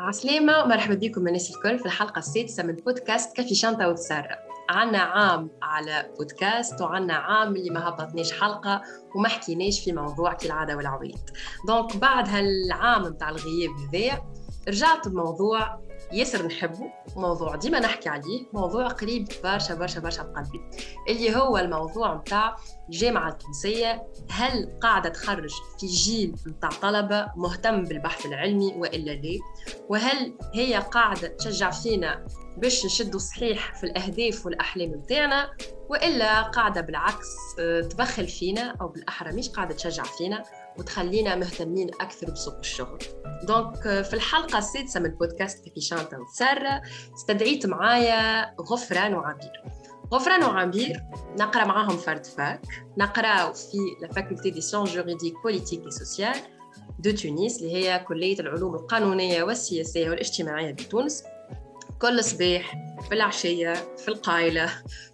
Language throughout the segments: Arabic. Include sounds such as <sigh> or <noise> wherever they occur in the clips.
عسلامة ومرحبا بكم الناس الكل في الحلقة السادسة من بودكاست كافي شنطة وتسرى عنا عام على بودكاست وعنا عام اللي ما هبطناش حلقة وما حكيناش في موضوع كالعادة والعويد donc بعد هالعام متاع الغياب هذايا رجعت بموضوع ياسر نحبه موضوع ديما نحكي عليه موضوع قريب برشا برشا برشا بقلبي اللي هو الموضوع متاع الجامعة التونسية هل قاعدة تخرج في جيل متاع طلبة مهتم بالبحث العلمي وإلا لا؟ وهل هي قاعدة تشجع فينا باش نشدوا صحيح في الأهداف والأحلام متاعنا؟ وإلا قاعدة بالعكس آه، تبخل فينا أو بالأحرى مش قاعدة تشجع فينا؟ وتخلينا مهتمين أكثر بسوق الشغل. donc آه، في الحلقة السادسة من بودكاست كافي شانتا وتسارة استدعيت معايا غفران وعبير. غفران وعبير نقرأ معاهم فرد fac. نقراو في la Faculté des sciences juridiques, politiques et sociales de Tunis اللي هي كلية العلوم القانونية والسياسية والاجتماعية بتونس. كل صباح في العشية في القايلة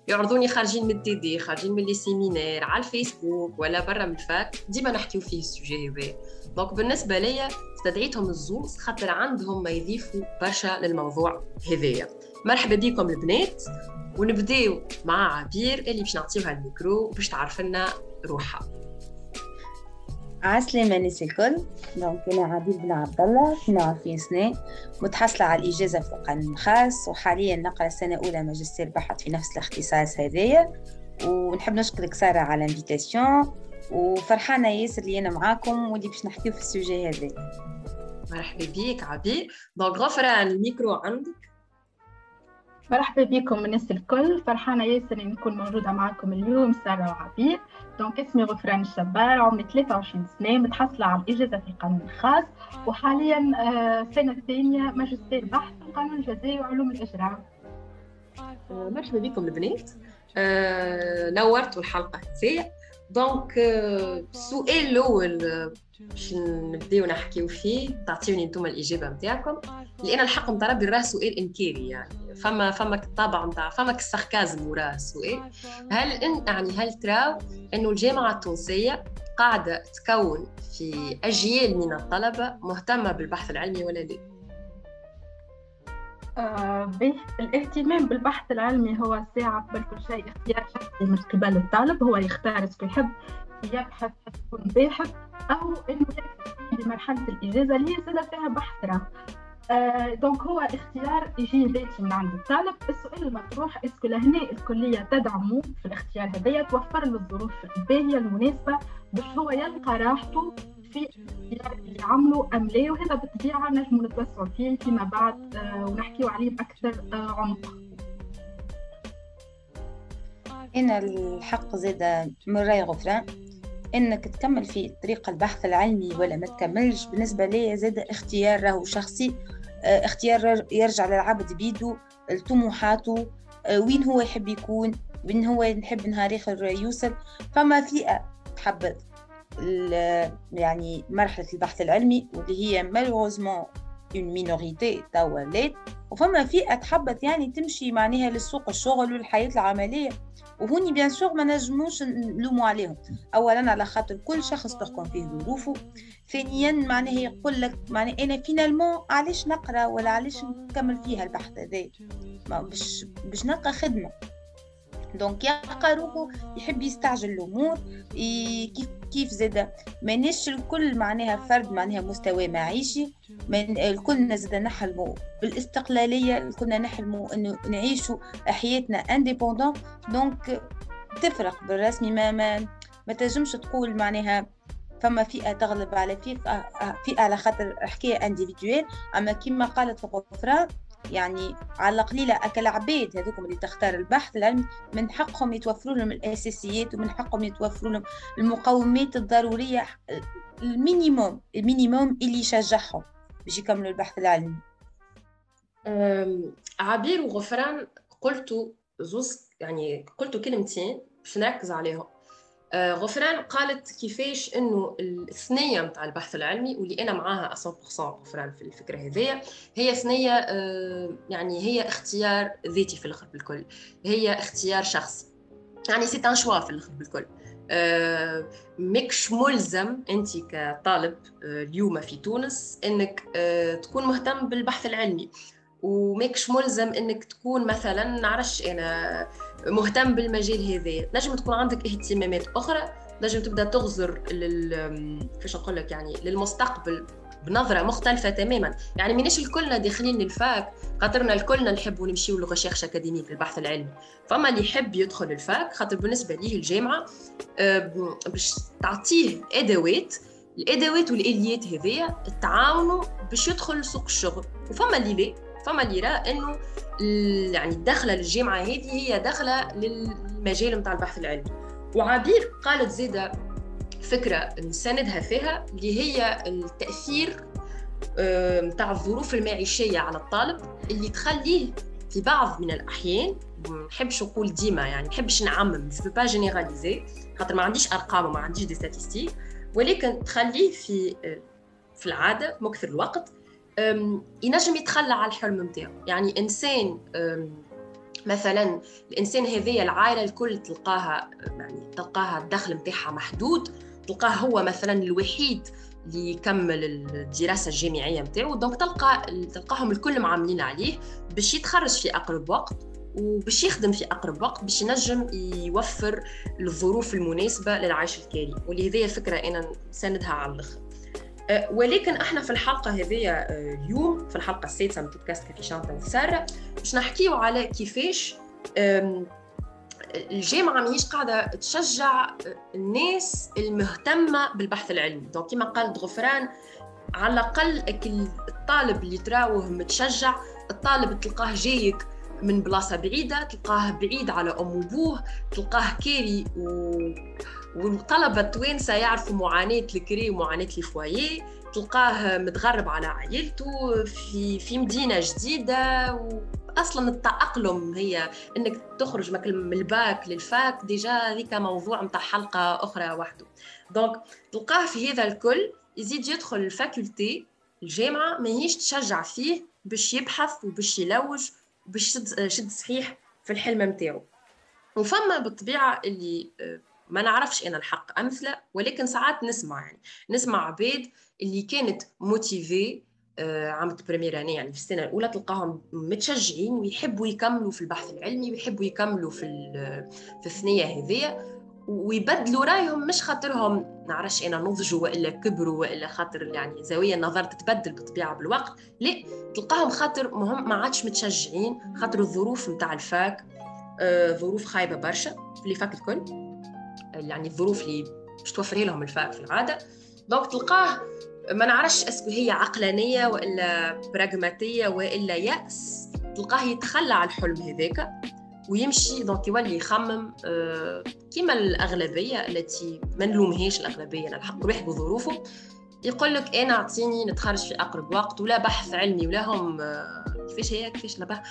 يعرضوني خارجين من الـ TD خارجين من les séminaires على الفيسبوك ولا برا من ال fac ديما نحكيو فيه ال sujet هذا donc بالنسبة ليا استدعيتهم الزوز خاطر عندهم ما يضيفوا برشا للموضوع هذايا. مرحبا بكم البنات ونبداو مع عبير اللي باش نعطيوها الميكرو باش تعرف لنا روحها. عسلامة الناس الكل donc أنا عبير بن عبد الله 22 سنة؟ متحصلة على الإجازة في القانون الخاص وحاليا نقرأ سنة أولى ماجستير بحث في نفس الاختصاص هذايا. ونحب نشكرك سارة على ال invitation. وفرحانة ياسر اللي أنا معاكم واللي باش نحكيو في ال sujet هذا. مرحبا بيك عبير donc غفران الميكرو عندك. مرحبا بكم الناس الكل. فرحانة ياسر نكون موجودة معكم اليوم سارة وعبير donc اسمي غفران الشبار عمري 23 سنة متحصلة على الإجازة في القانون الخاص وحاليا آه، سنة ثانية ماجستير بحث في القانون الجزائي وعلوم الإجرام آه، مرحبا بكم البنات. آه، نورتوا الحلقة هذه. donc السؤال الأول باش نبداو نحكيو فيه. تعطيوني أنتم الإجابة نتاعكم. لأن الحق نتاع ربي راه سؤال إنكاري يعني. فما فما الطابع نتاع فما الساركازم وراه السؤال هل إن يعني هل تراو إنه الجامعة التونسية قاعدة تكون في أجيال من الطلبة مهتمة بالبحث العلمي ولا لا؟ آه الاهتمام بالبحث العلمي هو ساعة قبل كل شيء. اختيار شخصي من قبل الطالب هو يختار اسكو يحب يبحث باحث أو إنه يكتفي بمرحلة الإجازة اللي هي فيها بحث راه donc هو اختيار يجي ذاتي من عند الطالب. السؤال المطروح est-ce que لهنا الكليه تدعمه في الاختيار هذايا؟ توفر له الظروف الباهيه المناسبة. باش هو يلقى راحته في الاختيار اللي عمله أم لا؟ وهذا بالطبيعة نجم نتوسعوا فيه فيما بعد آه ونحكيو عليه بأكثر آه عمق. أنا الحق زاد من رأي غفران. إنك تكمل في طريق البحث العلمي ولا ما تكملش. بالنسبة لي زاد اختيار راهو شخصي آه، اختيار يرجع للعبد بيدو لطموحاته آه، وين هو يحب يكون وين هو يحب نهار آخر يوصل. فما فئه تحب يعني مرحلة البحث العلمي واللي هي malheureusement une minorité توا وفما فئه تحبت يعني تمشي معناها للسوق الشغل والحياة العملية. وهوني bien sûr ما نجموش نلوموا عليهم. اولا على خاطر كل شخص تحكم فيه ظروفه ثانيا معناه يقول لك معناه أنا finalement علاش نقرأ ولا علاش نكمل فيها البحث هذا؟ باش باش نلقى خدمة. donc يلقى روحه يحب يستعجل الأمور كيف كيف زاد؟ مانيش الكل معناها فرد معناها مستوى معيشي. من الكل زاد نحلموا بالاستقلالية الكلنا نحلموا إنه نعيشوا حياتنا indépendants donc تفرق بالرسمي ما ما ما تنجمش تقول معناها فما فئة تغلب على فئه فئة على خاطر حكاية individuelle أما كما قالت غفران يعني على قليلة أكا العبيد. هذوكم اللي تختار البحث العلمي من حقهم يتوفروا لهم الأساسيات ومن حقهم يتوفروا لهم المقومات الضرورية ال minimum ال minimum اللي يشجعهم باش يكملوا البحث العلمي. عبير وغفران قلتوا زوز يعني قلتوا كلمتين باش نركز عليهم. غفران قالت كيفاش إنه الثنية نتاع البحث العلمي واللي أنا معاها 100% غفران في الفكرة هذيا هي ثنية آه، يعني هي اختيار ذاتي في الأخر بالكل هي اختيار شخصي. يعني c'est un choix في الأخر بالكل. آه، مكش ملزم أنت كطالب آه، اليوم في تونس إنك آه، تكون مهتم بالبحث العلمي. وماكش ملزم إنك تكون مثلا نعرفش أنا مهتم بالمجال هذا. نجم تكون عندك اهتمامات أخرى. نجم تبدأ تغزر لل كيفاش نقول لك يعني للمستقبل بنظرة مختلفة تماما. يعني ماناش الكلنا داخلين ال fac خاطرنا الكلنا نحبوا نمشيو ل la recherche académique البحث العلمي. فما اللي يحب يدخل ال fac خاطر بالنسبة ليه الجامعة آه، باش تعطيه أدوات الأدوات والآليات هذيا تعاونوا باش يدخل سوق الشغل. وفما اللي لا. فما اللي يرى انه يعني الدخله للجامعة هذه هي دخله للمجال نتاع البحث العلمي. وعبير قالت زيدة فكرة نساندها فيها اللي هي التأثير نتاع الظروف المعيشية على الطالب اللي تخليه في بعض من الأحيان نحبش نقول ديما يعني نحبش نعمم je vais pas généraliser خاطر ما عنديش أرقام وما عنديش des statistiques ولكن تخليه في في العادة مكثر الوقت ينجم يتخلى على الحلم نتاعو يعني إنسان مثلا الإنسان هذيا العائلة الكل تلقاها يعني تلقاها الدخل نتاعها محدود تلقاه هو مثلا الوحيد اللي يكمل الدراسة الجامعية نتاعو donc تلقى تلقاهم الكل معاملين عليه باش يتخرج في أقرب وقت وباش يخدم في أقرب وقت باش ينجم يوفر الظروف المناسبة للعيش الكريم. واللي هذه فكرة أنا نساندها على الأخر. ولكن إحنا في الحلقة هذه أه، اليوم في الحلقة السادسة من بودكاست كافي شانتا وتسارة باش نحكيو على كيفاش الجامعة ماهيش قاعدة تشجع الناس المهتمة بالبحث العلمي. donc كما قال غفران على الأقل الطالب اللي تراوه متشجع الطالب تلقاه جايك من بلاصة بعيدة تلقاه بعيد على امه وبوه تلقاه كاري و... والطلبه التوانسه يعرفوا معاناة الكري ومعاناة ال foyer تلقاه متغرب على عائلته في في مدينة جديدة و... أصلا التأقلم هي إنك تخرج من ال bac لل fac. déjà هذيك موضوع نتاع حلقة أخرى وحده. donc تلقاه في هذا الكل يزيد يدخل ال faculté الجامعة ماهيش تشجع فيه باش يبحث وباش يلوج وباش شد صحيح في الحلم نتاعو وفما بالطبيعة اللي آه، ما نعرفش أنا الحق أمثلة ولكن ساعات نسمع يعني نسمع عباد اللي كانت motivé آه، عام première année يعني في السنة الأولى تلقاهم متشجعين ويحبوا يكملوا في البحث العلمي ويحبوا يكملوا في في الثنية هذيا ويبدلوا رأيهم مش خاطرهم نعرفش أنا نضجوا وإلا كبروا وإلا خاطر يعني زاوية النظر تتبدل بالطبيعه بالوقت لا تلقاهم خاطر مهم ما عادش متشجعين خاطر الظروف نتاع ال fac آه ظروف خايبة برشا في ال fac الكل. يعني الظروف اللي باش توفرها لهم ال fac في العادة. donc تلقاه ما نعرفش est-ce que هي عقلانية وإلا براغماتيه وإلا يأس. تلقاه يتخلى على الحلم هذاك ويمشي donc يولي يخمم آه، كيما الأغلبية اللي ما نلومهاش الأغلبية الحق كل واحد وظروفه يقول لك أنا أعطيني نتخرج في أقرب وقت ولا بحث علمي ولا هم آه، كيفاش هي كيفاش لا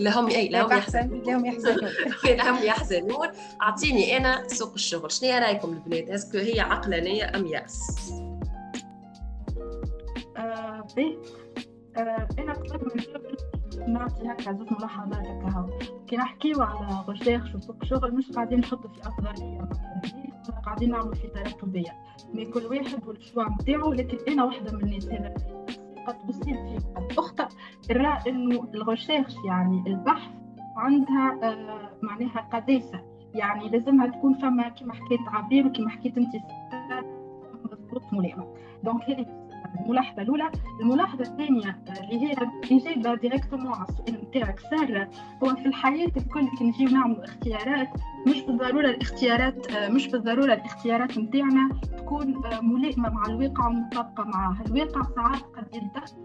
لهم اي <laughs> لهم يحزنون. لهم <laughs> يحزنون. لهم يحزنون. أعطيني أنا سوق الشغل. شنو رأيكم البنات est-ce que هي عقلانية أم يأس؟ به آه أنا قبل من نعطي هكا زوج ملاحظات هكا هاو. كي نحكيو على recherche وسوق شغل مش قاعدين نحطوا في أفضلية. مثلا قاعدين نعملوا في تراتبيه mais كل واحد وال choix نتاعو لكن أنا واحدة من الناس هذا. قد اصيب فيه قد اخطا نرى إنه ال recherche يعني البحث عندها آه معناها قداسة. يعني لازمها تكون فما كما حكيت عبير وكما حكيت أنت ظروف ملائمة. donc هذه الملاحظة الأولى. الملاحظة الثانية اللي هي اجابه directement على السؤال نتاعك سارة هو في الحياة الكل كي نجيو نعملوا اختيارات مش بالضرورة الاختيارات مش بالضرورة الاختيارات نتاعنا تكون ملائمة مع الواقع ومطابقة معاه الواقع ساعات قد يتدخل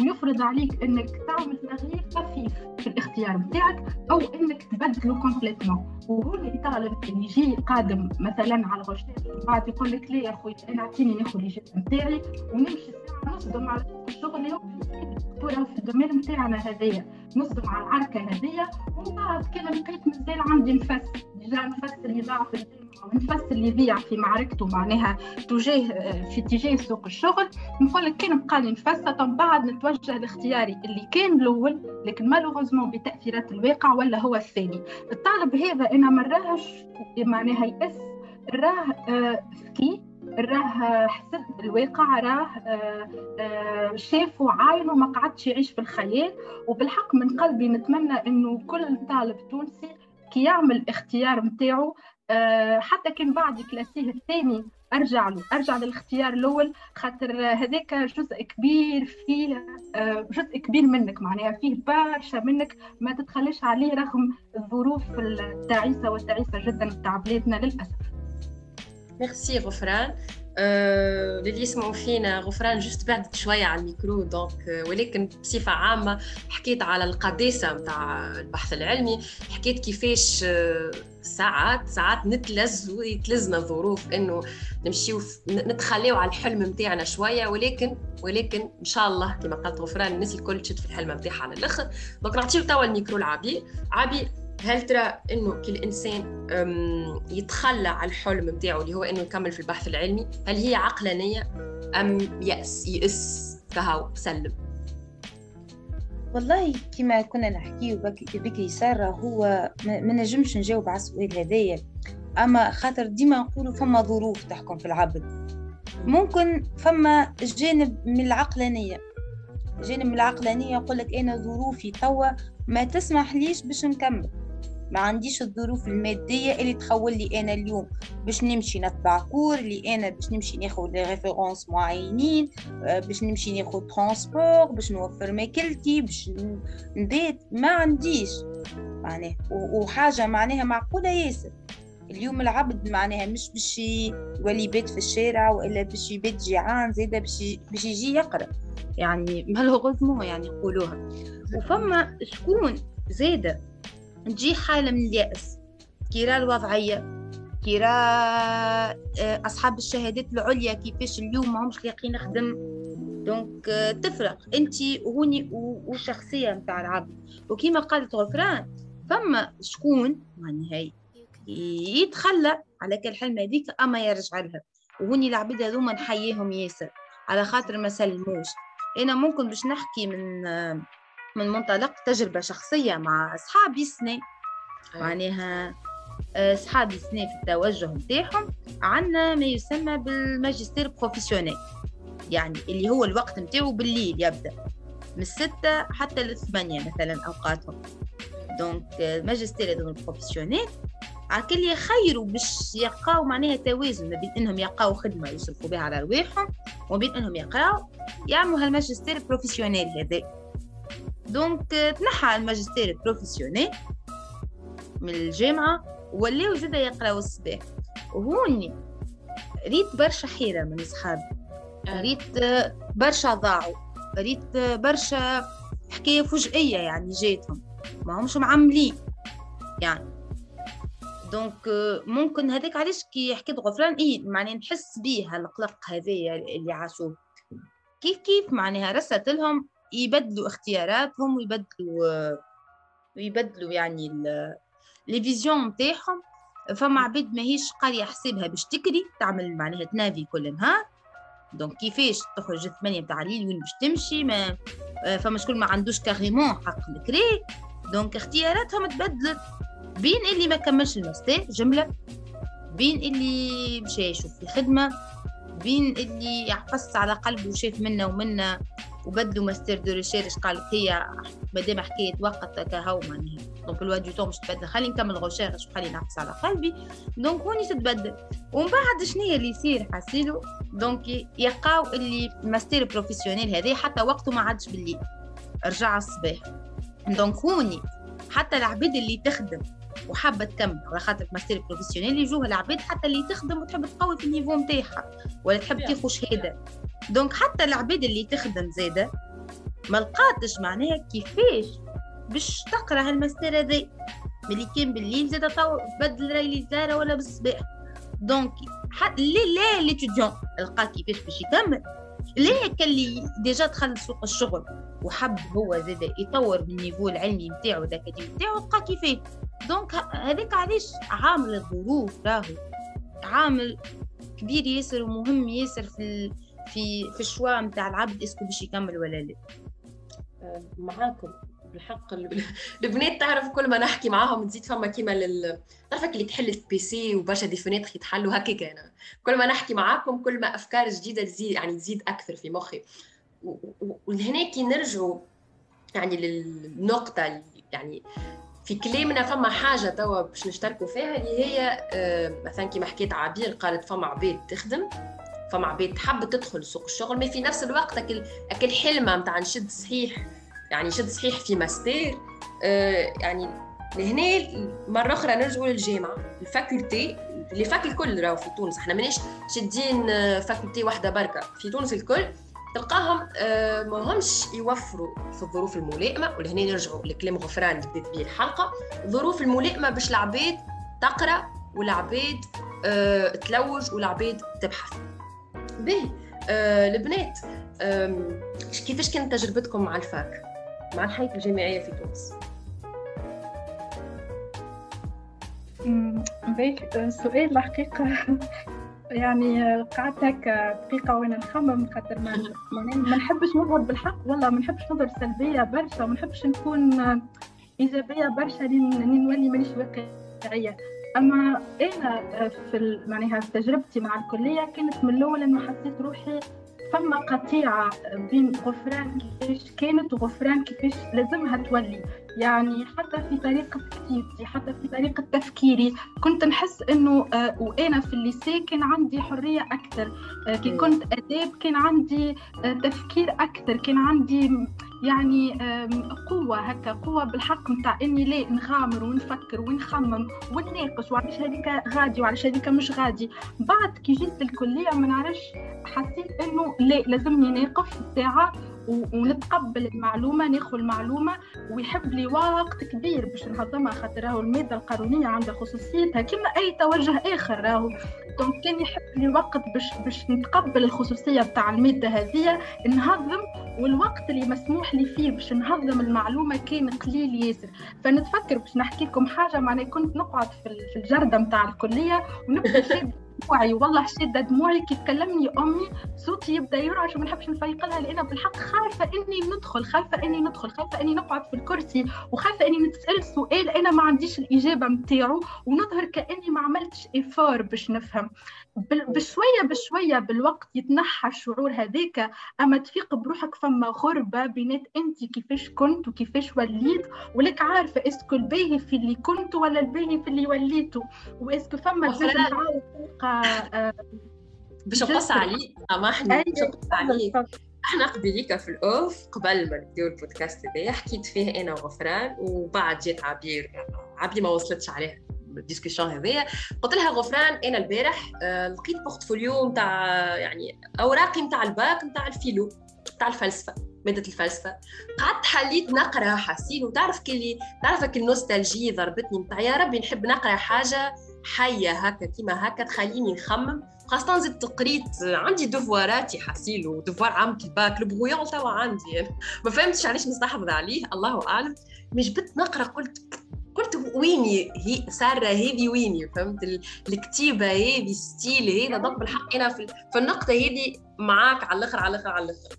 ويفرض عليك إنك تعمل تغيير خفيف في الاختيار نتاعك أو إنك تبدله كومبليتمون وهو الطالب اللي يجي قادم مثلا على غشاش بعد يقول لك لا يا خويا أنا أعطيني ناخذ الاجازه نتاعي ونمشي ساعة نصدم على الشغل اليوم. في الدومين نتاعنا هذايا. نصدم على العركه هذيا ومن بعد كذا لقيت مازال عندي نفس. ديجا نفس اللي ضاع في النفس اللي يضيع في معركته معناها تجاه في اتجاه سوق الشغل. نقول لك كان بقى لي نفس بعد نتوجه لاختياري اللي كان الأول لكن مالوغوزمون بتأثيرات الواقع ولا هو الثاني. الطالب هذا أنا مراهش معناها يأس راه ذكي راه حسب الواقع راه شاف وعاين وما قعدش يعيش في الخيال. وبالحق من قلبي نتمنى إنه كل طالب تونسي كي يعمل اختيار نتاعو حتى كان بعد كلاسيه الثاني أرجع له أرجع للاختيار الأول. خاطر هذاك جزء كبير فيه آه، جزء كبير منك. معناها فيه برشا منك. ما تتخليش عليه رغم الظروف التعيسة والتعيسة جدا تاع بلادنا للأسف. ميرسي غفران آه، للي يسمعوا فينا غفران juste بعدت شوية على ال micro. donc آه، ولكن بصفة عامة حكيت على القداسة نتاع البحث العلمي. حكيت كيفاش آه، ساعات ساعات نتلز ويتلزنا الظروف إنه نمشيو نتخليو على الحلم نتاعنا شوية. ولكن ولكن إن شاء الله كما قالت غفران الناس الكل تشد في الحلم نتاعها على الآخر. donc نعطيو توا الميكرو لعبي عبي هل ترى إنه كل إنسان يتخلى على الحلم نتاعو اللي هو إنه يكمل في البحث العلمي. هل هي عقلانية أم يأس يأس كهو سلم والله كما كنا نحكيه بكري سارة هو ما نجمش نجاوب على السؤال هذايا. أما خاطر ديما نقولوا فما ظروف تحكم في العبد. ممكن فما جانب من العقلانية. جانب من العقلانية يقول لك أنا ظروفي توا ما تسمح ليش باش نكمل. ما عنديش الظروف المادية اللي تخول لي أنا اليوم. باش نمشي نتبع cours اللي أنا باش نمشي ناخد لي références معينين آه، باش نمشي ناخد transport باش نوفر ماكلتي باش نبيت ما عنديش. معناها وحاجة معناها معقولة ياسر. اليوم العبد معناها مش باش يولي يبات في الشارع وإلا باش يبات جيعان باش باش يجي يقرأ. يعني <laughs> malheureusement يعني يقولوها. وفما شكون زاده تجي حالة من اليأس كيرا الوضعية كيرا آه، أصحاب الشهادات العليا كيفاش اليوم ما همش لاقيين نخدم. دونك آه، تفرق. انت وهوني والشخصية متاع العبد وكيما قالت غفران فما شكون هي يتخلى على كالحلم هذيك أما يرجع لها. وهوني العبيد هذوما نحييهم ياسر على خاطر ما سلموش. أنا ممكن باش نحكي من آه، من منطلق تجربة شخصية مع أصحابي سنة أيوة. معناها أصحابي سنة في التوجه نتاعهم عندنا ما يسمى بالماجستير professionnel يعني اللي هو الوقت نتاعو بالليل يبدأ من الستة حتى للثمانية مثلا أوقاتهم. donc الماجستير هذول ال professionnel عكل يخيروا باش يلقاو معناها توازن ما بين إنهم يلقاو خدمة يصرفوا بها على رواحهم وما بين إنهم يقراو يعملوا هالماجستير professionnel هذا donc تنحى الماجستير professionnel من الجامعة ولاو زادا يقراو الصباح. وهوني ريت برشا حيرة من صحابي آه. ريت برشا ضاعوا. ريت برشا حكاية فجئية يعني جاتهم. ما همش معملين. يعني. donc ممكن هذاك علاش كي حكيت غفران إيه معناها نحس بيه هالقلق هذايا اللي عاشوه. كيف كيف معناها رست لهم يبدلوا اختياراتهم ويبدلوا ويبدلوا يعني les visions نتاعهم. فما عباد ماهيش قارية حسابها باش تكري تعمل معناها تنافي كل نهار. donc كيفاش؟ تخرج الثمانية متاع الليل وين باش تمشي ما فما شكون ما عندوش carrément حق الكري donc اختياراتهم تبدلت. بين اللي ما كملش الماستر جملة. بين اللي مشى يشوف في خدمة. بين اللي عفص على قلبه وشاف منا ومنا وبدلوا mastère de recherche قالت هي. مادام حكايه وقت كهو معناها donc الوقت دو مش تبدل. خلي نكمل recherche وخلي نحفظ على قلبي. donc هوني تتبدل ومن بعد شنو اللي يصير حاسيلو؟ donc يلقاو اللي mastère professionnel هذا حتى وقته ما عادش بالليل رجع الصباح. donc هوني حتى العباد اللي تخدم وحابة تكمل على خاطر mastère professionnel يجوها العباد حتى اللي تخدم وتحب تقوي في ال niveau نتاعها ولا تحب تاخذ شهاده donc حتى العباد اللي تخدم زاده ما لقاتش معناها كيفاش باش تقرأ هالماستر هذا ملي كان بالليل زاده طو تبدل راي زاره ولا بالصباح. donc ليه لا l'étudiant لقى كيفاش باش يكمل. ليه كان اللي déjà دخل سوق الشغل وحب هو زاد يطور من ال niveau العلمي نتاعو الاكاديمي نتاعو لقى كيفاش. donc هذاك علاش عامل الظروف راهو عامل كبير ياسر ومهم ياسر في في في ال choix نتاع العبد est-ce que باش يكمل ولا لا. آه، معاكم. بالحق البنات تعرف كل ما نحكي معاهم تزيد فما كيما لل تعرفك اللي تحل في PC وبرشا des fenêtres يتحلوا هكاك أنا. كل ما نحكي معاكم كل ما أفكار جديدة تزيد يعني تزيد أكثر في مخي. ولهنا كي نرجعوا يعني للنقطة يعني في كلامنا فما حاجة توا باش نشتركوا فيها اللي هي آه، مثلا كيما حكيت عبير قالت فما عبيد تخدم فما عبيد تحب تدخل سوق الشغل ما في نفس الوقت أكل أكل حلمة نتاع نشد صحيح يعني شد صحيح في ماستير آه يعني لهنا مرة أخرى نرجعوا للجامعة ال faculté les facs الكل راهو في تونس إحنا مانيش شادين آه، faculté واحدة بركة في تونس الكل تلقاهم آه ما همش يوفروا في الظروف الملائمة. ولهنا نرجعوا لكلام غفران اللي بديت به الحلقة. الظروف الملائمة باش العباد تقرأ والعباد آه تلوج والعباد تبحث. باهي آه البنات كيفاش كانت تجربتكم مع الفاك؟ مع الحياة الجامعية في تونس. بيك سؤال الحقيقة. <laughs> يعني قعدت هكا دقيقة وأنا نخمم خاطر ما ما نحبش نضرب بالحق. والله ما نحبش نضرب سلبية برشا وما نحبش نكون إيجابية برشا لين نولي مانيش واقعية. أما أنا في معناها تجربتي مع الكلية كانت من الأول إنه حسيت روحي فما قطيعة بين غفران كيفاش كانت وغفران كيفاش لازمها تولي. يعني حتى في طريقة كتيبتي حتى في طريقة تفكيري كنت نحس إنه آه وأنا في ال lycée كان عندي حرية أكثر. آه كي كنت أداب كان عندي آه تفكير أكثر كان عندي يعني قوة هكا قوة بالحق نتاع إني ليه نغامر ونفكر ونخمم ونناقش وعلاش هذيك غادي وعلاش هذيك مش غادي. بعد كي جيت الكلية ما نعرفش حسيت إنه لا لازمني ناقف ساعة ونتقبل المعلومة ناخذ المعلومة ويحب لي وقت كبير باش نهضمها خاطر راهو المادة القانونية عندها خصوصيتها كما أي توجه آخر راهو. donc كان يحب لي وقت باش باش نتقبل الخصوصية بتاع المادة هذه نهضم والوقت اللي مسموح لي فيه باش نهضم المعلومة كان قليل ياسر. فنتفكر باش نحكي لكم حاجة معناها كنت نقعد في الجردة نتاع الكلية ونبدا <laughs> دموعي والله شادة دموعي كي تكلمني أمي صوتي يبدأ يرعش وما نحبش نفيق لها لأن بالحق خايفة إني ندخل خايفة إني ندخل خايفة إني نقعد في الكرسي وخايفة إني نتسأل سؤال أنا ما عنديش الإجابة متاعو ونظهر كأني ما عملتش إيفور باش نفهم. بشوية بشوية بالوقت يتنحى الشعور هذاك. أما تفيق بروحك فما غربة بينات أنت كيفاش كنت وكيفاش وليت ولك عارفة est-ce que الباهي في اللي كنت ولا الباهي في اللي وليته. و est-ce que فما باش نقص عليك سامحني باش نقص عليك. إحنا قبيليك في ال off قبل ما نبداو البودكاست هذايا حكيت فيه أنا وغفران وبعد جات عبير عبير ما وصلتش عليه ال discussion هذايا قلت لها غفران أنا البارح آه، لقيت portfolio نتاع يعني أوراقي نتاع الباك نتاع ال philo نتاع الفلسفة مادة الفلسفة. قعدت حليت نقرأ حسين وتعرف كلي تعرفك ال nostalgie ضربتني نتاع يا ربي نحب نقرأ حاجة حية هكا كيما هكا تخليني نخمم. خاصة زدت قريت عندي devoir اتي حسيل و devoir عام الباك ال brouillon توا عندي ما فهمتش علاش نستحفظ عليه الله أعلم. مش جبت نقرأ قلت قلت ويني هي سارة هذه ويني فهمت؟ الكتيبة هذه ستيل هذا ضب الحق أنا في, في النقطة هذه معاك على الأخر على الأخر على الأخر.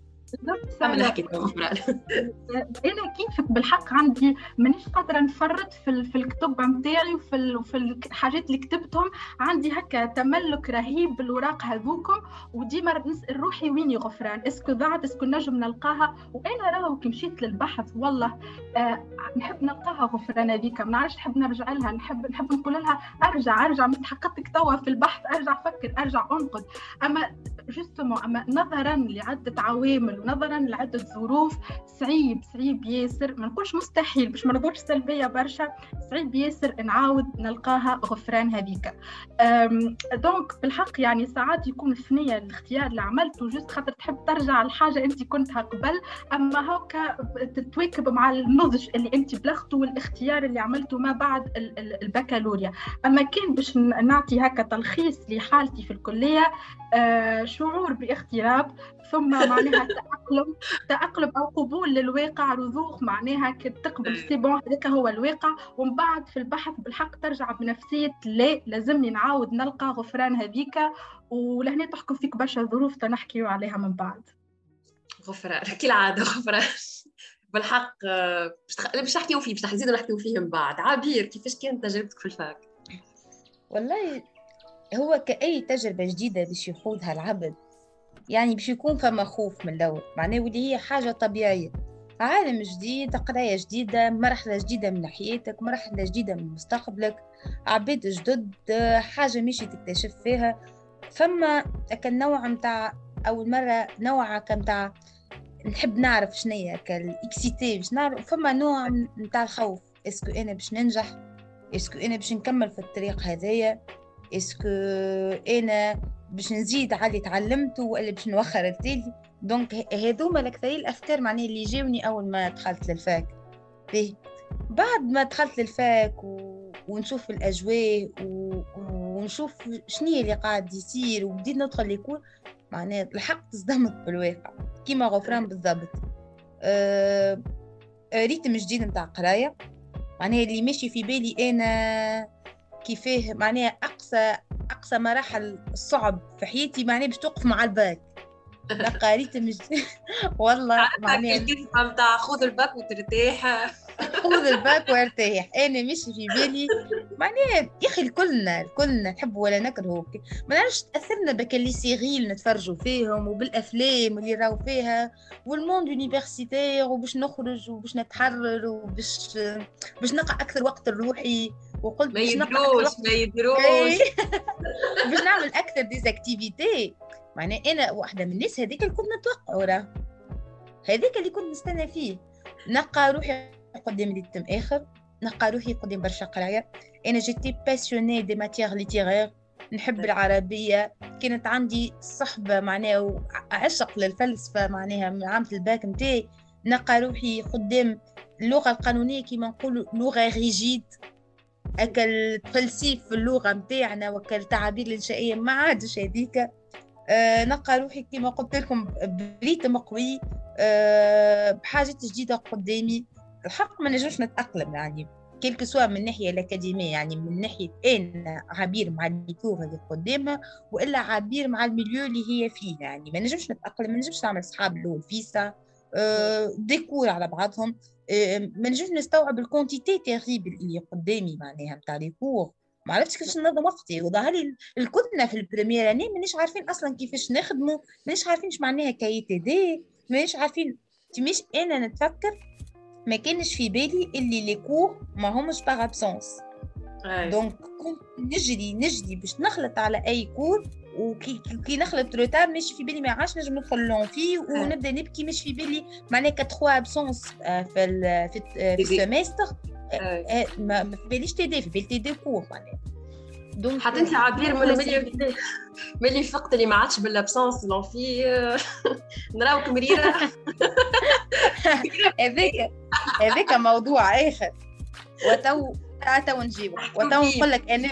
<laughs> أنا كيفك؟ بالحق عندي مانيش قادرة نفرط في, في الكتب نتاعي وفي, في الحاجات اللي كتبتهم. عندي هكا تملك رهيب بالوراق هذوكم وديما نسال روحي وين غفران. est-ce que ضاعت est-ce que نجم نلقاها وأنا راهو كي مشيت للبحث والله. آه نحب نلقاها غفران هذيك ما نعرفش نحب نرجع لها نحب نحب نقول لها أرجع أرجع مستحقتك توا في البحث أرجع فكر أرجع أنقد. أما justement أما نظرا لعدة عوامل ونظرا لعدة ظروف صعيب صعيب ياسر. ما نقولش مستحيل باش ما نقولش سلبية برشا. صعيب ياسر نعاود نلقاها غفران هذيك. donc بالحق يعني ساعات يكون ثنية الاختيار اللي عملته juste خاطر تحب ترجع لحاجة أنت كنتها قبل. أما هكا تتواكب مع النضج اللي أنت بلغته والاختيار اللي عملته ما بعد البكالوريا. أما كان باش نعطي هكا تلخيص لحالتي في الكلية آه، شعور باغتراب ثم <laughs> معناها تأقلم تأقلم أو قبول للواقع رضوخ معناها كي تقبل. c'est bon هذاك هو الواقع. ومن بعد في البحث بالحق ترجع بنفسية لا لازمني نعاود نلقى غفران هذيك. ولهنا تحكم فيك برشا ظروف تنحكيو عليها من بعد. غفران كالعادة غفران. بالحق باش نحكيو فيه باش نزيدو نحكيو فيه من بعد. عبير كيفاش كانت تجربتك في الفاك؟ والله هو كأي تجربة جديدة باش يخوضها العبد يعني باش يكون فما خوف من الأول. معناه واللي هي حاجة طبيعية. عالم جديد قراية جديدة مرحلة جديدة من حياتك مرحلة جديدة من مستقبلك عباد جدد حاجة ماشي تكتشف فيها. فما كان نوع متاع أول مرة نوع كمتاع نحب نعرف شنية كال excité باش نعرف فما نوع متاع الخوف. est-ce que أنا باش ننجح؟ est-ce que أنا باش نكمل في الطريق هذايا؟ est-ce que أنا باش نزيد على اللي تعلمته ولا باش نوخر التالي donc هذوما الأكثرية الأفكار معناها اللي جاوني أول ما دخلت لل fac. به بعد ما دخلت لل fac و... ونشوف الأجواء و... ونشوف شنو اللي قاعد يصير وبديت ندخل les cours معناها الحق تصدمت بالواقع كيما غفران بالضبط. أه... rythme جديد نتاع قراية معناها اللي ماشي في بالي أنا كيفاه معناها أقصى أقصى مراحل الصعب في حياتي معناها باش توقف مع الباك. لا قريت مش والله معناها نتاع خذ الباك وترتاح. خذ الباك وارتاح. أنا مش في بالي. معناها يا أخي الكلنا الكلنا نحب ولا نكرهوا ما نعرفش تأثرنا ب les séries نتفرجوا فيهم وبالأفلام اللي راهو فيها وال monde universitaire وباش نخرج وباش نتحرر وباش باش نلقى أكثر وقت لروحي وقلت ما يدروش ما يدروش. <laughs> باش نعمل أكثر d'activités معناه أنا واحدة من الناس هذيك اللي كنت نتوقع وراه هذيك اللي كنت نستنى فيه. نلقى روحي قدام rythme آخر. نلقى روحي قدام برشا قرايه أنا j'étais passionnée des matières littéraires نحب العربية. كانت عندي صحبة معناها عشق للفلسفة معناها من عامة الباك نتاعي. نلقى روحي قدام اللغة القانونية كيما نقولوا لغة ريجيد أكل تفلسيف في اللغة متاعنا وكل تعابير الإنشائية. ما عادش هذيك. آه نلقى روحي كما قلت لكم بريتم قوي. آه بحاجات جديدة قدامي. الحق ما نجمش نتأقلم يعني. كيلك سوا من الناحية الأكاديمية يعني من ناحية أنا عبير مع الديكور اللي قدامها وإلا عبير مع المليو اللي هي فيه يعني. ما نجمش نتأقلم ما نجمش نعمل صحاب هو فيسا آه des cours على بعضهم. آه ما نجمش نستوعب ال quantité terrible اللي قدامي معناها نتاع les cours ما عرفتش كيفاش ننظم وقتي. وظهر لي الكلنا في ال première année مانيش عارفين أصلا كيفاش نخدموا مانيش عارفين إيش معناها كاي TD مانيش عارفين. تميش أنا نتفكر ما كانش في بالي اللي les cours ما همش par absence donc كنت نجري نجري باش نخلط على أي cours وكي كي نخلط روتار ماشي في بالي ما عادش نجم ندخل لون فيه ونبدأ نبكي مش في بالي. معناها كتخوا ابسونس في في, في السيمستر ما في باليش تي دي في بالي تي دي كور معناها. دونك حتى انت عبير ملي <laughs> ملي فقت اللي ما عادش بالابسونس لون في <laughs> نراوك مريرة. <laughs> هذاك هذاك موضوع آخر. وتو تو نجيبه وتو نقول لك أنا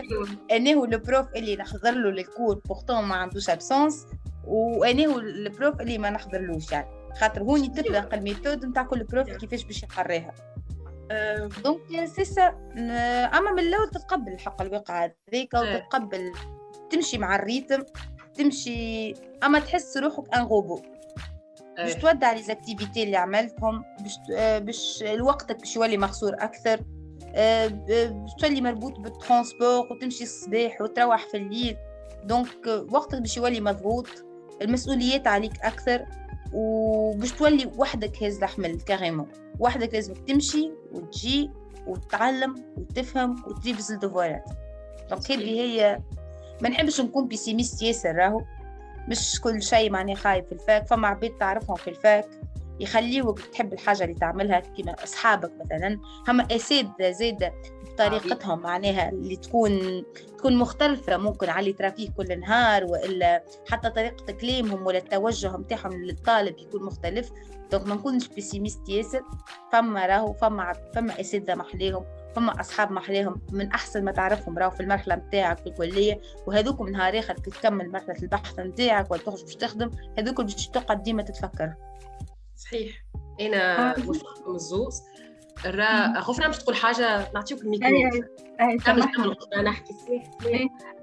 أنا هو ال prof اللي نحضر له ال cours pourtant ما عندوش absence وأنا هو ال prof اللي ما نحضرلوش يعني. خاطر هوني تطلق ال méthode نتاع كل prof كيفاش باش يقريها. donc c'est سا أما من الأول تتقبل الحق الواقع هذيك وتتقبل تمشي مع ال rythme تمشي أما تحس روحك un robot. باش تودع les activités اللي عملتهم باش باش وقتك باش يولي مخسور أكثر باش تولي مربوط بال transport وتمشي الصباح وتروح في الليل. donc وقتك باش يولي مضغوط المسؤوليات عليك أكثر. وباش تولي وحدك هاز الحمل carrément وحدك لازم تمشي وتجي وتتعلم وتفهم وتريفز الدفوارات donc هذه هي ما نحبش نكون pessimiste ياسر راهو. مش كل شيء معني خايف في ال fac. فما عباد تعرفهم في ال fac يخليوك تحب الحاجة اللي تعملها كيما أصحابك مثلا. هم أساتذة زاده بطريقتهم معناها اللي تكون تكون مختلفة ممكن على اللي ترى فيه كل نهار وإلا حتى طريقة كلامهم ولا التوجه متاعهم للطالب يكون مختلف. donc ما نكونش pessimiste ياسر. فما راهو فما فما أساتذة محليهم فما أصحاب محليهم من أحسن ما تعرفهم راهو في المرحلة نتاعك في الكلية وهذوك من نهار آخر كي تكمل مرحلة البحث نتاعك ولا تخرج باش تخدم هذوك باش تقعد ديما تتفكر. صحيح. أنا وفقكم الزوز غفران باش تقول حاجة نعطيوك الميكرو اي اي كمل نحكي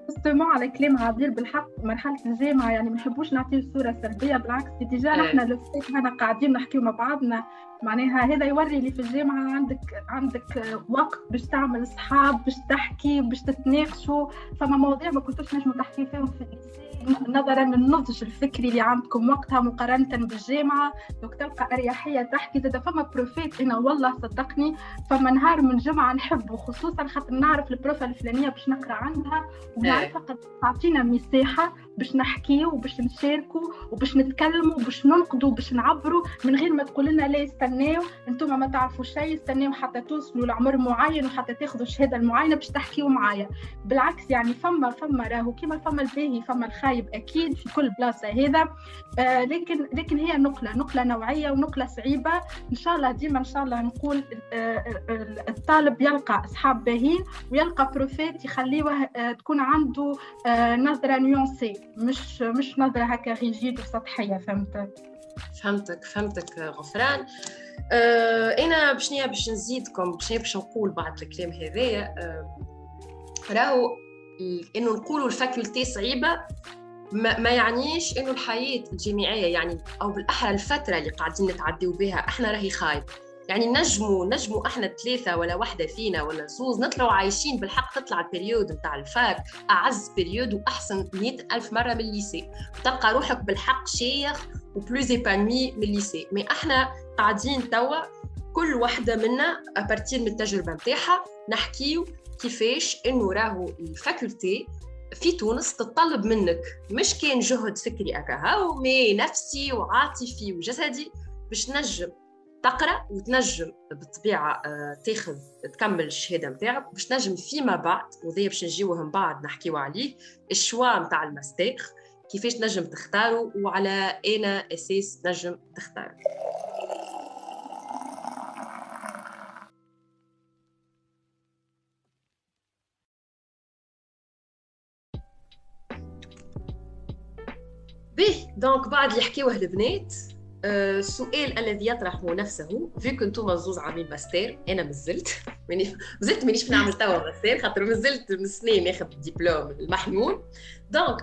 justement على كلام عبير بالحق مرحلة الجامعة يعني ما نحبوش نعطيو صورة سلبية بالعكس déjà إيه. نحن لو هنا قاعدين نحكيو مع بعضنا. معناها هذا يوري اللي في الجامعة عندك عندك وقت باش تعمل صحاب باش تحكي باش تتناقشوا. فما مواضيع ما كنتوش نجموا تحكي فيهم في ال lycée نظرا للنضج الفكري اللي عندكم وقتها مقارنة بالجامعة. donc تلقى اريحيه تحكي زاد فما بروفيت إنا والله صدقني فما نهار من جمعة نحبه خصوصا خاطر نعرف البروفا الفلانية باش نقرأ عندها. ونعرفها قد تعطينا مساحة باش نحكيو وباش نشاركوا وباش نتكلموا وباش ننقدوا وباش نعبروا من غير ما تقول لنا لا استناو. أنتم ما تعرفوا شيء استناو حتى توصلوا لعمر معين وحتى تاخذوا الشهاده المعينه باش تحكيوا معايا. بالعكس يعني فما فما راهو كيما فما الباهي فما الخايب أكيد في كل بلاصة هذا. آه لكن لكن هي نقلة نقلة نوعية ونقلة صعيبة. إن شاء الله ديما إن شاء الله نقول آه الطالب يلقى أصحاب باهين ويلقى بروفيت يخليه آه تكون عنده آه نظرة nuancée مش مش نظرة هكا rigide وسطحية فهمت؟ فهمتك فهمتك غفران. أه أنا باش باش نزيدكم باش باش نقول بعد الكلام هذايا أه راهو إنه نقولوا ال faculté صعيبة ما, ما يعنيش إنه الحياة الجامعية يعني أو بالأحرى الفترة اللي قاعدين نتعديو بها إحنا راهي خايب يعني نجموا نجموا إحنا ثلاثة ولا واحدة فينا ولا زوز نطلعوا عايشين بالحق تطلع ال période نتاع ال fac أعز période وأحسن مئة ألف مرة من ال lycée تلقى روحك بالحق شايخ و plus épanouie من ال lycée mais إحنا قاعدين توا كل واحدة منا à partir من التجربة نتاعها نحكيو كيفاش إنه راهو ال faculté في تونس تتطلب منك. مش كان جهد فكري اكاهو mais نفسي وعاطفي وجسدي باش نجم. تقرأ وتنجم بالطبيعة آه، تاخذ تكمل الشهادة نتاعك باش تنجم فيما بعد وذي باش نجيوه من بعد نحكيو عليه ال choix نتاع الماستر كيفاش تنجم تختاروا وعلى أي أساس تنجم تختار باهي donc بعد اللي حكيوه البنات. السؤال الذي يطرح نفسه فيك أنتم زوز عاملين ماستر أنا مازلت ماني مازلت مانيش نعمل توا ماستر خاطر مازلت من سنين ناخذ الدبلوم المحمول donc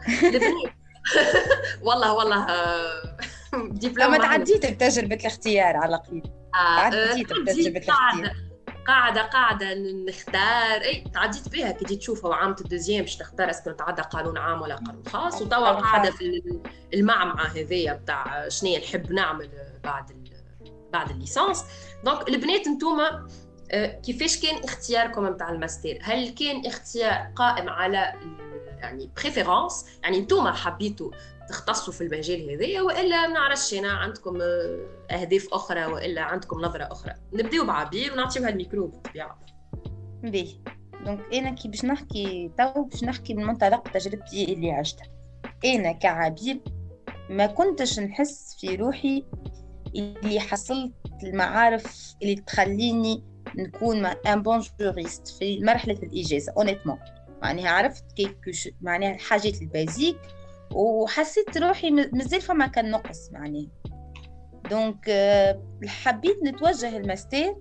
<laughs> والله والله <laughs> دبلوم ما تعديت بتجربة الاختيار على الأقل. تعديت بتجربة الاختيار. قاعدة قاعدة نختار. إي تعديت بها. كي تشوفها عامة ال deuxième باش تختار est-ce que نتعدى قانون عام ولا قانون خاص وتوا قاعدة في المعمعة هذيا بتاع شنو نحب نعمل بعد بعد الليسانس. donc البنات انتوما آه، كيفاش كان اختياركم نتاع الماستر هل كان اختيار قائم على يعني préférence يعني انتوما حبيتوا تختصوا في المجال هذايا وإلا ما نعرفش أنا عندكم آه، أهداف أخرى وإلا عندكم نظرة أخرى. نبداو بعبير ونعطيوها الميكرو بالطبيعة. باهي donc أنا كي باش نحكي تو باش نحكي من منطلق تجربتي اللي عشتها. أنا كعبير ما كنتش نحس في روحي اللي حصلت المعارف اللي تخليني نكون une bonne juriste في مرحلة الإجازة honnêtement معناها عرفت كيف معناها الحاجات ال basiques وحسيت روحي مازال فما كان نقص معناها donc آه، حبيت نتوجه الماستر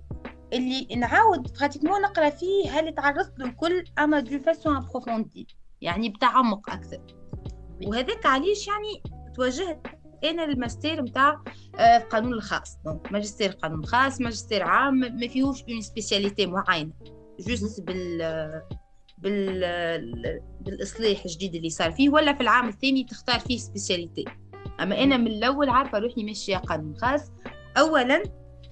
اللي نعاود pratiquement نقرأ فيه اللي تعرضت له الكل اما de façon approfondie يعني بتعمق أكثر. وهذاك علاش يعني توجهت أنا للماستر نتاع القانون آه، الخاص. donc ماجستير قانون خاص ماجستير عام ما فيهوش une spécialité معينة. juste بال بال... بالإصلاح الجديد اللي صار فيه ولا في العام الثاني تختار فيه spécialité أما أنا من الأول عارفة روحي ماشية قانون خاص. اولا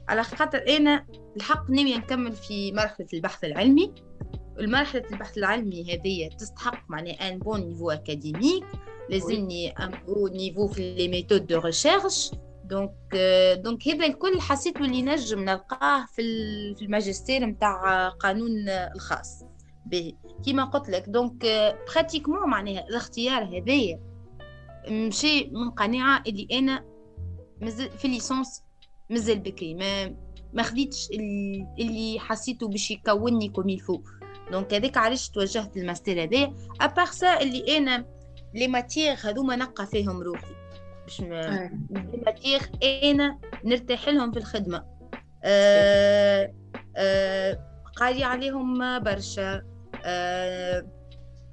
على خاطر أنا الحق ناوية نكمل في مرحلة البحث العلمي. المرحلة البحث العلمي هذه تستحق معناها un bon niveau académique لازمني un bon niveau في les méthodes de recherche donc donc هذا الكل حسيت اللي نجم نلقاه في الماجستير نتاع قانون الخاص. باهي كيما قلت لك. donc pratiquement معناها الاختيار هذايا مشي من قناعة اللي أنا مازال في licence مازال بكري. ما ما خديتش اللي حسيته باش يكونني comme il faut donc هذاك علاش توجهت الماستر هذايا à part ça اللي أنا les matières هذوما نلقى فيهم روحي. باش les matières أنا نرتاح لهم في الخدمة. أه أه قاري عليهم برشا. آه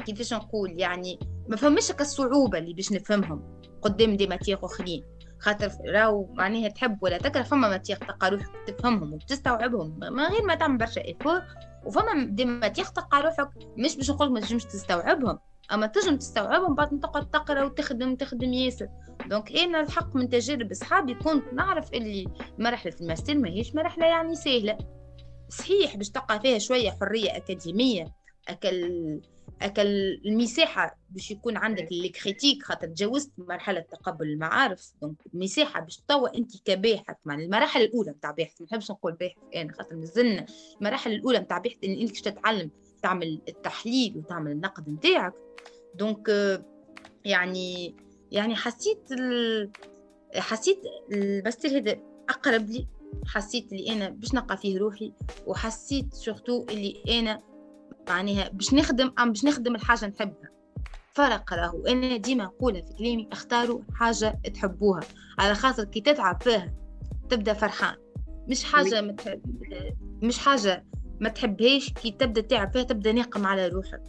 كيفاش نقول؟ يعني ما فهمش الصعوبة اللي باش نفهمهم. قدام des matières أخرين. خاطر راهو معناها تحب ولا تكره فما matières تلقى روحك تفهمهم وتستوعبهم. من غير ما تعمل برشا effort وفما des matières تلقى روحك مش باش نقول ما تنجمش تستوعبهم. أما تنجم تستوعبهم بعد تقعد تقرا وتخدم تخدم ياسر. donc أنا الحق من تجارب اصحابي كنت نعرف اللي مرحلة الماستر ماهيش مرحلة يعني سهلة. صحيح باش تلقى فيها شوية حرية أكاديمية أكل أكل المساحة باش يكون عندك ال critique خاطر تجاوزت مرحلة تقبل المعارف. donc مساحة باش توا أنت كباحث. مع المراحل الأولى نتاع باحث. ما نحبش نقول باحث أنا خاطر مازلنا. المراحل الأولى نتاع باحث إن أنت تتعلم تعمل التحليل وتعمل النقد نتاعك donc يعني يعني حسيت ال... حسيت الماستر هذا أقرب لي. حسيت اللي أنا باش نلقى فيه روحي. وحسيت surtout اللي أنا معناها باش نخدم أم باش نخدم الحاجة نحبها. فرق راهو. أنا ديما نقولها في كلامي اختاروا حاجة تحبوها. على خاطر كي تتعب فيها تبدأ فرحان. مش حاجة متحب... مش حاجة ما تحبهاش. كي تبدأ تعب فيها تبدأ ناقم على روحك.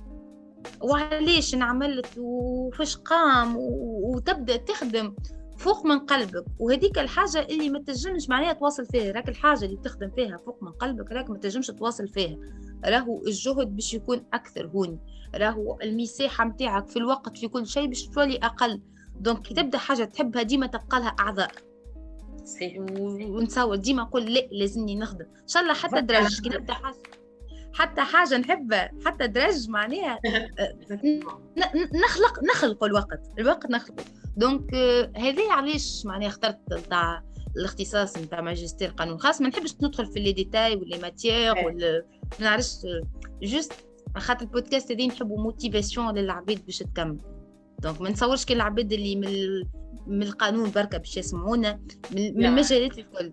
وعليش نعملت وفاش قام؟ وتبدأ تخدم. فوق من قلبك. وهذيك الحاجة اللي ما تنجمش معناها تواصل فيها. راك الحاجة اللي تخدم فيها فوق من قلبك راك ما تنجمش تواصل فيها. راهو الجهد باش يكون أكثر هوني. راهو المساحة متاعك في الوقت في كل شيء باش تولي أقل. donc كي تبدأ حاجة تحبها ديما تبقى لها أعذار. ونتصور ديما نقول لا لازمني نخدم. إن شاء الله حتى درج كي نبدأ حاجة. حتى حاجة نحبها. حتى درج معناها <laughs> نخلق نخلق الوقت. الوقت نخلقه donc هذا علاش معناها اخترت تاع الاختصاص نتاع ماجستير قانون خاص. ما نحبش ندخل في les détails ولا matières ولا ما نعرفش juste خاطر البودكاست هذي نحبوا motivation للعباد باش تكمل. donc ما نتصورش كي العباد اللي من من القانون بركة باش يسمعونا من المجالات الكل.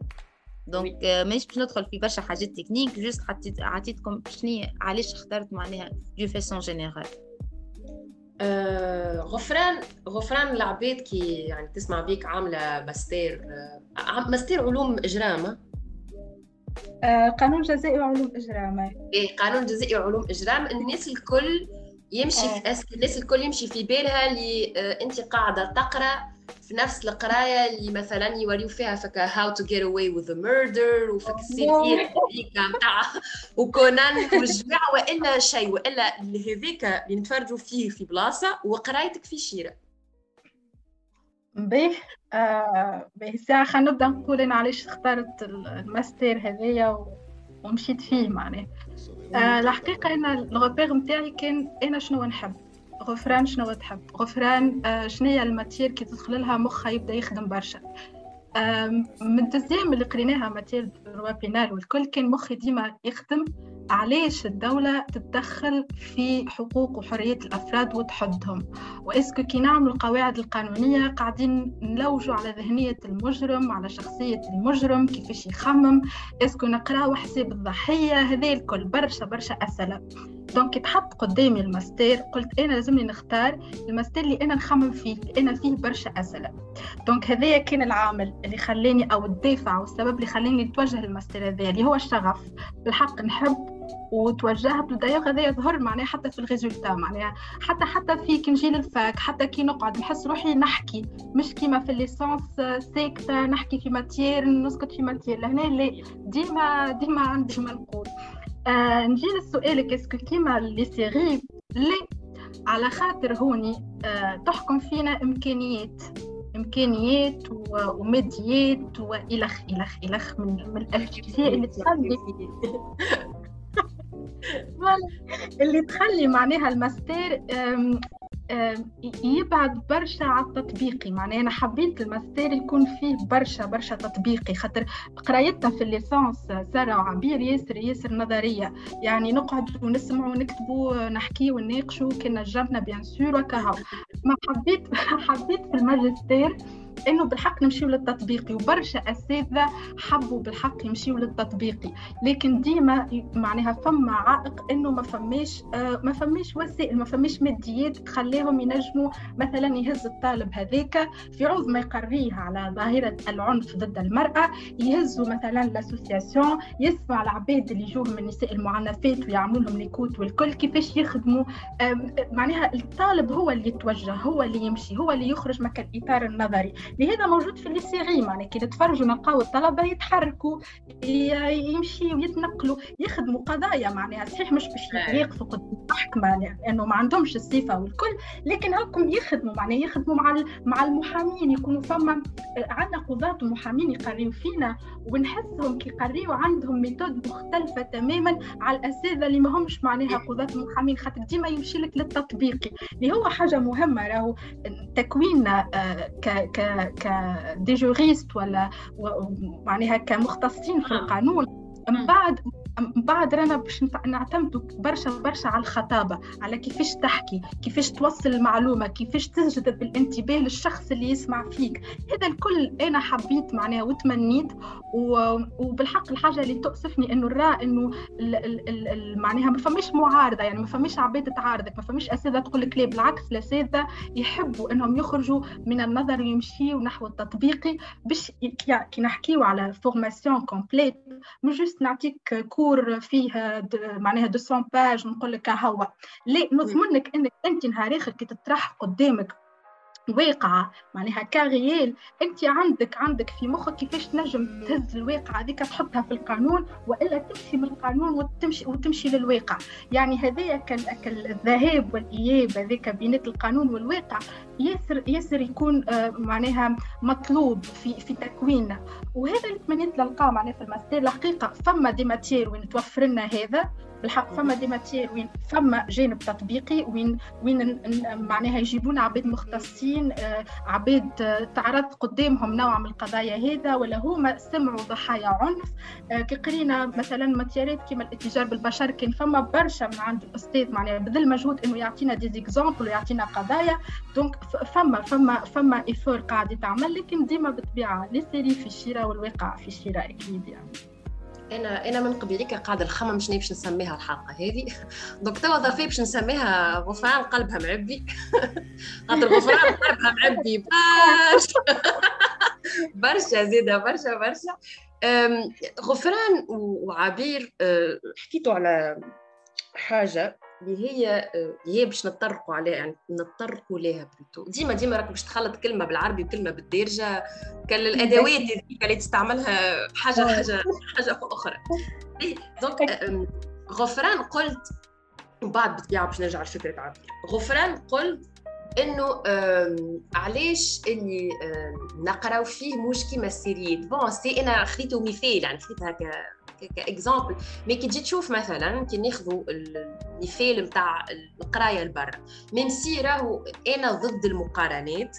donc مانيش باش ندخل في برشا حاجات technique juste عطيتكم شنو علاش اخترت معناها de façon générale آه غفران غفران العباد كي يعني تسمع بيك عاملة ماستير آه ماستير علوم إجرام آه قانون جزائي وعلوم إجرام. إيه قانون جزائي وعلوم إجرام. الناس الكل يمشي. في الناس الكل يمشي في بالها اللي أنت قاعدة تقرأ في نفس القراية اللي مثلا يوريو فيها في ال how to get away with murder وفي ك ال série هذيك نتاع <laughs> وكونان والجماعة وإلا شيء وإلا هذيك اللي نتفرجوا فيه في بلاصة وقرايتك في شيرة. به آه به ساعة خلينا نبدأ نقول أنا علاش اخترت الماستر هذايا ومشيت فيه معناه آه الحقيقة أنا ال repère نتاعي كان أنا شنو نحب. غفران شنو تحب؟ غفران آه شنو هي ال matière كي تدخل لها مخها يبدأ يخدم برشا. من التزام اللي قريناها matière pénale والكل كان مخي ديما يخدم. علاش الدولة تتدخل في حقوق وحرية الأفراد وتحدهم؟ و est-ce que كي نعمل القواعد القانونية قاعدين نلوجوا على ذهنية المجرم على شخصية المجرم كيفاش يخمم؟ est-ce que نقراو حساب الضحية هذا الكل برشا برشا أسئلة. donc تحط قدامي الماستر قلت أنا لازمني نختار الماستر اللي أنا نخمم فيه أنا فيه برشا أسئلة. donc هذايا كان العامل اللي خلاني أو الدافع والسبب اللي خلاني نتوجه للماستر هذا اللي هو الشغف. بالحق نحب وتوجهت للدايوغ هذا يظهر معناها حتى في ال résultat معناها حتى حتى في كي نجي لل fac حتى كي نقعد نحس روحي نحكي مش كيما في ال licence ساكته نحكي في matière نسكت في matière لهنا ديما ديما عندي ما نقول. آه نجي لسؤالك est-ce que كيما les séries لا على خاطر هوني آه تحكم فينا إمكانيات إمكانيات وماديات والخ الخ الخ من من الاشياء اللي تخلي <laughs> اللي تخلي معناها الماستر يبعد برشا على التطبيقي. معناها أنا حبيت الماستر يكون فيه برشا برشا تطبيقي. خاطر قرايتنا في ال licence سارة وعبير ياسر ياسر نظرية. يعني نقعد ونسمع ونكتبوا نحكي ونناقشوا كنا جربنا bien sûr ما حبيت <laughs> حبيت في الماجستير إنه بالحق نمشيو للتطبيقي وبرشا أساتذة حبوا بالحق يمشيو للتطبيقي. لكن ديما معناها فما عائق إنه ما فماش آه ما فماش وسائل ما فماش ماديات تخليهم ينجموا مثلا يهز الطالب هذاك في عوض ما يقريه على ظاهرة العنف ضد المرأة يهزوا مثلا لاسوسياسيون يسمع العباد اللي يجوهم من النساء المعنفات ويعملوا لهم ليكوت والكل كيفاش يخدموا. معناها الطالب هو اللي يتوجه هو اللي يمشي هو اللي يخرج مكان الاطار النظري. لهذا موجود في لي معناها كي نتفرجوا نلقاو الطلبة يتحركوا يمشيوا يتنقلوا يخدموا قضايا معناها صحيح مش باش يقفوا قدام المحكمه لأنه ما عندهمش الصفة والكل لكن هاكم يخدموا معناها يخدموا مع مع المحامين يكونوا فما عندنا قضاة ومحامين يقريوا فينا ونحسهم كي يقريوا عندهم méthode مختلفة تماما على الأساتذة اللي ما همش معناها قضاة ومحامين خاطر ديما يمشي لك للتطبيقي اللي هو حاجة مهمة راهو تكويننا آه، ك ك ك des juristes ولا معناها كمختصين في القانون. من بعد بعد رانا باش نعتمدوا برشا برشا على الخطابة على كيفاش تحكي كيفاش توصل المعلومة كيفاش تجذب الانتباه للشخص اللي يسمع فيك. هذا الكل أنا حبيت معناها وتمنيت وبالحق الحاجة اللي تؤسفني إنه نرى إنه معناها ما فماش معارضة يعني ما فماش عباد تعارضك ما فماش اساتذه تقول لك لا بالعكس الاساتذه يحبوا إنهم يخرجوا من النظري ويمشيوا نحو التطبيقي باش كي نحكيو على formation complète مش juste نعطيك cours فيه معناها 200 pages نقول لك هوا لا نضمنك إنك أنت نهار اخر كي تطرح قدامك واقعة معناها cas réel انت عندك عندك في مخك كيفاش تنجم تهز الواقعة هذيك تحطها في القانون وإلا تمشي من القانون وتمشي وتمشي للواقع يعني هذايا الذهاب والإياب هذاك بينات القانون والواقع ياسر ياسر يكون آه، معناها مطلوب في في تكويننا. وهذا اللي تمنيت نلقاه معناها في الماستر الحقيقة. فما des matières وين توفر لنا هذا. بالحق فما des matières وين فما جانب تطبيقي وين وين معناها يجيبون عباد مختصين آه، عباد تعرض قدامهم نوع من القضايا هذا ولا هما سمعوا ضحايا عنف. آه، كي قرينا مثلا matièreات كما الاتجار بالبشر كان فما برشا من عند الأستاذ معناها بذل مجهود إنه يعطينا des exemples ويعطينا قضايا. donc فما فما فما effort قاعد يتعمل لكن ديما بالطبيعة les séries في شيرة والواقع في شيرة أكيد يعني أنا أنا من قبيليك قاعدة انخمم شنو باش نسميها الحلقة هذه؟ دوك توا ظرفي باش نسميها غفران قلبها معبي. <laughs> خاطر غفران قلبها معبي برشا. <laughs> برشا زيدة برشا برشا. غفران وعبير أه، حكيتوا على حاجة. اللي هي هي باش نتطرقوا عليها يعني نتطرقوا لها بلوتو ديما ديما راك باش تخلط كلمة بالعربي وكلمة بالدارجة كان الادوات هذيك اللي تستعملها حاجة حاجة حاجة أخرى. donc غفران قلت وبعد بالطبيعه باش نرجع لفكرة عبير غفران قلت إنه علاش اللي نقراو فيه مش كيما ال sérieات bon si أنا خذيته مثال يعني خذيتها ك comme exemple mais كي تجي تشوف مثلا كي ناخذوا المثال نتاع القراية لبرا. même si راهو أنا ضد المقارنات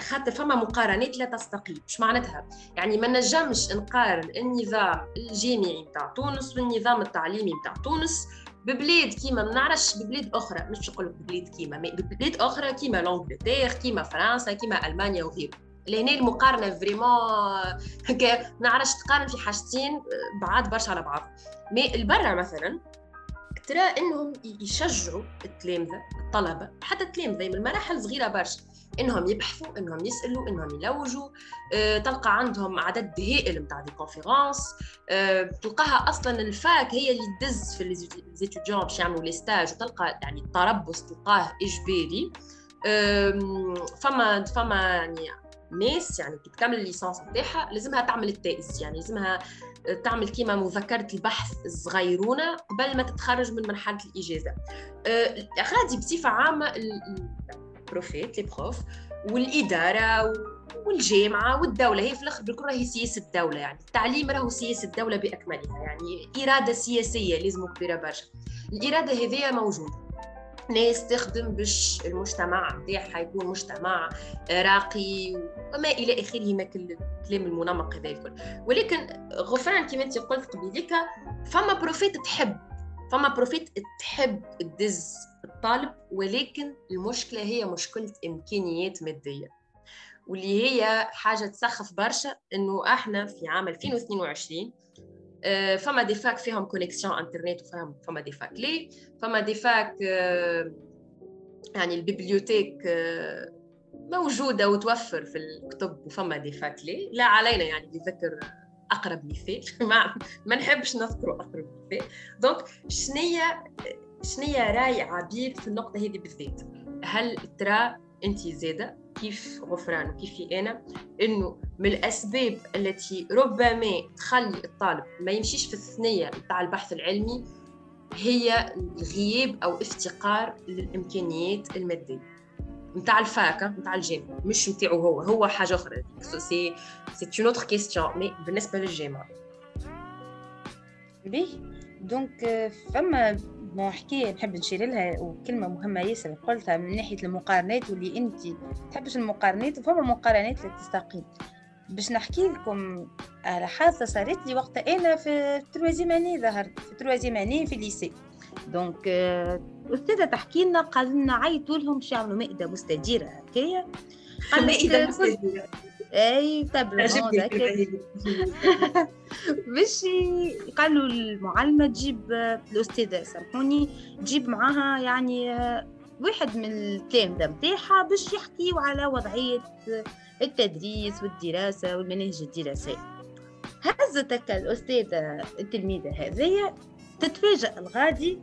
خاطر فما مقارنات لا تستقيم. مش معناتها؟ يعني ما نجمش نقارن النظام الجامعي نتاع تونس والنظام التعليمي نتاع تونس ببلاد كيما ما نعرفش ببلاد أخرى مش نقول ببلاد كيما ببلاد أخرى كيما لانجلتير كيما فرنسا كيما ألمانيا وغيره. لهنا المقارنة vraiment هكا نعرفش تقارن في حاجتين بعاد برشا على بعض. mais البرا مثلا ترى إنهم يشجعوا التلامذة الطلبة حتى التلامذة من مراحل صغيرة برشا. إنهم يبحثوا إنهم يسألوا إنهم يلوجوا. أه، تلقى عندهم عدد هائل نتاع des conférences. أه، تلقاها أصلا ال fac هي اللي تدز في les étudiants باش يعملوا les stages وتلقى يعني التربص تلقاه إجباري. فما فما يعني ناس يعني كي تكمل ال licence نتاعها لازمها تعمل ال thèse يعني لازمها تعمل كيما مذكرة البحث الصغيرونة قبل ما تتخرج من مرحلة الإجازة. أه، غادي بصفة عامة البروفيت لي بروف والإدارة والجامعة والدولة. هي في الآخر بالكل راهي سياسة الدولة يعني. التعليم راهو سياسة الدولة بأكملها يعني. إرادة سياسية لازم كبيرة برشا. الإرادة هذه موجودة. ناس تخدم باش المجتمع نتاعها يكون مجتمع راقي وما إلى آخره ما كل الكلام المنمق هذا الكل. ولكن غفران كما أنت قلت قبيلك فما profs تحب. فما profs تحب تدز الطالب ولكن المشكلة هي مشكلة إمكانيات مادية. واللي هي حاجة تسخف برشا إنه إحنا في عام 2022 آه، فما des facs فيهم connexion internet وفهم فما des facs ليه؟ فما des facs آه، يعني ال bibliothèque آه، موجودة وتوفر في الكتب وفما des facs ليه؟ لا علينا يعني بذكر أقرب مثال. <laughs> ما ما نحبش نذكر أقرب مثال. donc شنية شنية رأي عبيد في النقطة هذه بالذات. هل ترى انت زادة؟ كيف غفران وكيف أنا إنه من الأسباب التي ربما تخلي الطالب ما يمشيش في الثنية بتاع البحث العلمي هي الغياب أو افتقار للإمكانيات المادية. نتاع ال fac نتاع الجامعة مش نتاعو هو هو حاجة أخرى. c'est c'est une autre question mais بالنسبة للجامعه بيه donc فما ما حكاية نحب نشير لها وكلمة مهمة ياسر قلتها من ناحية المقارنات واللي انت تحبش المقارنات وفما مقارنات لا تستقيم. باش نحكي لكم على حادثة صارت لي وقت أنا في troisième ظهرت في troisième في ال lycée donc الاستاذه تحكي لنا قال لنا عيطوا لهم <laughs> <laughs> باش يعملوا مائدة مستديره هكايا مائدة مستديره أي تبلغ باش قالوا المعلمة تجيب الأستاذة سامحوني تجيب معاها يعني واحد من التلامذة نتاعها باش يحكيوا على وضعية التدريس والدراسة والمناهج الدراسية. هزتك الأستاذة التلميذة هذه تتفاجأ الغادي.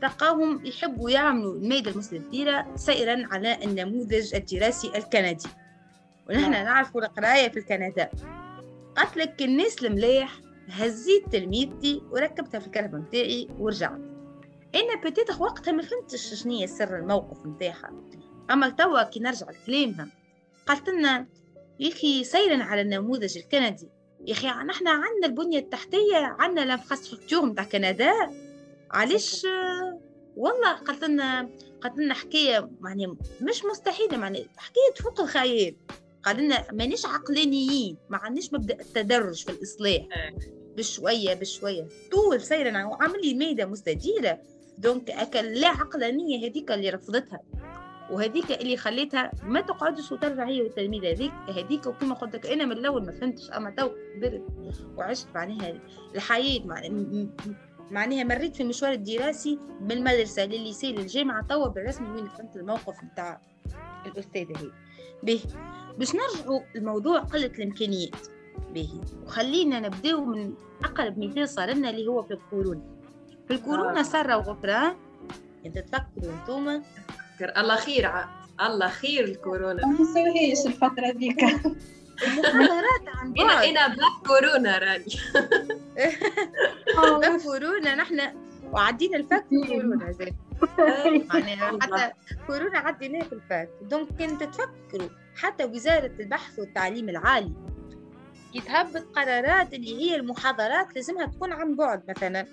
تلقاهم يحبوا يعملوا الميدة المستديرة سيرا على النموذج الدراسي الكندي. ونحن نعم. نعرف القراية في الكندا. قالت لك الناس الملاح هزيت تلميذتي وركبتها في الكرهبة متاعي ورجعت. أنا بتيتخ وقتها ما فهمتش شنية سر الموقف متاعها. أما توا كي نرجع لكلامها قالت لنا يا أخي سيرا على النموذج الكندي. يا أخي نحن عندنا البنية التحتية عندنا لانفراستركتور نتاع كندا. علاش؟ والله قالت لنا قالت لنا حكاية يعني مش مستحيلة يعني حكاية فوق الخيال. قال لنا مانيش عقلانيين ما عندناش مبدأ التدرج في الإصلاح. بشوية بشوية. طول سيرا وعمل لي ميدة مستديره دونك أكل لا عقلانية هذيك اللي رفضتها. وهذيك اللي خليتها ما تقعدش وترجع هي والتلميذة هذيك هذيك وكما قلت لك أنا من الأول ما فهمتش أما تو كبرت وعشت معناها الحياة معناها مريت في المشوار الدراسي من المدرسة للليسي للجامعة توا بالرسمي وين فهمت الموقف نتاع الأستاذة هي. به باش نرجعوا لموضوع قلة الإمكانيات به وخلينا نبدأو من أقرب مثال صار لنا اللي هو في الكورونا. في الكورونا آه. ساره وغفران أنت تفكروا أنتوما تفكر الله خير ع... الله خير الكورونا. ما نسويش الفترة ذيك. المحاضرات عن بعد. أنا أنا باك كورونا راني. باك كورونا نحن وعدينا ال fac في كورونا زي. يعني حتى كورونا عديناه في ال fac donc كنت تفكروا حتى وزارة البحث والتعليم العالي كي تهبط قرارات اللي هي المحاضرات لازمها تكون عن بعد مثلا.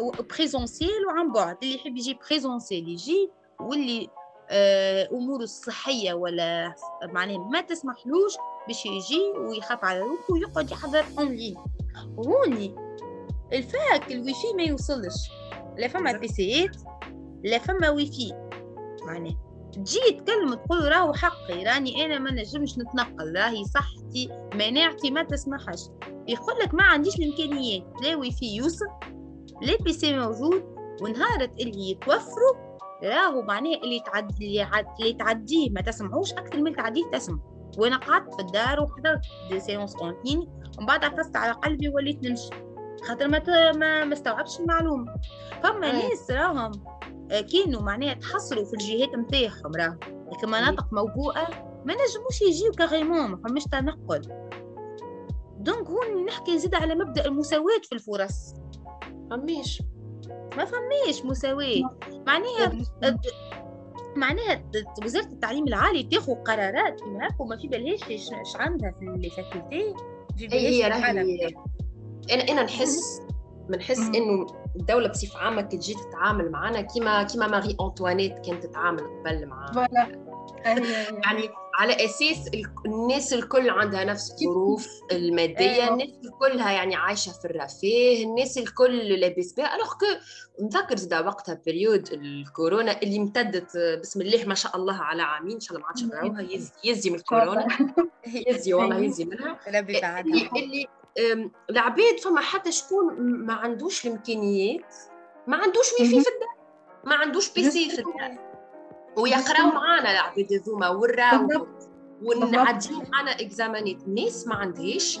و présentiel وعن بعد. اللي يحب يجي présentiel يجي واللي آه، أموره الصحية ولا معناه ما تسمحلوش باش يجي ويخاف على روحه ويقعد يحضر اونلاين هوني ال fac ال wifi ما يوصلش. لا فما pc يات لا فما ويفي معناه تجي تكلم تقول راهو حقي راني أنا ما نجمش نتنقل راهي صحتي مناعتي ما تسمحش. يقول لك ما عنديش الإمكانيات لا ويفي يوصل لا pc موجود ونهارت اللي يتوفروا راهو معناه اللي تعدي اللي, عد... اللي تعديه ما تسمعوش أكثر من تعديه تسمع. وأنا قعدت في الدار وحضرت des séances continues ومن بعد عفست على قلبي وليت نمشي. خاطر ما ما, استوعبش المعلومة. فما ناس راهم آه، كانوا معناها تحصلوا في الجهات نتاعهم راهم. لكن مناطق موبوءة ما نجموش يجيو carrément ما فماش تنقل. donc هون نحكي زيد على مبدأ المساواة في الفرص. فماش. ما فماش مساواة معناها معناها وزارة التعليم العالي تاخذ قرارات كيما هكا وما في بالهاش إيش عندها في الفاكولتي؟ هي راهي أنا أنا نحس بنحس إنه الدولة بصفة عامة كي تجي تتعامل معنا كيما كيما ماري انطوانيت كانت تتعامل قبل مع يعني على أساس الناس الكل عندها نفس الظروف المادية الناس كلها يعني عايشة في الرفاه الناس الكل لابس بها الوغ كو نذكر زاد وقتها بريود الكورونا اللي امتدت بسم الله ما شاء الله على عامين إن شاء الله ما عادش نراوها <laughs> يزي من الكورونا. <laughs> يزي والله يزي منها. اللي, اللي العباد فما حتى شكون ما عندوش الإمكانيات ما عندوش ويفي في الدار ما عندوش بيسي في الدار. ويقراو معانا العباد هذوما والراو ونعديو معانا examen ات ناس ما عندهاش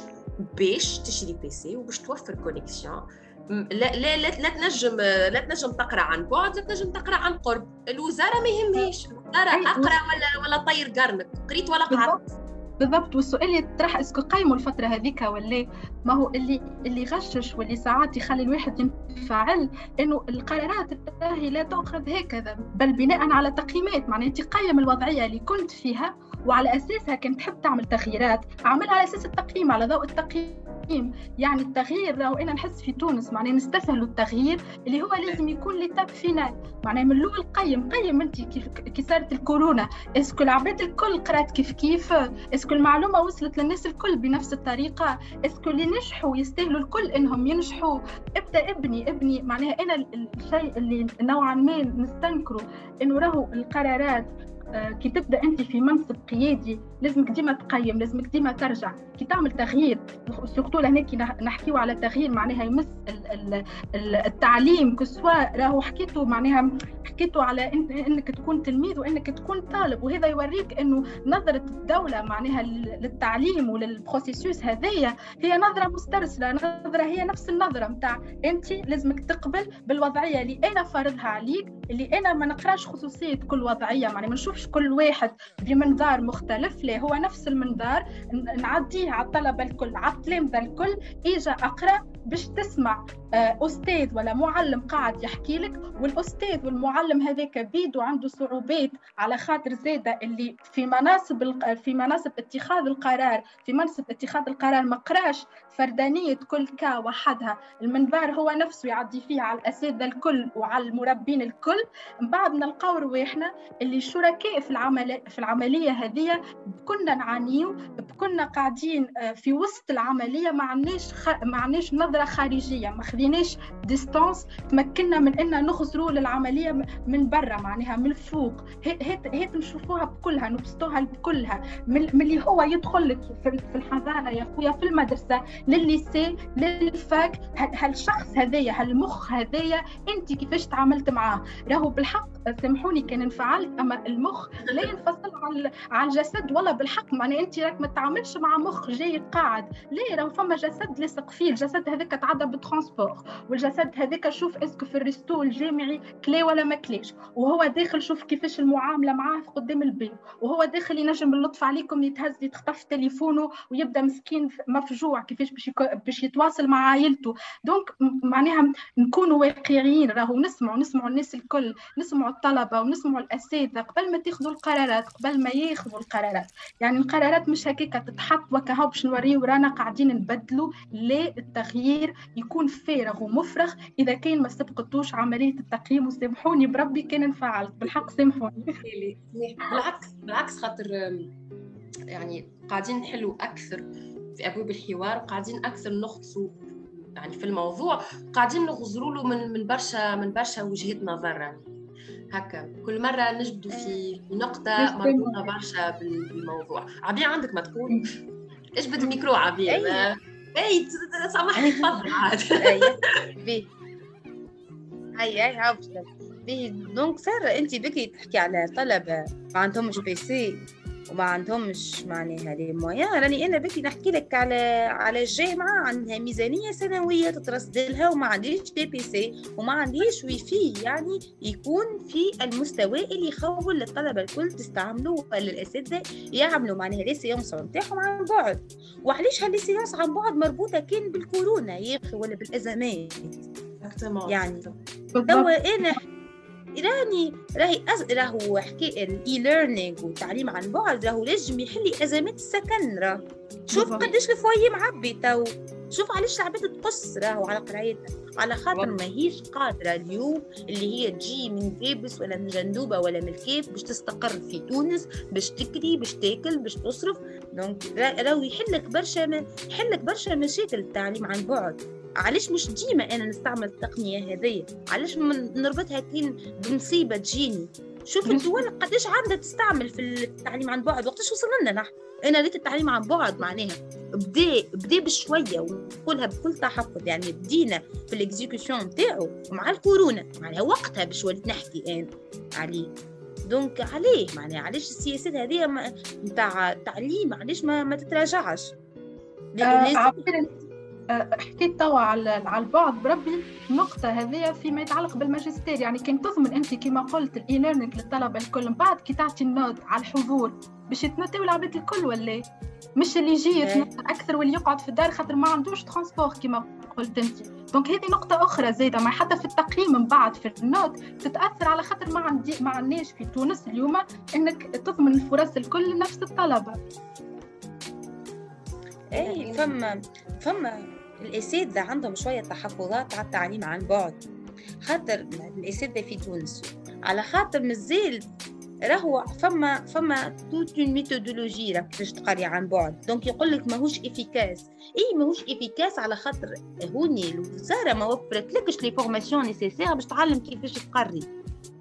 باش تشري pc وباش توفر connexion لا لا لا, لا تنجم لا تنجم تقرأ عن بعد لا تنجم تقرأ عن قرب. الوزارة ما يهمهاش. الوزاره أقرأ ولا ولا طير قرنك. قريت ولا قعدت بالضبط. والسؤال اللي يطرح est-ce que قيموا الفترة هذيك ولا ما هو اللي اللي يغشش واللي ساعات يخلي الواحد ينفعل إنه القرارات راهي لا تؤخذ هكذا بل بناء على تقييمات معناها انت قيم الوضعية اللي كنت فيها وعلى أساسها كنت تحب تعمل تغييرات عملها على أساس التقييم على ضوء التقييم. يعني التغيير راهو أنا نحس في تونس معناها نستسهلوا التغيير اللي هو لازم يكون l'étape finale معناها من الأول قيم قيم انت كيف كي صارت الكورونا. est-ce que العباد الكل قرأت كيف كيف؟ est-ce que المعلومة وصلت للناس الكل بنفس الطريقة. est-ce que اللي نجحوا يستاهلوا الكل إنهم ينجحوا. ابدأ ابني ابني. معناها أنا الشيء اللي نوعا ما نستنكره إنه راهو القرارات آه، كي تبدأ انت في منصب قيادي لازمك ديما تقيم لازمك ديما ترجع. كي تعمل تغيير surtout لهنا نحكيو على تغيير معناها يمس التعليم كسوا راهو حكيتو معناها حكيتو على إنك تكون تلميذ وإنك تكون طالب وهذا يوريك إنه نظرة الدولة معناها للتعليم ولل processus هذايا هي نظرة مسترسلة نظرة هي نفس النظرة نتاع أنت لازمك تقبل بالوضعية اللي أنا فارضها عليك اللي أنا ما نقراش خصوصية كل وضعية معناها ما نشوفش كل واحد بمنظار مختلف لا هو نفس المنظار نعديه على الطلبة الكل على التلامذه الكل اجا أقرأ باش تسمع. آه، أستاذ ولا معلم قاعد يحكي لك والأستاذ والمعلم هذاك بيدو عنده صعوبات على خاطر زاده اللي في مناصب في مناصب اتخاذ القرار في منصب اتخاذ القرار ما قراش. فردانية كل كا وحدها. المنبر هو نفسه يعدي فيه على الأساتذة الكل وعلى المربين الكل. من بعد نلقاو رواحنا اللي شركاء في العمل في العملية هذه كنا نعانيو كنا قاعدين آه، في وسط العملية ما عندناش خ... ما عندناش نظرة خارجية ما خذيناش distance تمكنا من إن نخزروا للعملية من برا معناها من الفوق. هيك نشوفوها بكلها نبسطوها بكلها من اللي هو يدخل لك في الحضانة يا خويا في المدرسة لل lycée لل fac. هالشخص هذايا هالمخ هذايا انت كيفاش تعاملت معاه؟ راهو بالحق سامحوني كان انفعلت اما المخ لا ينفصل على الجسد ولا بالحق. معناها انت راك ما تعاملش مع مخ جاي قاعد. لا راهو فما جسد لاصق فيه. الجسد هذاك تعدى بال transport والجسد هذاك شوف est-ce que في ال resto الجامعي كلا ولا ما كلاش وهو داخل شوف كيفاش المعاملة معاه في قدام البيت وهو داخل ينجم اللطف عليكم يتهز يتخطف تليفونه ويبدأ مسكين مفجوع. كيفاش باش باش يتواصل مع عائلته. donc معناها نكونوا واقعيين راهو نسمعوا نسمعوا الناس الكل نسمعوا الطلبة ونسمعوا الاساتذه قبل ما تاخذوا القرارات قبل ما ياخذوا القرارات. يعني القرارات مش هكاك تتحط وكهو باش نوريو رانا قاعدين نبدلوا لا التغيير يكون فارغ ومفرغ إذا كان ما سبقتوش عملية التقييم وسامحوني بربي كان انفعلت بالحق سامحوني. بالعكس بالعكس خاطر يعني قاعدين نحلوا أكثر. في أبواب الحوار وقاعدين أكثر نغطسوا يعني في الموضوع قاعدين نغزروا له من من برشا من برشا وجهات نظر. يعني هكا كل مرة نجبدوا في نقطة مربوطة برشا بالموضوع. عبير عندك ما تقول؟ اجبد الميكرو عبير أي. سامحني تفضل عاد. <laughs> أي أي هاو باهي دونك سارة انت بكي تحكي على طلبة ما عندهمش PC. وما عندهمش معناها les moyens راني أنا بكري نحكي لك على على الجامعة عندها ميزانية سنوية تترصد لها وما عنديش des PC وما عنديش وي في يعني يكون في المستوى اللي يخول للطلبه الكل تستعملوا ولا الاساتذه يعملوا. معناها les séances نتاعهم عن بعد. وعلاش ها les séances عن بعد مربوطة كان بالكورونا يا أخي ولا بالأزمات؟ يعني توا أنا راني راهي أز... راهو حكي ال e-learning والتعليم عن بعد راهو لازم يحل أزمات السكن راه شوف قداش ال foyer معبي تو. شوف علاش العباد تقص راهو على قرايتها. على خاطر ماهيش قادرة اليوم اللي هي تجي من جابس ولا من جندوبه ولا من الكيف باش تستقر في تونس باش تكري باش تاكل باش تصرف. donc راهو يحلك برشا يحلك برشا مشاكل التعليم عن بعد. علاش مش ديما أنا نستعمل التقنية هذه علاش نربطها كين بمصيبة تجيني؟ شوف الدول قداش عندها تستعمل في التعليم عن بعد وقتاش وصلنا نحن؟ أنا ريت التعليم عن بعد معناها بدا بدا بشوية ونقولها بكل تحفظ يعني بدينا في ال exécution نتاعو مع الكورونا معناها وقتها باش وليت نحكي أنا عليه donc عليه معناها علاش السياسات هذه نتاع التعليم علاش ما, ما تتراجعش؟ حكيت توا على على البعد بربي النقطة هذه فيما يتعلق بالماجستير. يعني كان تضمن أنت كما قلت ال e-learning للطلبة الكل من بعد كي تعطي ال note على الحضور باش يتنوتيو العباد الكل ولا؟ مش اللي يجي إيه. أكثر واللي يقعد في الدار خاطر ما عندوش transport كما قلت أنت. donc هذه نقطة أخرى زايدة ما حتى في التقييم من بعد في ال note تتأثر على خاطر ما عندي ما عندناش في تونس اليوم أنك تضمن الفرص الكل لنفس الطلبة. اي فما فما الاساتذه عندهم شوية تحفظات على التعليم عن بعد. خاطر الاساتذه في تونس. على خاطر مازال راهو فما فما toute une méthodologie راك كيفاش تقري عن بعد. donc يقول لك ماهوش efficace اي ماهوش efficace على خاطر هوني الوزارة ما وفرتلكش les formations nécessaires باش تعلم كيفاش تقري.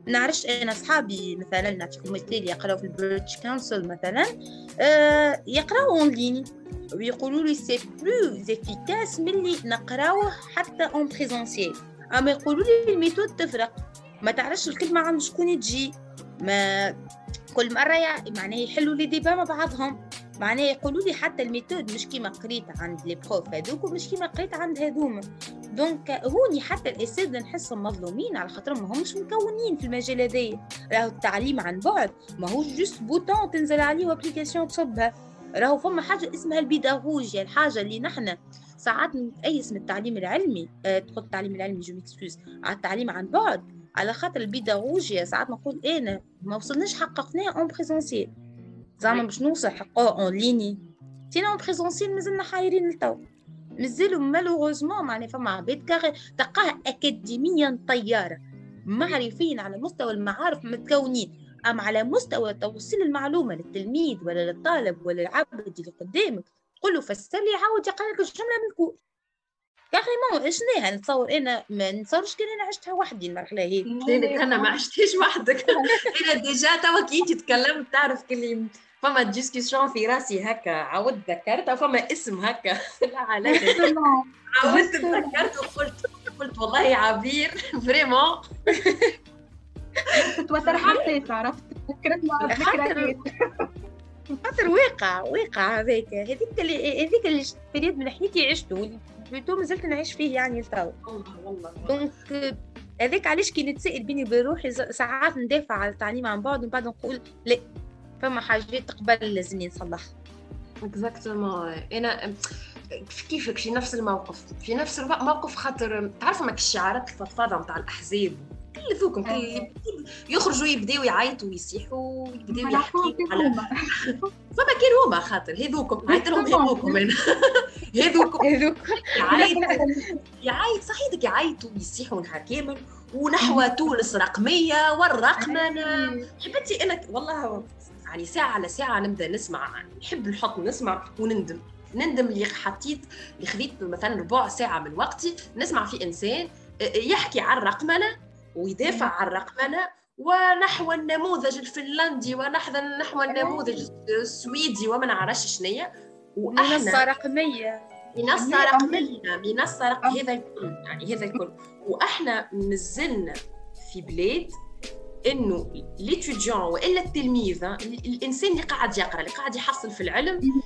نعرفش أنا صحابي مثلا نعطيكم مثال يقراو في ال British Council مثلا آه يقراو en ligne ويقولوا لي c'est plus efficace ملي نقراوه حتى en présentiel أما يقولوا لي ال méthode تفرق. ما تعرفش الكلمة عند شكون تجي. ما كل مرة معناها يحلوا les débats مع بعضهم. معناها يقولوا لي حتى ال méthode مش كيما قريت عند les profs هذوك ومش كيما قريت عند هذوما donc هوني حتى الأساتذة نحسهم مظلومين على خاطر ما همش مكونين في المجال هذايا. راهو التعليم عن بعد ماهوش juste bouton تنزل عليه و application تصبها. راهو فما حاجة اسمها البيداغوجيا الحاجة اللي نحن ساعات نتأيس من التعليم العلمي أه تقول التعليم العلمي je m'excuse على التعليم عن بعد. على خاطر البيداغوجيا ساعات نقول أنا ما وصلناش حققناه en présentiel زعما باش نوصل حقه en ligne سينا en présentiel مازلنا حايرين لتو مازالوا malheureusement معناها فما عباد carré تلقاها اكاديميا طيارة معرفيين على مستوى المعارف متكونين. أما على مستوى توصيل المعلومة للتلميذ ولا للطالب ولا العبد اللي قدامك تقول له فسر لي عاود يقرا لك الجملة من ال code carrément عشناها نتصور إنا ما نتصورش كان أنا عشتها وحدي المرحلة هي. أنا ما عشتهاش وحدك. <laughs> أنا déjà توا كي تتكلم تعرف كلي فما discussion في راسي هكا عاود ذكرت فما اسم هكا. لا عليك. <laughs> عاودت تذكرت وقلت قلت والله عبير vraiment <laughs> توتر حسيت عرفت؟ فكرت مع خاطر واقع واقع هذاك هذيك اللي هذيك اللي بريد من حياتي عشته. plutôt مازلت نعيش فيه يعني لتو والله donc هذاك علاش كي نتسائل بيني وبين روحي ساعات ندافع على التعليم عن بعد ومن بعد نقول لا. فما حاجات قبل لازمني نصلحها اكزاكتومون أنا كيفك؟ في نفس الموقف. في نفس الموقف خاطر تعرفوا ما الشعارات الفضفاضه نتاع الأحزاب. كل ذوكم كل يخرجوا يبداو يعيطوا ويصيحوا ويبداو يحكوا على <laughs> فما كان هما خاطر هذوكم. عيط لهم هذوكم. أنا <laughs> هذوكم. هذوكم. يعيط يعيط صحيح يعيطوا ويصيحوا نهار كامل. ونحو تونس رقميه والرقمنة. حبيتي أنا والله يعني ساعة على ساعة نبدأ نسمع نحب نحط نسمع ونندم. نندم اللي حطيت اللي خذيت مثلا ربع ساعة من وقتي. نسمع في إنسان يحكي عن الرقمنه ويدافع عن الرقمنه ونحو النموذج الفنلندي ونحو نحو النموذج السويدي وما نعرفش وأحنا منصة رقمية. منصة رقمية. منصة رقمية. هذا الكل يعني هذا الكل. وأحنا مازلنا في بلاد إنه les étudiants وإلا التلميذ الإنسان اللي قاعد يقرأ اللي قاعد يحصل في العلم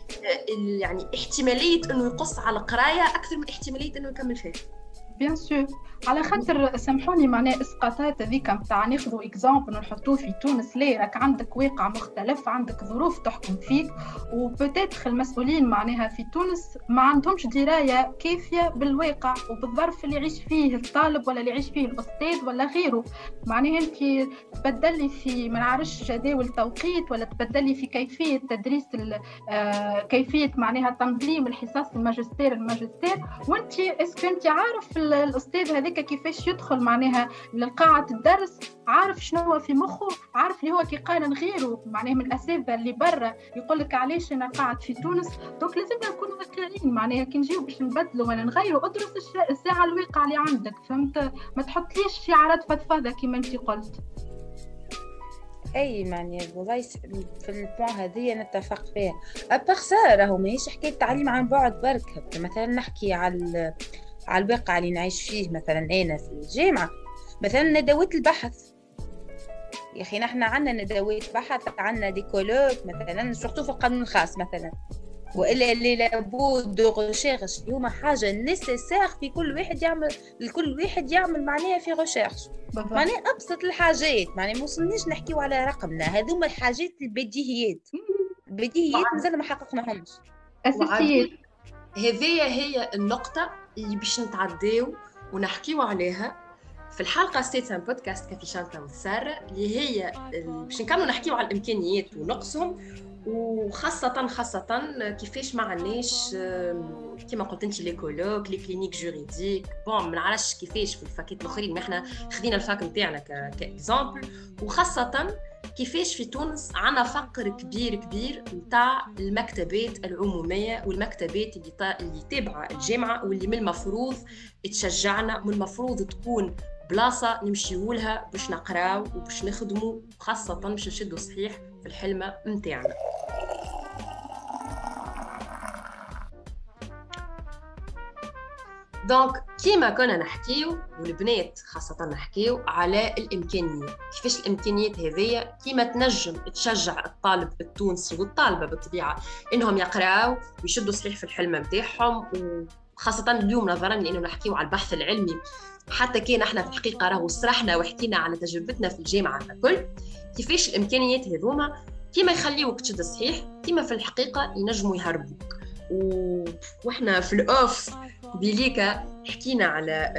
يعني احتمالية إنه يقص على القراية أكثر من احتمالية إنه يكمل فيها. bien sûr على خاطر سامحوني معناها إسقاطات هذيك نتاع ناخذوا exemple ونحطوه في تونس. ليه راك عندك واقع مختلف عندك ظروف تحكم فيك و peut-être المسؤولين معناها في تونس ما عندهمش دراية كافية بالواقع وبالظرف اللي يعيش فيه الطالب ولا اللي يعيش فيه الأستاذ ولا غيره. معناها أنت تبدل لي في ما نعرفش جداول توقيت ولا تبدل لي في كيفية تدريس آه كيفية معناها تنظيم الحصص الماجستير الماجستير. وأنت est-ce que أنت عارف الأستاذ هذاك كيفاش يدخل معناها لقاعة الدرس عارف شنو هو في مخه عارف اللي هو كي قارن غيره معناها من الأساتذة اللي برا يقول لك علاش أنا قاعد في تونس؟ donc لازمنا نكونوا واقعيين معناها كي نجيو باش نبدلوا ولا نغيروا ادرس الساعة الواقعة اللي عندك فهمت؟ ما تحطليش شعارات فضفاضة كما انت قلت. أي معني والله في ال point هذه نتفق فيها. سا راهو ماهيش حكاية تعليم عن بعد برك. مثلا نحكي على على الواقع اللي نعيش فيه مثلا أنا في الجامعة. مثلا ندوات البحث. يا أخي نحن عندنا ندوات بحث عندنا des colloques مثلا surtout في القانون الخاص مثلا. وإلا les labos de recherche اللي هما حاجة nécessaire في كل واحد يعمل لكل واحد يعمل معناها في recherche معناها أبسط الحاجات. معناها ما وصلناش نحكيو على رقمنا. هذوما الحاجات البديهيات. البديهيات مازال ما حققناهمش. أساسيات. هذه هي النقطة باش نتعداو ونحكيو عليها. في الحلقة السادسة من بودكاست كافي شانتا والسارة اللي هي باش نكملوا نحكيو على الإمكانيات ونقصهم وخاصة خاصة كيفاش ما عندناش كيما قلت أنت les colloques les cliniques juridiques. bon ما نعرفش كيفاش في الفاكات الأخرين ما إحنا خذينا ال fac نتاعنا ك exemple. وخاصة كيفاش في تونس عندنا فقر كبير كبير نتاع المكتبات العمومية والمكتبات اللي اللي تابعة الجامعة واللي من المفروض تشجعنا من المفروض تكون بلاصة نمشيو لها باش نقراو وباش نخدموا خاصة باش نشدوا صحيح في الحلمة نتاعنا. دونك كيما كنا نحكيو والبنات خاصة نحكيو على الإمكانيات. كيفاش الإمكانيات هذيا؟ كيما تنجم تشجع الطالب التونسي والطالبة بالطبيعة إنهم يقراو ويشدوا صحيح في الحلم نتاعهم وخاصة اليوم نظرا لأنه نحكيو على البحث العلمي. حتى كان إحنا في الحقيقة راهو سرحنا وحكينا على تجربتنا في الجامعة ككل كيفاش الإمكانيات هذوما؟ كيما يخليوك تشد صحيح كيما في الحقيقة ينجموا يهربوك. و... وإحنا في ال off بليكا حكينا على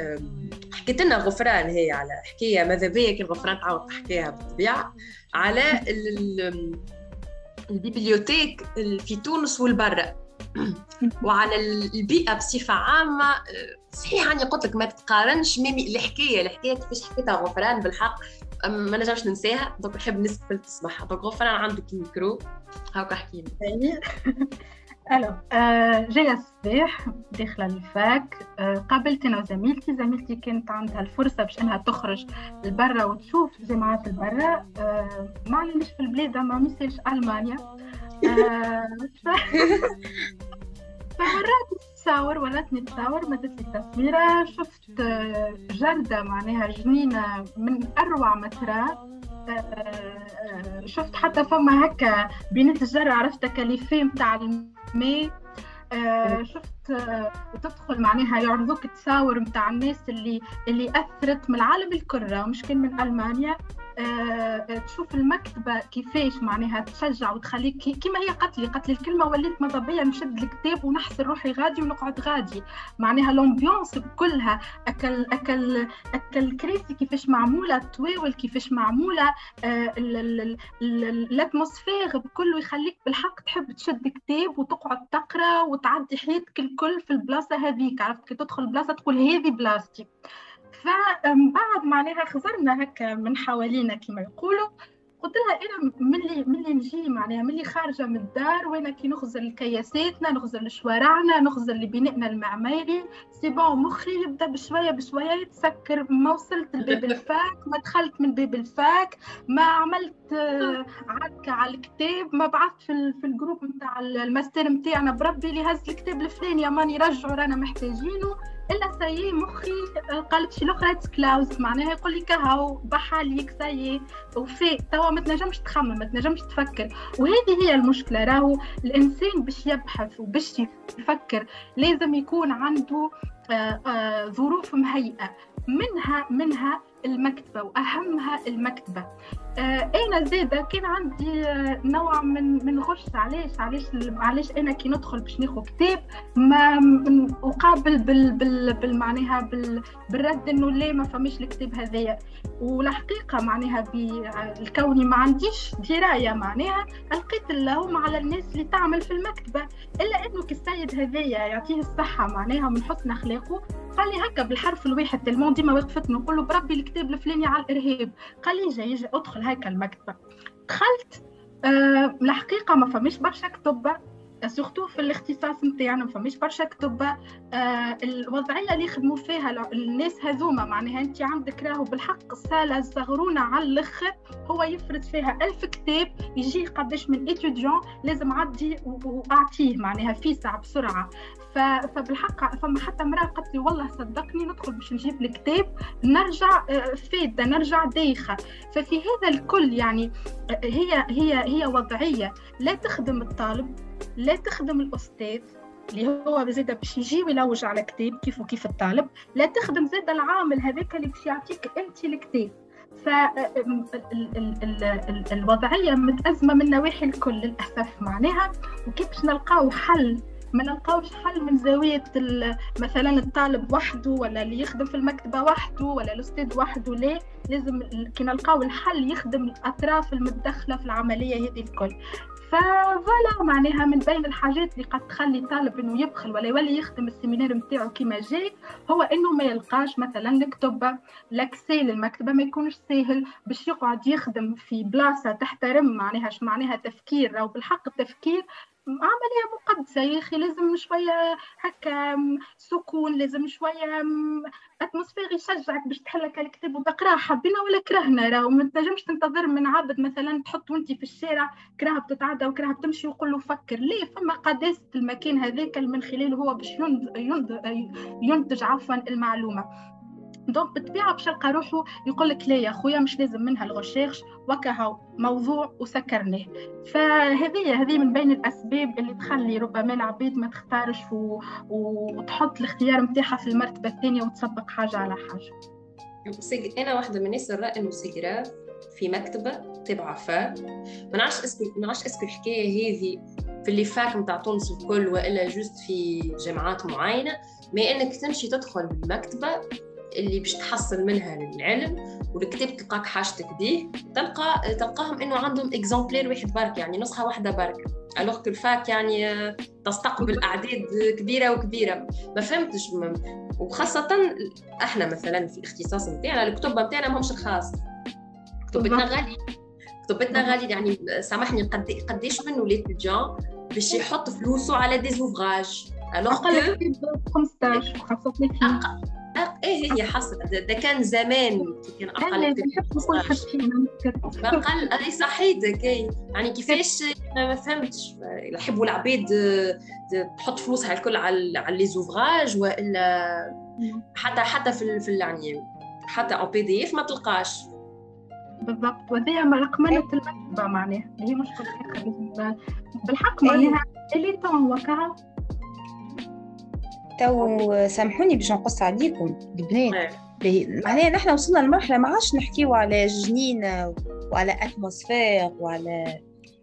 حكيت لنا غفران هي على حكاية ماذا بيا كي غفران تعاود تحكيها بالطبيعة على ال bibliothèque في تونس والبرة <coughs> وعلى البيئة بصفة عامة صحيح أني قلت لك ما تقارنش mais الحكاية الحكاية كيفاش حكيتها غفران بالحق ما نجمش ننساها. donc نحب نسكت تسمعها. donc غفران عندك الميكرو هاكا احكي لي <laughs> ألو آه جاية الصباح داخله ال fac آه قابلت أنا وزميلتي زميلتي كانت عندها الفرصة باش إنها تخرج لبرا وتشوف جامعات البرا. آه ما علمش في البلاد ما مثلش ألمانيا. <laughs> آه فمرات تصاور ولاتني تصاور مدت لي تصويره شفت جردة معناها جنينة من أروع ما ترى شفت حتى فما هكا بينات الجرة عرفت كاليفي متاع الماء آه شفت آه تدخل معناها يعرضوك تصاور متاع الناس اللي اللي أثرت من العالم الكرة مش كان من ألمانيا. آه تشوف المكتبة كيفاش معناها تشجع وتخليك كيما هي قتلي قتل الكلمة وليت ماذا بيا نشد الكتاب ونحسن روحي غادي ونقعد غادي. معناها l'ambiance كلها أكل أكل أكل الكراسي كيفاش معمولة الطواول كيفاش معمولة آه ال atmosphère بكل يخليك بالحق تحب تشد كتاب وتقعد تقرأ وتعدي حياتك الكل في البلاصة هذيك. عرفت كي تدخل بلاصة تقول هذه بلاصتي. فمن بعد معناها خزرنا هكا من حوالينا كما يقولوا قلت لها أنا ملي ملي نجي معناها ملي خارجة من الدار وأنا كي نخزر كياساتنا نخزر شوارعنا نخزر لبنائنا المعماري. c'est bon مخي يبدأ بشوية بشوية يتسكر. ما وصلت لباب <laughs> ال fac ما دخلت من باب ال fac ما عملت <laughs> عكا على الكتاب ما بعثت في, في ال groupe نتاع الماستر نتاعنا بربي اللي هز الكتاب الفلاني يا ماني رجعوا رانا محتاجينه. إلا سايي مخي قالت شي الاخرى كلاوز. معناها يقول لك هاو بحاليك سايي وفي توا ما تنجمش تخمم ما تنجمش تفكر. وهذه هي المشكلة راهو الإنسان باش يبحث وباش يفكر لازم يكون عنده ظروف مهيئة. منها منها المكتبة وأهمها المكتبة. آه أنا زاده كان عندي آه نوع من من غش. علاش؟ علاش علاش أنا كي ندخل باش ناخذ كتاب ما أقابل بال بال بالمعناها بال بالرد إنه لا ما فماش الكتاب هذايا. والحقيقة معناها بالكوني ما عنديش دراية معناها لقيت اللوم على الناس اللي تعمل في المكتبة. إلا إنه كالسيد هذايا يعطيه الصحة معناها من حسن أخلاقه قال لي هكا بالحرف الواحد تلمون ديما وقفت نقول له بربي الكتاب الفلاني على الإرهاب. قال لي جاي أدخل هكا المكتبة. دخلت أه الحقيقة ما فماش برشا كتب surtout في الاختصاص نتاعنا ما فماش برشا كتب آه الوضعيه اللي يخدموا فيها الناس هذوما معناها أنت عندك راهو بالحق الصاله صغرونا على الأخر هو يفرض فيها ألف كتاب يجي قداش من étudiant لازم عدي وأعطيه معناها في ساعه بسرعة. فبالحق فما حتى مرة قالت لي والله صدقني ندخل باش نجيب الكتاب نرجع آه، فاده نرجع دايخة. ففي هذا الكل يعني آه، هي هي هي وضعية. لا تخدم الطالب لا تخدم الأستاذ اللي هو زاد باش يجي ويلوج على كتاب كيف وكيف الطالب. لا تخدم زاد العامل هذاك اللي باش يعطيك أنت الكتاب. فالوضعية متأزمة من نواحي الكل للأسف معناها. وكيف باش نلقاو حل ما نلقاوش حل من زاوية مثلا الطالب وحده ولا اللي يخدم في المكتبة وحده ولا الأستاذ وحده لا لازم كي نلقاو الحل يخدم الأطراف المتدخلة في العملية هذه الكل. ف voilà معناها من بين الحاجات اللي قد تخلي طالب إنه يبخل ولا يولي يخدم ال séminaire نتاعو كيما جاي هو إنه ما يلقاش مثلا الكتب l'accès للمكتبه ما يكونش ساهل باش يقعد يخدم في بلاصة تحترم معناها معناها تفكير أو بالحق التفكير عملية مقدسة يا أخي لازم شوية هكا سكون لازم شوية atmosphère يشجعك باش تحلك الكتاب وتقراه حبينا ولا كرهنا راهو ما تنجمش تنتظر من عبد مثلا تحط وأنت في الشارع كرهبة تتعدى وكرهبة تمشي ويقول له فكر. ليه؟ فما قداسة المكان هذاك من خلاله هو باش ينتج عفوا المعلومة. donc بالطبيعه باش يلقى روحه يقول لك لا يا خويا مش لازم منها la recherche وكهو موضوع وسكرناه. فهذه هذه من بين الأسباب اللي تخلي ربما العبيد ما تختارش و... وتحط الاختيار نتاعها في المرتبة الثانية وتسبق حاجة على حاجة. أنا واحدة من الناس نرى إنه c'est grave في مكتبة تبع fac ما نعرفش est-ce que ما نعرفش est-ce que الحكاية هذه في les facs نتاع تونس الكل وإلا juste في جامعات معينة. ما إنك تمشي تدخل المكتبه اللي باش تحصل منها العلم والكتاب تلقاك حاجتك به تلقى تلقاهم إنه عندهم exemplaire واحد برك يعني نسخة واحدة برك. alors ال fac يعني تستقبل أعداد كبيرة وكبيرة. ما فهمتش وخاصة إحنا مثلا في الاختصاص نتاعنا الكتب نتاعنا ماهمش رخاص كتبتنا غالي كتبتنا غالي يعني سامحني قد قديش من les étudiants باش يحط فلوسه على des ouvrages alors أقل 15 خاصة إيه هي حصلت ده كان زمان كان أقل أقل أي صحيتك اي يعني كيفاش ما فهمتش. يحبوا العباد تحط فلوسها الكل على على لي زوفراج وإلا حتى حتى في في يعني حتى أو بي دي إف ما تلقاش. بالضبط. وهذه رقمنة المكتبة معناها. هي مشكلة. بالحق معناها. اللي تو وكها تو سامحوني باش نقص عليكم. البنات معناها نحن وصلنا لمرحلة ما عادش نحكيو على جنينه وعلى atmosphère وعلى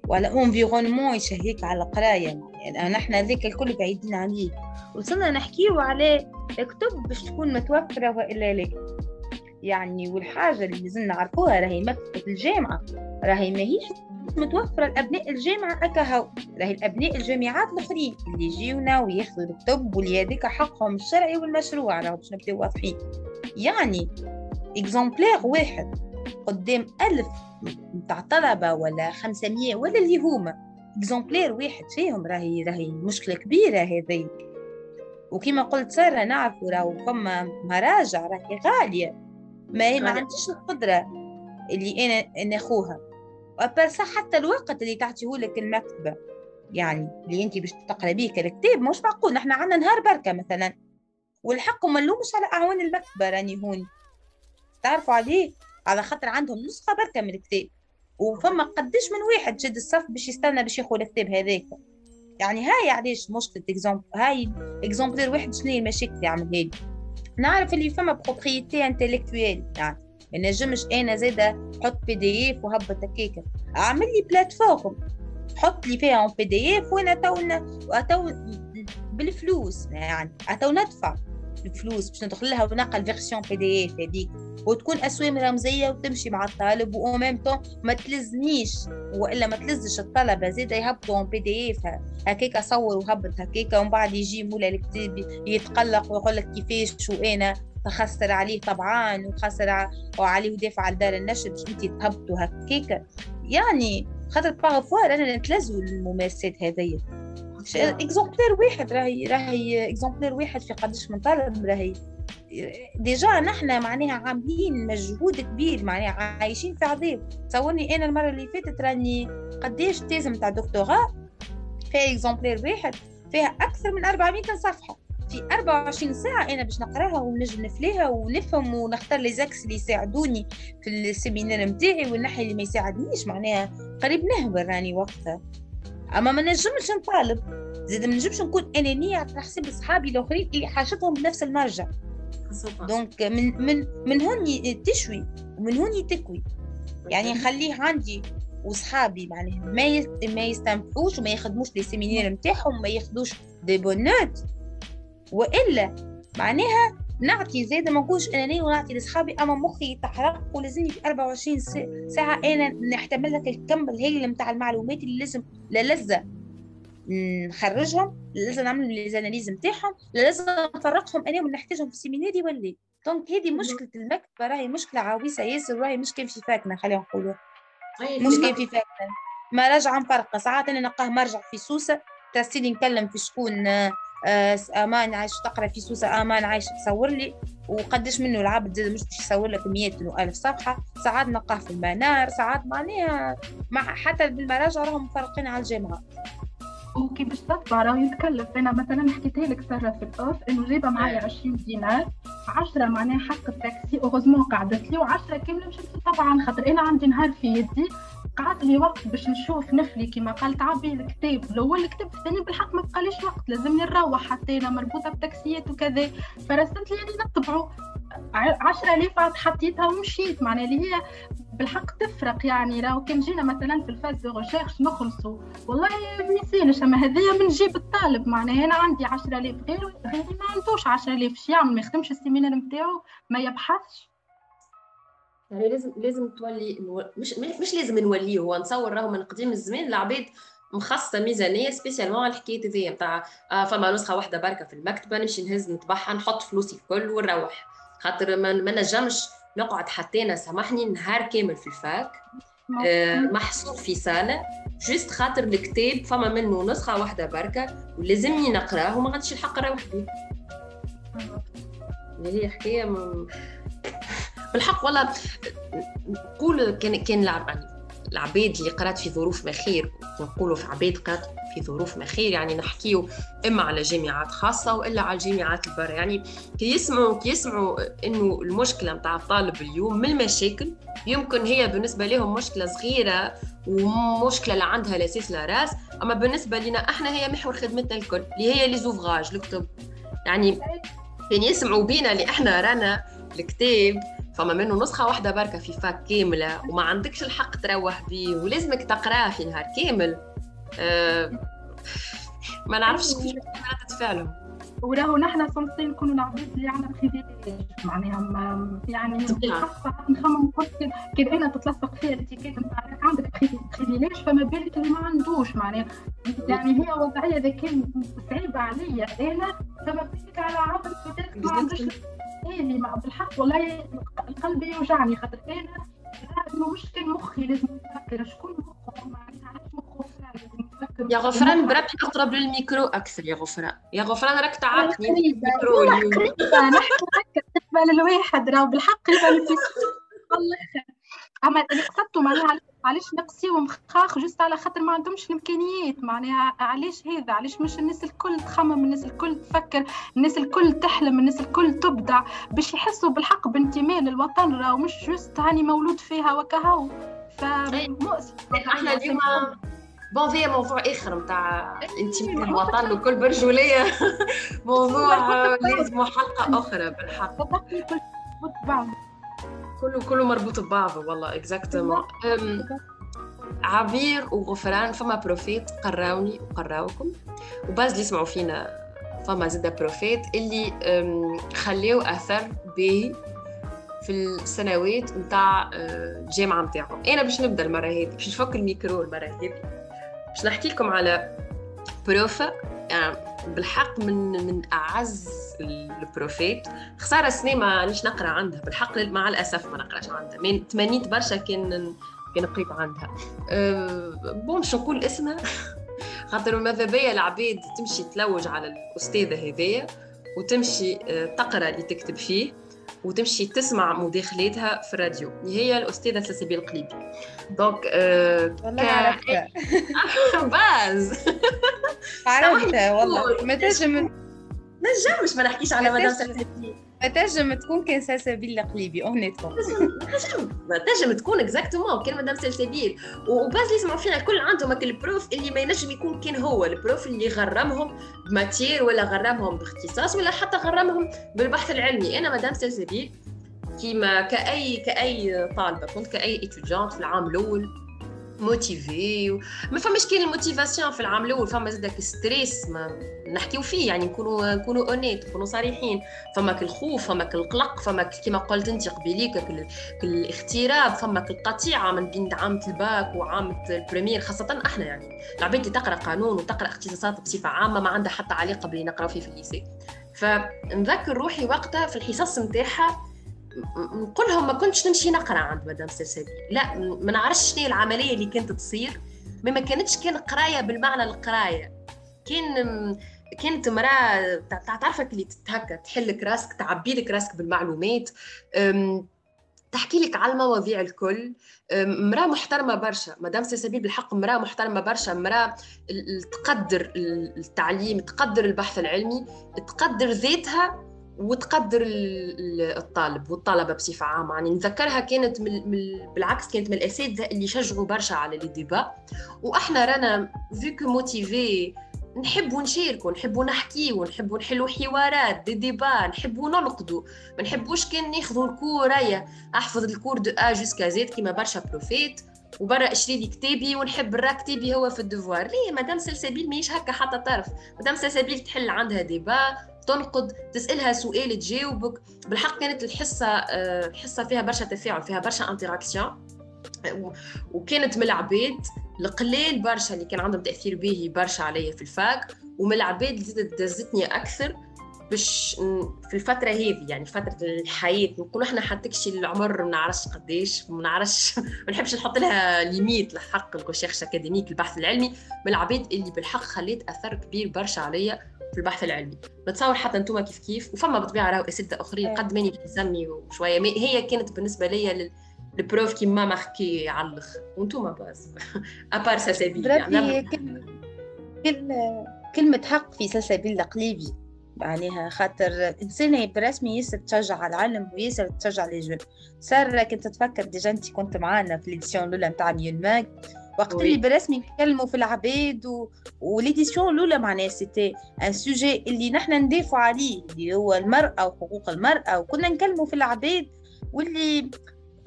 وعلى environnement يشهيك على القراية. يعني نحن ذاك الكل بعيدين عليه. وصلنا نحكيو على كتب باش تكون متوفرة وإلا لا. يعني والحاجة اللي لازم نعرفوها راهي مكتبة الجامعة. راهي ماهيش متوفرة لأبناء الجامعة أكهو راهي الأبناء الجامعات الآخرين اللي يجيونا وياخذوا الكتب واللي هذاك حقهم الشرعي والمشروع راهو باش نبداو واضحين. يعني exemplaire واحد قدام ألف متاع طلبة ولا خمسمية ولا اللي هما exemplaire واحد فيهم راهي راهي مشكلة كبيرة هذه وكما قلت سارة نعرفوا راهو فما مراجع راهي غالية. ما ما عنديش القدرة اللي أنا ناخوها وبرسا حتى الوقت اللي تعطيه لك المكتبة يعني اللي انت باش تقرا بيه كالكتاب مش معقول نحن عندنا نهار بركة مثلا. والحق ما نلومش على أعوان المكتبة راني هون. تعرفوا عليه؟ على خاطر عندهم نسخة بركة من الكتاب. وفما قديش من واحد شد الصف باش يستنى باش ياخذ الكتاب هذاك. يعني هاي علاش مشكلة اكزومبل هاي exemplaire واحد شنو هي المشاكل اللي عمل هادي نعرف اللي فما propriété intellectuelle يعني ما نجمش أنا زاده حط PDF وهبط هكاك أعمل لي plateforme. حط لي فيها PDF وأنا تو تو بالفلوس يعني. تو ندفع الفلوس باش ندخل لها ونقل version PDF هذيك. وتكون اسوام رمزيه وتمشي مع الطالب و ميم طون ما تلزنيش وإلا ما تلزش الطلبة زيد يهبطوا PDF هكاك صور وهبط هكاك ومن بعد يجي مولا الكتاب يتقلق ويقول لك كيفاش وأنا تخسر عليه طبعا وخسر وعليه دافع على دار النشر باش انت تهبطوا هكاك. يعني خاطر parfois رانا نتلزوا الممارسات هذيا. exemplaire واحد راهي راهي exemplaire واحد في قداش من طالب راهي. déjà نحن معناها عاملين مجهود كبير معناها عايشين في عذاب. تصورني أنا المرة اللي فاتت راني قداش thèse متاع دكتوراه فيها exemplaire واحد فيها أكثر من 400 صفحة. في 24 ساعة أنا باش نقراها ونجم نفليها ونفهم ونختار les axes اللي يساعدوني في ال séminaire نتاعي والنحي اللي ما يساعدنيش معناها قريب نهبل راني وقتها. أما ما نجمش نطالب زيد ما نجمش نكون أنانية على حساب صحابي الآخرين اللي حاجتهم بنفس المرجع. donc من من من هون تشوي ومن هون تكوي يعني نخليه عندي وصحابي معناها ما ما يستنفعوش وما يخدموش les séminaires نتاعهم ما ياخذوش des bonnes notes وإلا معناها نعطي زاده ما نكونش انانيه ونعطي لأصحابي أما مخي يتحرق ولازمني في 24 ساعة أنا نحتمل لك الكم الهائل نتاع المعلومات اللي لازم لا لازم نخرجهم لازم نعمل les analyses نتاعهم لازم نفرقهم أنا ونحتاجهم في ال séminaire ولا donc هذه مشكلة المكتبة راهي مشكلة عويصة ياسر راهي مش كان في fac نا خلينا نقولوا. مش كان في fac نا ما راجعه مفرقة ساعات أنا نلقاه مرجع في سوسة ترسيلي نكلم في شكون آمان عايش تقرأ في سوسة آمان عايش تصور لي. وقداش منه العبد مش باش يصور لك مئات والف صفحة. ساعات نلقاه في المنار ساعات معناها مع حتى بالمراجع راهم مفرقين على الجامعة. وكي باش تطبع راه يتكلف. أنا مثلا حكيت لك ساره في ال off إنه جايبه معايا 20 دينار. 10 معناها حق التاكسي. heureusement قعدت لي و10 كاملة مشيت طبعا خاطر أنا عندي نهار في يدي. قعد لي وقت باش نشوف نفلي كما قال تعبي الكتاب. الأول الكتاب الثاني بالحق ما بقاليش وقت لازمني نروح حتى أنا مربوطة بتاكسيات وكذا. فرسلت لي يعني 10000 عاد حطيتها ومشيت. معناها اللي هي بالحق تفرق يعني. لو كان جينا مثلا في ال phase de recherche نخلصوا والله ما يسالش أما هذيا من جيب الطالب. معناها أنا عندي 10000 غير غيري ما عندوش 10000 شي يعمل ما يخدمش ال séminaire نتاعو ما يبحثش. يعني لازم لازم تولي مش مش لازم نوليه هو نصور راهو من قديم الزمان. العباد مخصصة ميزانية spécialement على الحكاية هذيا نتاع آه فما نسخة واحدة بركة في المكتبة نمشي نهز نطبعها نحط فلوسي الكل ونروح. خاطر ما, نجمش نقعد حتى أنا سامحني نهار كامل في ال fac آه محصور في صاله جست خاطر الكتاب فما منه نسخة واحدة بركة ولازمني نقراه وما عنديش الحق نروح به هي حكاية من... بالحق والله نقول كان كان العباد اللي قرات في ظروف ما خير نقولوا في عباد قرات في ظروف ما خير يعني نحكيو إما على جامعات خاصة وإلا على الجامعات البر. يعني كي يسمعوا كي يسمعوا إنه المشكلة نتاع الطالب اليوم من المشاكل يمكن هي بالنسبة لهم مشكلة صغيرة ومشكلة اللي عندها لاساس لا راس. أما بالنسبة لنا إحنا هي محور خدمتنا الكل اللي هي لي زوفغاج الكتب. يعني كان يسمعوا بينا اللي إحنا رانا الكتاب. فما منه نسخة واحدة بركه في فاك كاملة وما عندكش الحق تروح به ولازمك تقراه في نهار كامل. أه ما نعرفش كيف ردة فعلهم وراهو نحن censés نكونوا العباد اللي عندنا privilège معناها يعني نخمم كي أنا تتلصق فيها ال étiquette نتاعك عندك privilège فما بالك اللي ما عندوش. معناها يعني هي وضعية إذا كان صعيبة عليا أنا فما بالك على عبد ما عندوش إيه بالحق والله القلب يوجعني خاطر أنا مش كان مخي لازم نفكر شكون مخه؟ معناها علاش مخه يا غفران بربي أقرب للميكرو. أكثر يا غفران. يا غفران راك تعاقني الميكرو نحكي هكا بالنسبة للواحد راهو بالحق والله أما اللي قصدته معناها علاش نقصيو مخاخ juste على خاطر ما عندهمش الإمكانيات؟ معناها علاش هذا؟ علاش مش الناس الكل تخمم الناس الكل تفكر الناس الكل تحلم الناس الكل تبدع باش يحسوا بالحق بانتماء للوطن راهو مش juste هاني مولود فيها وكهو. فمؤسف إحنا اليوم bon فيها موضوع آخر نتاع انتماء الوطن وكل برجولية. <laughs> موضوع لازم حلقة أخرى بالحق. كله كله مربوط ببعضه والله exactement عبير وغفران فما بروفيت قراوني وقراوكم. وباز اللي يسمعوا فينا فما زاد بروفيت اللي خليو أثر باهي في السنوات نتاع الجامعة نتاعهم أنا باش نبدأ المرة هذه باش نفك الميكرو المرة هذه باش نحكي لكم على بروفا يعني بالحق من من أعز البروفيت. خسارة سنة ما نيش نقرأ عندها. بالحق مع الأسف ما نقرأش عندها. من تمنيت برشا كان كان قريت عندها. أه bon باش نقول اسمها؟ <laughs> خاطر ماذا بيا العباد تمشي تلوج على الأستاذة هذيا وتمشي أه، تقرأ اللي تكتب فيه وتمشي تسمع مداخلاتها في الراديو. هي الأستاذة سلسبيل القليبي. donc أه والله ك... عرفتها <laughs> باز. <laughs> عرفتها والله. ما تنجم نجمش ما نحكيش على مدام سلسبيل؟ ما تنجم تكون كان سلسبيل القليبي honnêtement ما تنجم تكون exactement كان مدام سلسبيل. وباز اللي يسمعوا فينا الكل عندهم ال prof اللي ما ينجم يكون كان هو. ال prof اللي غرمهم ب matière ولا غرمهم باختصاص ولا حتى غرمهم بالبحث العلمي. أنا مدام سلسبيل كيما كاي كأي طالبة كنت كأي étudiante في العام الأول. motivée و... ما فماش كان ال motivation في العام الأول؟ فما زادا stress ما نحكيو فيه يعني نكونوا نكونوا honnêtes نكونوا صريحين. فماك الخوف فماك القلق فماك كما قلت أنت قبيليك الاغتراب فماك القطيعه من بين عامه الباك وعامه ال première خاصة أحنا يعني. العباد اللي تقرأ قانون وتقرأ اختصاصات بصفة عامة ما عندها حتى علاقة باللي نقراو فيه في الليسي فنذكر روحي وقتها في الحصص نتاعها نقولهم ما كنتش نمشي نقرأ عند مدام سلسبيل لا ما نعرفش شنو العملية اللي كانت تصير. ما كانتش كان قراية بالمعنى القراية. كان كانت مراه تعرفك اللي تتهكى تحلك راسك تعبي لك راسك بالمعلومات. تحكي لك على المواضيع الكل. مرأة محترمة برشا. مدام سلسبيل بالحق مرأة محترمة برشا. مرأة تقدر التعليم تقدر البحث العلمي تقدر ذاتها وتقدر الطالب والطلبة بصفة عامة. يعني نذكرها كانت من بالعكس كانت من الأساتذة اللي يشجعوا برشا على les débats. وإحنا رانا فيكو motivés نحبوا نشاركوا نحبوا نحكيوا نحبوا نحلوا حوارات دي ديبا نحبوا ننقدوا. ما نحبوش كان ناخذوا ال cours أحفظ ال cours de A jusqu'à Z كيما برشا بروفيت. وبرا أشري لي كتابي ونحب نرا كتابي هو في ال devoir ليه؟ مدام سلسبيل ماهيش هكا حتى طرف. مدام سلسبيل تحل عندها débat تنقد تسألها سؤال تجاوبك. بالحق كانت الحصة الحصه آه، فيها برشا تفاعل فيها برشا interaction وكانت من العباد القليل برشا اللي كان عندهم تأثير باهي برشا عليا في ال fac ومن العباد اللي دزتني أكثر باش في الفترة هذه يعني فترة الحياة. نقول إحنا حتى كشي العمر ما نعرفش قداش ما نعرفش ما نحبش نحط لها limite لحق ال recherche académique البحث العلمي. من العباد اللي بالحق خليت أثر كبير برشا عليا في البحث العلمي. نتصور حتى أنتم كيف كيف وفما بالطبيعه راهو اساتذه أخرين. قد ماني نسمي وشوية. هي كانت بالنسبة لي ال prof qui m'a marquée على الآخر وأنتم باز à part سلسبيل يعني كل كلمة حق في سلسبيل القليبي معناها خاطر انسان برسمي ياسر تشجع على العلم وياسر تشجع les jeunes صار كنت تفكر déjà أنت كنت معانا في l'édition الأولى نتاع نيون ماك وقت اللي برسمي نتكلموا في العباد و... و l'édition الأولى معناها c'était un sujet اللي نحن ندافعوا عليه اللي هو المرأة وحقوق المرأة وكنا نكلموا في العباد واللي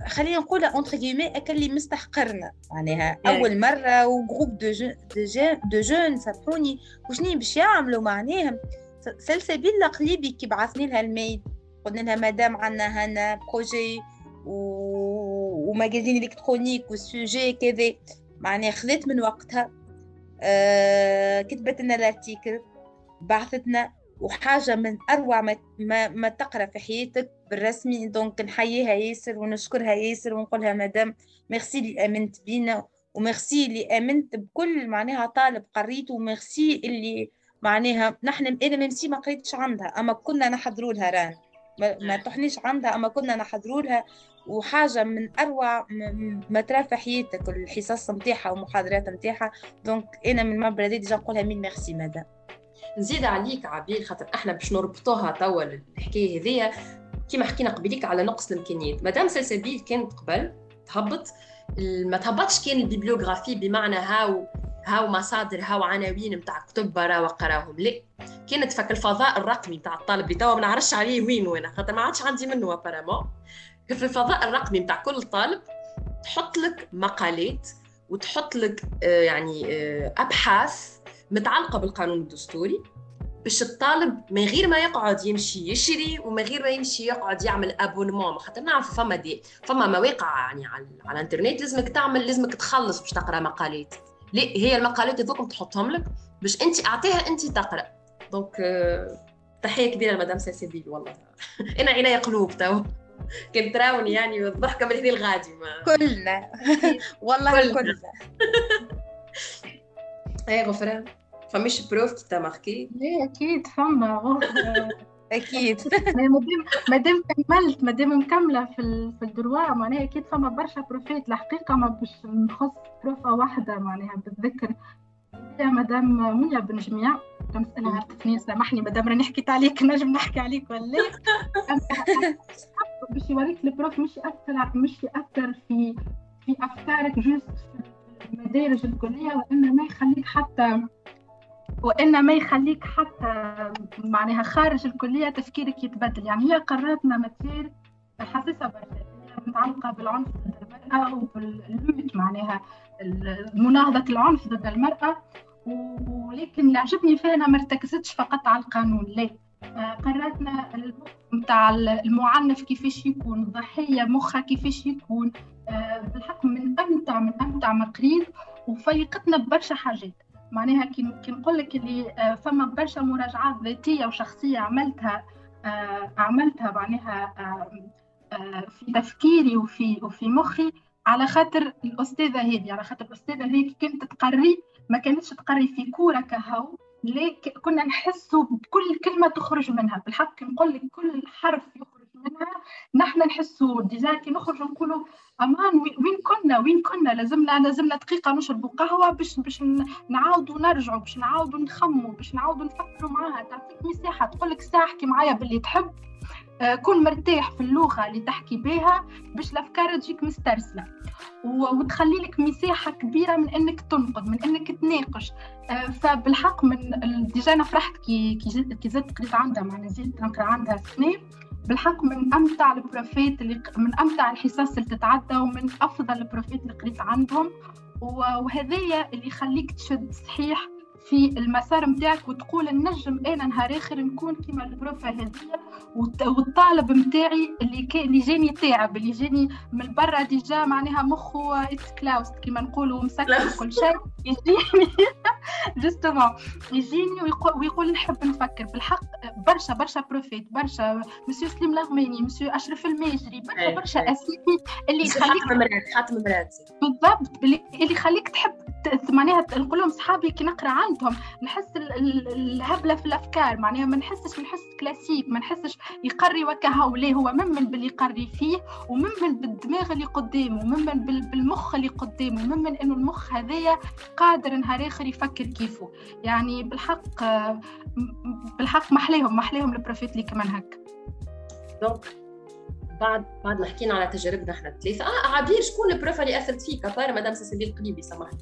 خلينا نقول entre guillemets الكل اللي مستحقرنا. معناها أول مرة و groupe de jeunes de jeunes, de jeunes سامحوني وشني باش يعملوا معناها؟ سلسبيل قليبي كي بعثني لها ال mail قلنا لها مدام عندنا هنا projet و... و magazine électronique وال sujet كذا. معناها خذت من وقتها آه كتبت لنا ال article بعثتنا وحاجة من أروع ما, ما, ما تقرأ في حياتك بالرسمي donc نحييها ياسر ونشكرها ياسر ونقولها مدام ميرسي اللي آمنت بينا وميرسي اللي آمنت بكل معناها طالب قريته وميرسي اللي معناها نحن أنا même si ما قريتش عندها أما كنا نحضروا لها ران ما, ما تحنيش عندها أما كنا نحضروا لها وحاجة من أروع ما ترى في حياتك الحصص نتاعها والمحاضرات نتاعها donc أنا من المنبر هذا déjà نقولها mille merci مدام نزيد عليك عبير خاطر إحنا باش نربطوها توا الحكاية هذيا كيما حكينا قبليك على نقص الإمكانيات. مدام سلسبيل كانت قبل تهبط ما تهبطش كان ال bibliographie بمعنى هاو هاو مصادر هاو عناوين نتاع كتب برا وقراهم. لا كانت فك الفضاء الرقمي نتاع الطالب اللي توا ما نعرفش عليه وين وين خاطر ما عادش عندي منه apparemment في الفضاء الرقمي بتاع كل طالب تحط لك مقالات وتحط لك آه، يعني آه، أبحاث متعلقة بالقانون الدستوري باش الطالب من غير ما يقعد يمشي يشري ومن غير ما يمشي يقعد يعمل abonnement خاطر نعرف فما des فما مواقع يعني على, على الإنترنت لازمك تعمل لازمك تخلص باش تقرأ مقالات ليه؟ هي المقالات هذوك تحطهم لك باش أنت أعطيها أنت تقرأ. donc تحية كبيرة لمدام سلسبيل والله. <laughs> أنا عيني قلوب تو. كنت تراوني يعني الضحكه من هذه الغادي ما كلنا. <laughs> والله كلنا. <laughs> إيه غفران فمش prof qui t'a marquée إيه أكيد. فما <laughs> أكيد. ما دام كملت ما دام مكملة في في ال droit معناها أكيد فما برشا بروفيت الحقيقة ما باش نخص بروفة واحدة معناها بالذكر. يا مدام منيا بن جميع كنسألها عرفتني سامحني مدام راني حكيت عليك نجم نحكي عليك ولا <laughs> باش يوريك ال prof مش يأثر مش يأثر في في أفكارك جوست في المدارج الكلية وإنما يخليك حتى وإنما يخليك حتى معناها خارج الكلية تفكيرك يتبدل. يعني هي قررتنا ماتير حساسة برشا متعلقة بالعنف ضد المرأة وباللوت معناها. مناهضة العنف ضد المرأة ولكن اللي عجبني فيها ما ارتكزتش فقط على القانون. لا. قررتنا نتاع المعنف كيفاش يكون ضحية مخها كيفاش يكون بالحق من أمتع من أمتع ما قريت وفيقتنا ببرشا حاجات. معناها كي نقول لك اللي فما برشا مراجعات ذاتية وشخصية عملتها عملتها معناها في تفكيري وفي وفي مخي على خاطر الأستاذة هذه على خاطر الأستاذة هذه كانت تقري ما كانتش تقري في كورة كهو ليك كنا نحسوا بكل كلمة تخرج منها بالحق نقول لك كل حرف يخرج منها نحن نحسوا déjà كي نخرج نقولوا أمان وين كنا وين كنا لازمنا لازمنا دقيقة نشربوا قهوة باش باش نعاودوا نرجعوا باش نعاودوا نخموا باش نعاودوا نفكروا معاها تعطيك مساحة تقول لك ساعه احكي معايا باللي تحب. آه، كون مرتاح في اللغة اللي تحكي بها باش الأفكار تجيك مسترسلة. وتخلي لك مساحة كبيرة من أنك تنقد من أنك تناقش. آه، فبالحق من ديجا أنا فرحت كي كي زدت قريت عندها معناها زدت نقرا عندها سنة. بالحق من أمتع البروفيت اللي من أمتع الحصص اللي تتعدى ومن أفضل البروفيت اللي قريت عندهم. وهذايا اللي يخليك تشد صحيح في المسار نتاعك وتقول نجم أنا نهار آخر نكون كيما البروفا هذه والطالب نتاعي اللي كي اللي جاني تعب اللي جاني من برا déjà معناها مخه it's closed كيما نقولوا مسكر كل شيء. يجيني <laughs> justement يجيني ويقول نحب نفكر. بالحق برشا برشا بروفيت برشا مسيو سليم الغماني مسيو اشرف الماجري برشا إيه، برشا إيه. أسامي اللي يخليك مرات خاتم مرات بالضبط اللي يخليك تحب معناها نقول لهم صحابي كي نقرا عندهم نحس الهبلة في الأفكار معناها ما نحسش نحس كلاسيك ما نحسش يقري وكها وليه هو ممن باللي يقري فيه وممن بالدماغ اللي قدامه وممن بالمخ اللي قدامه وممن إنه المخ هذايا قادر نهار آخر يفكر كيفه يعني بالحق بالحق محليهم محليهم البروفيت اللي كمان هكا. donc بعد بعد ما حكينا على تجاربنا إحنا الثلاثة. آه عبير شكون ال prof اللي أثرت فيك؟ à part مدام سلسبيل القليبي سامحني.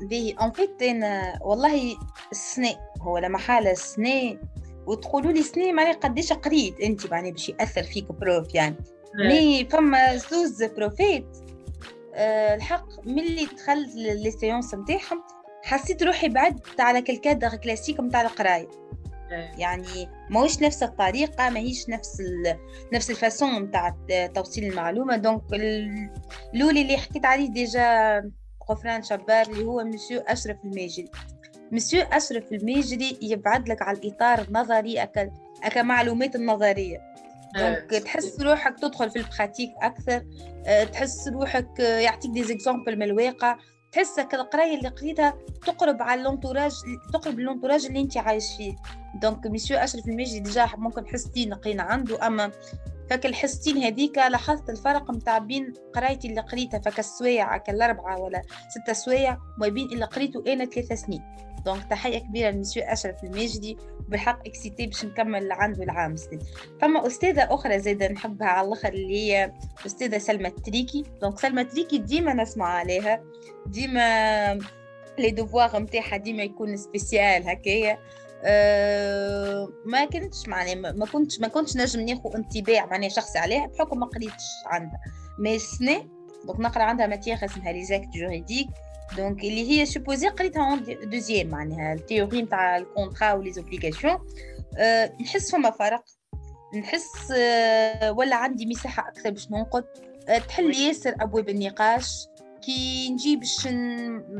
باهي en fait أنا والله السنة هو لما حالة السنة وتقولوا لي سنة معني قديش قريت أنت معني باش يأثر فيك prof يعني. mais فما زوز بروفيت أه الحق ملي دخلت لي séances نتاعهم حسيت روحي بعدت على هاك ال cadre classique نتاع القراية. يعني ماهوش نفس الطريقة ماهيش نفس ال... نفس ال façon نتاع توصيل المعلومة. donc الاولي اللي حكيت عليه déjà غفران شبار اللي هو مسيو أشرف الماجري مسيو أشرف الماجري يبعد لك على الإطار النظري أكا, أكا معلومات النظرية. donc تحس روحك تدخل في ال pratique أكثر آه، تحس روحك آه، يعطيك des exemples من الواقع. تحسك القراية اللي قريتها تقرب على l'entourage تقرب l'entourage اللي أنت عايش فيه. donc مسيو أشرف الماجري déjà ممكن حستين قرينا عنده أما فك الحصتين هذيك لاحظت الفرق متاع بين قرايتي اللي قريتها فك السوايع كالأربعة ولا ستة سوايع وما بين اللي قريته أنا ثلاثة سنين. donc تحية كبيرة لمسيو أشرف الماجري وبالحق excitée باش نكمل عنده العام سنين فما أستاذة أخرى زايدة نحبها على الآخر اللي هي أستاذة سلمى التريكي. donc سلمى التريكي ديما نسمع عليها. ديما les devoirs نتاعها ديما يكون spécial هكايا. أه ما كنتش معني ما كنتش ما كنتش نجم ناخذ انطباع معني شخصي عليها بحكم ما قريتش عندها. mais السنة donc نقرأ عندها matière اسمها les actes juridiques donc اللي هي supposée قريتها deuxième معناها ال théorie نتاع ال contrat و les obligations أه نحس فما فرق. نحس أه ولا عندي مساحة أكثر باش ننقد. أه تحل ياسر أبواب النقاش. كي نجي باش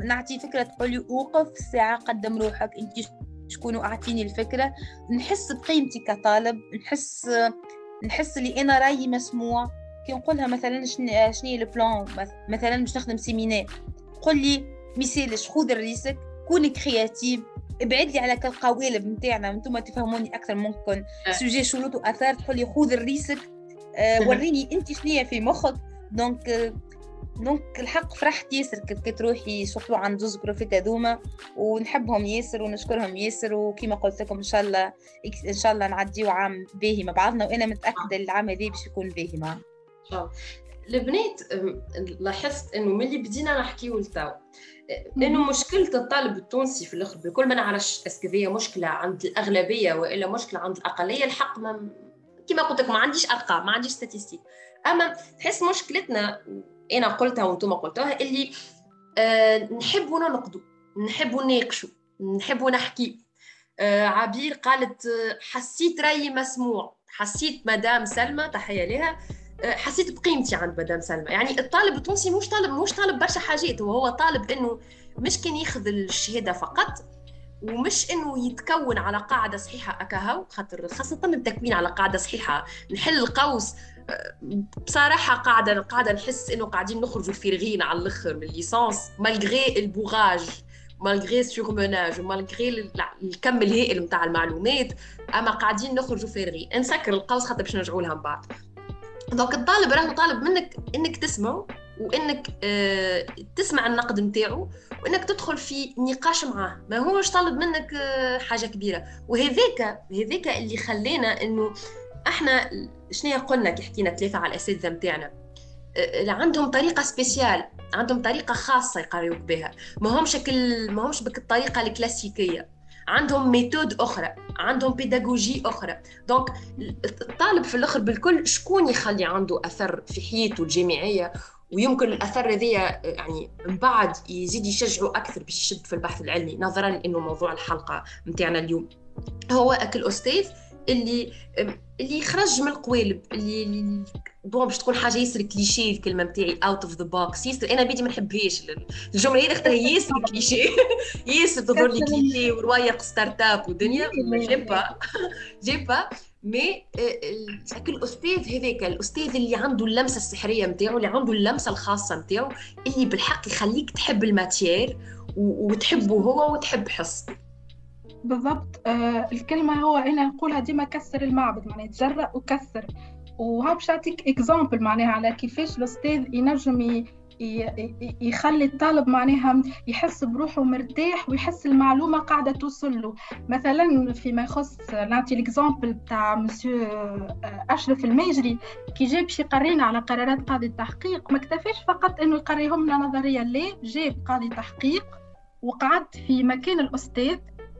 نعطي فكرة تقولي أوقف ساعة قدم روحك أنت شكون أعطيني الفكرة. نحس بقيمتي كطالب نحس نحس اللي أنا رأيي مسموع. كي نقولها مثلا شنو ال plan مثلا باش نخدم séminaire. قول لي مثالش خذ ال risque كون créative ابعد لي على القوالب نتاعنا أنتم تفهموني أكثر ممكن sujet شروط وآثار تقول لي خذ ال risque آه وريني أنت شنو في مخك. donc donc الحق فرحت ياسر كي تروحي surtout عند زوز بروفيت هذوما ونحبهم ياسر ونشكرهم ياسر وكيما قلت لكم إن شاء الله إن شاء الله نعديو عام باهي. مع بعضنا وأنا متأكدة العام هذا باش يكون باهي معنا ان شاء الله. البنات لاحظت إنه ملي بدينا نحكيو لتو إنه مشكلة الطالب التونسي في الأخر بكل ما نعرفش est-ce que هي مشكلة عند الأغلبية وإلا مشكلة عند الأقلية الحق ما كما قلت لك ما عنديش أرقام ما عنديش statistiques أما تحس مشكلتنا أنا قلتها وأنتم قلتوها اللي آه نحبوا ننقدوا نحبوا نناقشوا نحبوا نحكي. آه عبير قالت آه، حسيت رأيي مسموع. حسيت مدام سلمى تحية لها آه، حسيت بقيمتي عند مدام سلمى. يعني الطالب التونسي مش طالب مش طالب برشا حاجات. وهو طالب إنه مش كان ياخذ الشهادة فقط ومش إنه يتكون على قاعدة صحيحة أكاهو خاطر خاصة التكوين على قاعدة صحيحة. نحل القوس بصراحة قاعدة قاعدة نحس إنه قاعدين نخرجوا فارغين على الأخر من ال licence malgré ال bourrage malgré surmenage و malgré الكم الهائل نتاع المعلومات أما قاعدين نخرجوا فارغين. نسكر القوس خاطر باش نرجعوا لها من بعد. donc الطالب راهو طالب منك إنك تسمع وإنك آه تسمع النقد نتاعو وإنك تدخل في نقاش معاه. ما هوش طالب منك آه حاجة كبيرة. وهذاك هذاك اللي خلينا إنه إحنا شنو قلنا كي حكينا ثلاثة على الأساتذة نتاعنا عندهم طريقة spéciale عندهم طريقة خاصة يقريوك بها. ما همش كل ما همش بك الطريقة الكلاسيكية. عندهم méthode أخرى عندهم pédagogie أخرى. donc الطالب في الأخر بالكل شكون يخلي عنده أثر في حياته الجامعية؟ ويمكن الأثر هذيا يعني من بعد يزيد يشجعه أكثر باش يشد في البحث العلمي نظرا انه موضوع الحلقة نتاعنا اليوم. هو هاك الأستاذ اللي اللي يخرج من القوالب اللي bon باش تكون حاجة ياسر كليشيه الكلمة نتاعي out of the box ياسر أنا بيدي ما نحبهاش الجملة هذه اختها ياسر كليشيه <laughs> ياسر تظهر لي كليشيه <laughs> وروايق start-up ودنيا جيبا جيبا mais الأستاذ هذاك الأستاذ اللي عنده اللمسة السحرية نتاعو اللي عنده اللمسة الخاصة نتاعو اللي بالحق يخليك تحب ال matière وتحبه هو وتحب حصته بالضبط. آه الكلمة هو أنا نقولها ديما كسر المعبد معناها تجرأ وكسر. وها باش نعطيك exemple معناها على كيفاش الأستاذ ينجم يخلي الطالب معناها يحس بروحه مرتاح ويحس المعلومة قاعدة توصل له. مثلا فيما يخص نعطي ال exemple بتاع مسيو آه، أشرف الماجري كي جاب باش يقرينا على قرارات قاضي التحقيق ما اكتفاش فقط إنه يقريهم لنا نظريا لا جاب قاضي تحقيق وقعد في مكان الأستاذ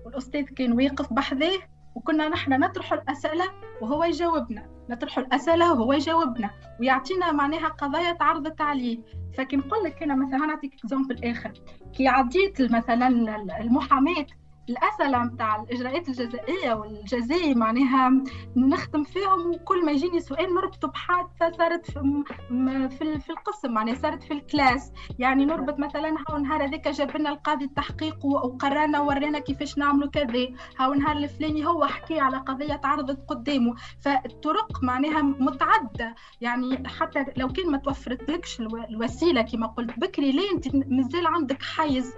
والأستاذ كان واقف بحذاه وكنا نحن نطرح الأسئلة وهو يجاوبنا نطرح الأسئلة وهو يجاوبنا ويعطينا معناها قضايا تعرضت عليه فكي نقول لك أنا مثلا نعطيك exemple آخر. كي عديت مثلا المحاماة الأسئلة متاع الإجراءات الجزائية والجزائي معناها نخدم فيهم وكل ما يجيني سؤال نربطه بحادثة صارت في, في, في القسم معناها صارت في ال classe. يعني نربط مثلا هاو نهار هذاك جاب لنا القاضي التحقيق وقرانا ورانا كيفاش نعملوا كذا. هاو نهار الفلاني هو حكي على قضية تعرضت قدامه. فالطرق معناها متعددة. يعني حتى لو كان ما توفرتلكش الوسيلة كما قلت بكري ليه أنت مازال عندك حيز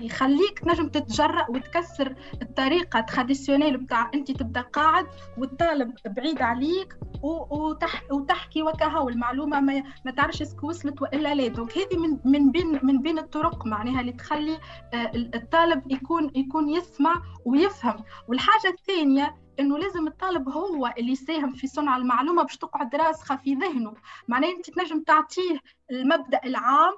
يخليك تنجم تتجرأ وتكسر الطريقة traditionnelle بتاع أنت تبدأ قاعد والطالب بعيد عليك وتح وتحكي وكها والمعلومة ما, ما تعرفش est-ce que وصلت وإلا لا. donc هذه من من بين من بين الطرق معناها اللي تخلي آه، الطالب يكون يكون يسمع ويفهم. والحاجة الثانية إنه لازم الطالب هو اللي يساهم في صنع المعلومة باش تقعد راسخة في ذهنه. معناها أنت تنجم تعطيه المبدأ العام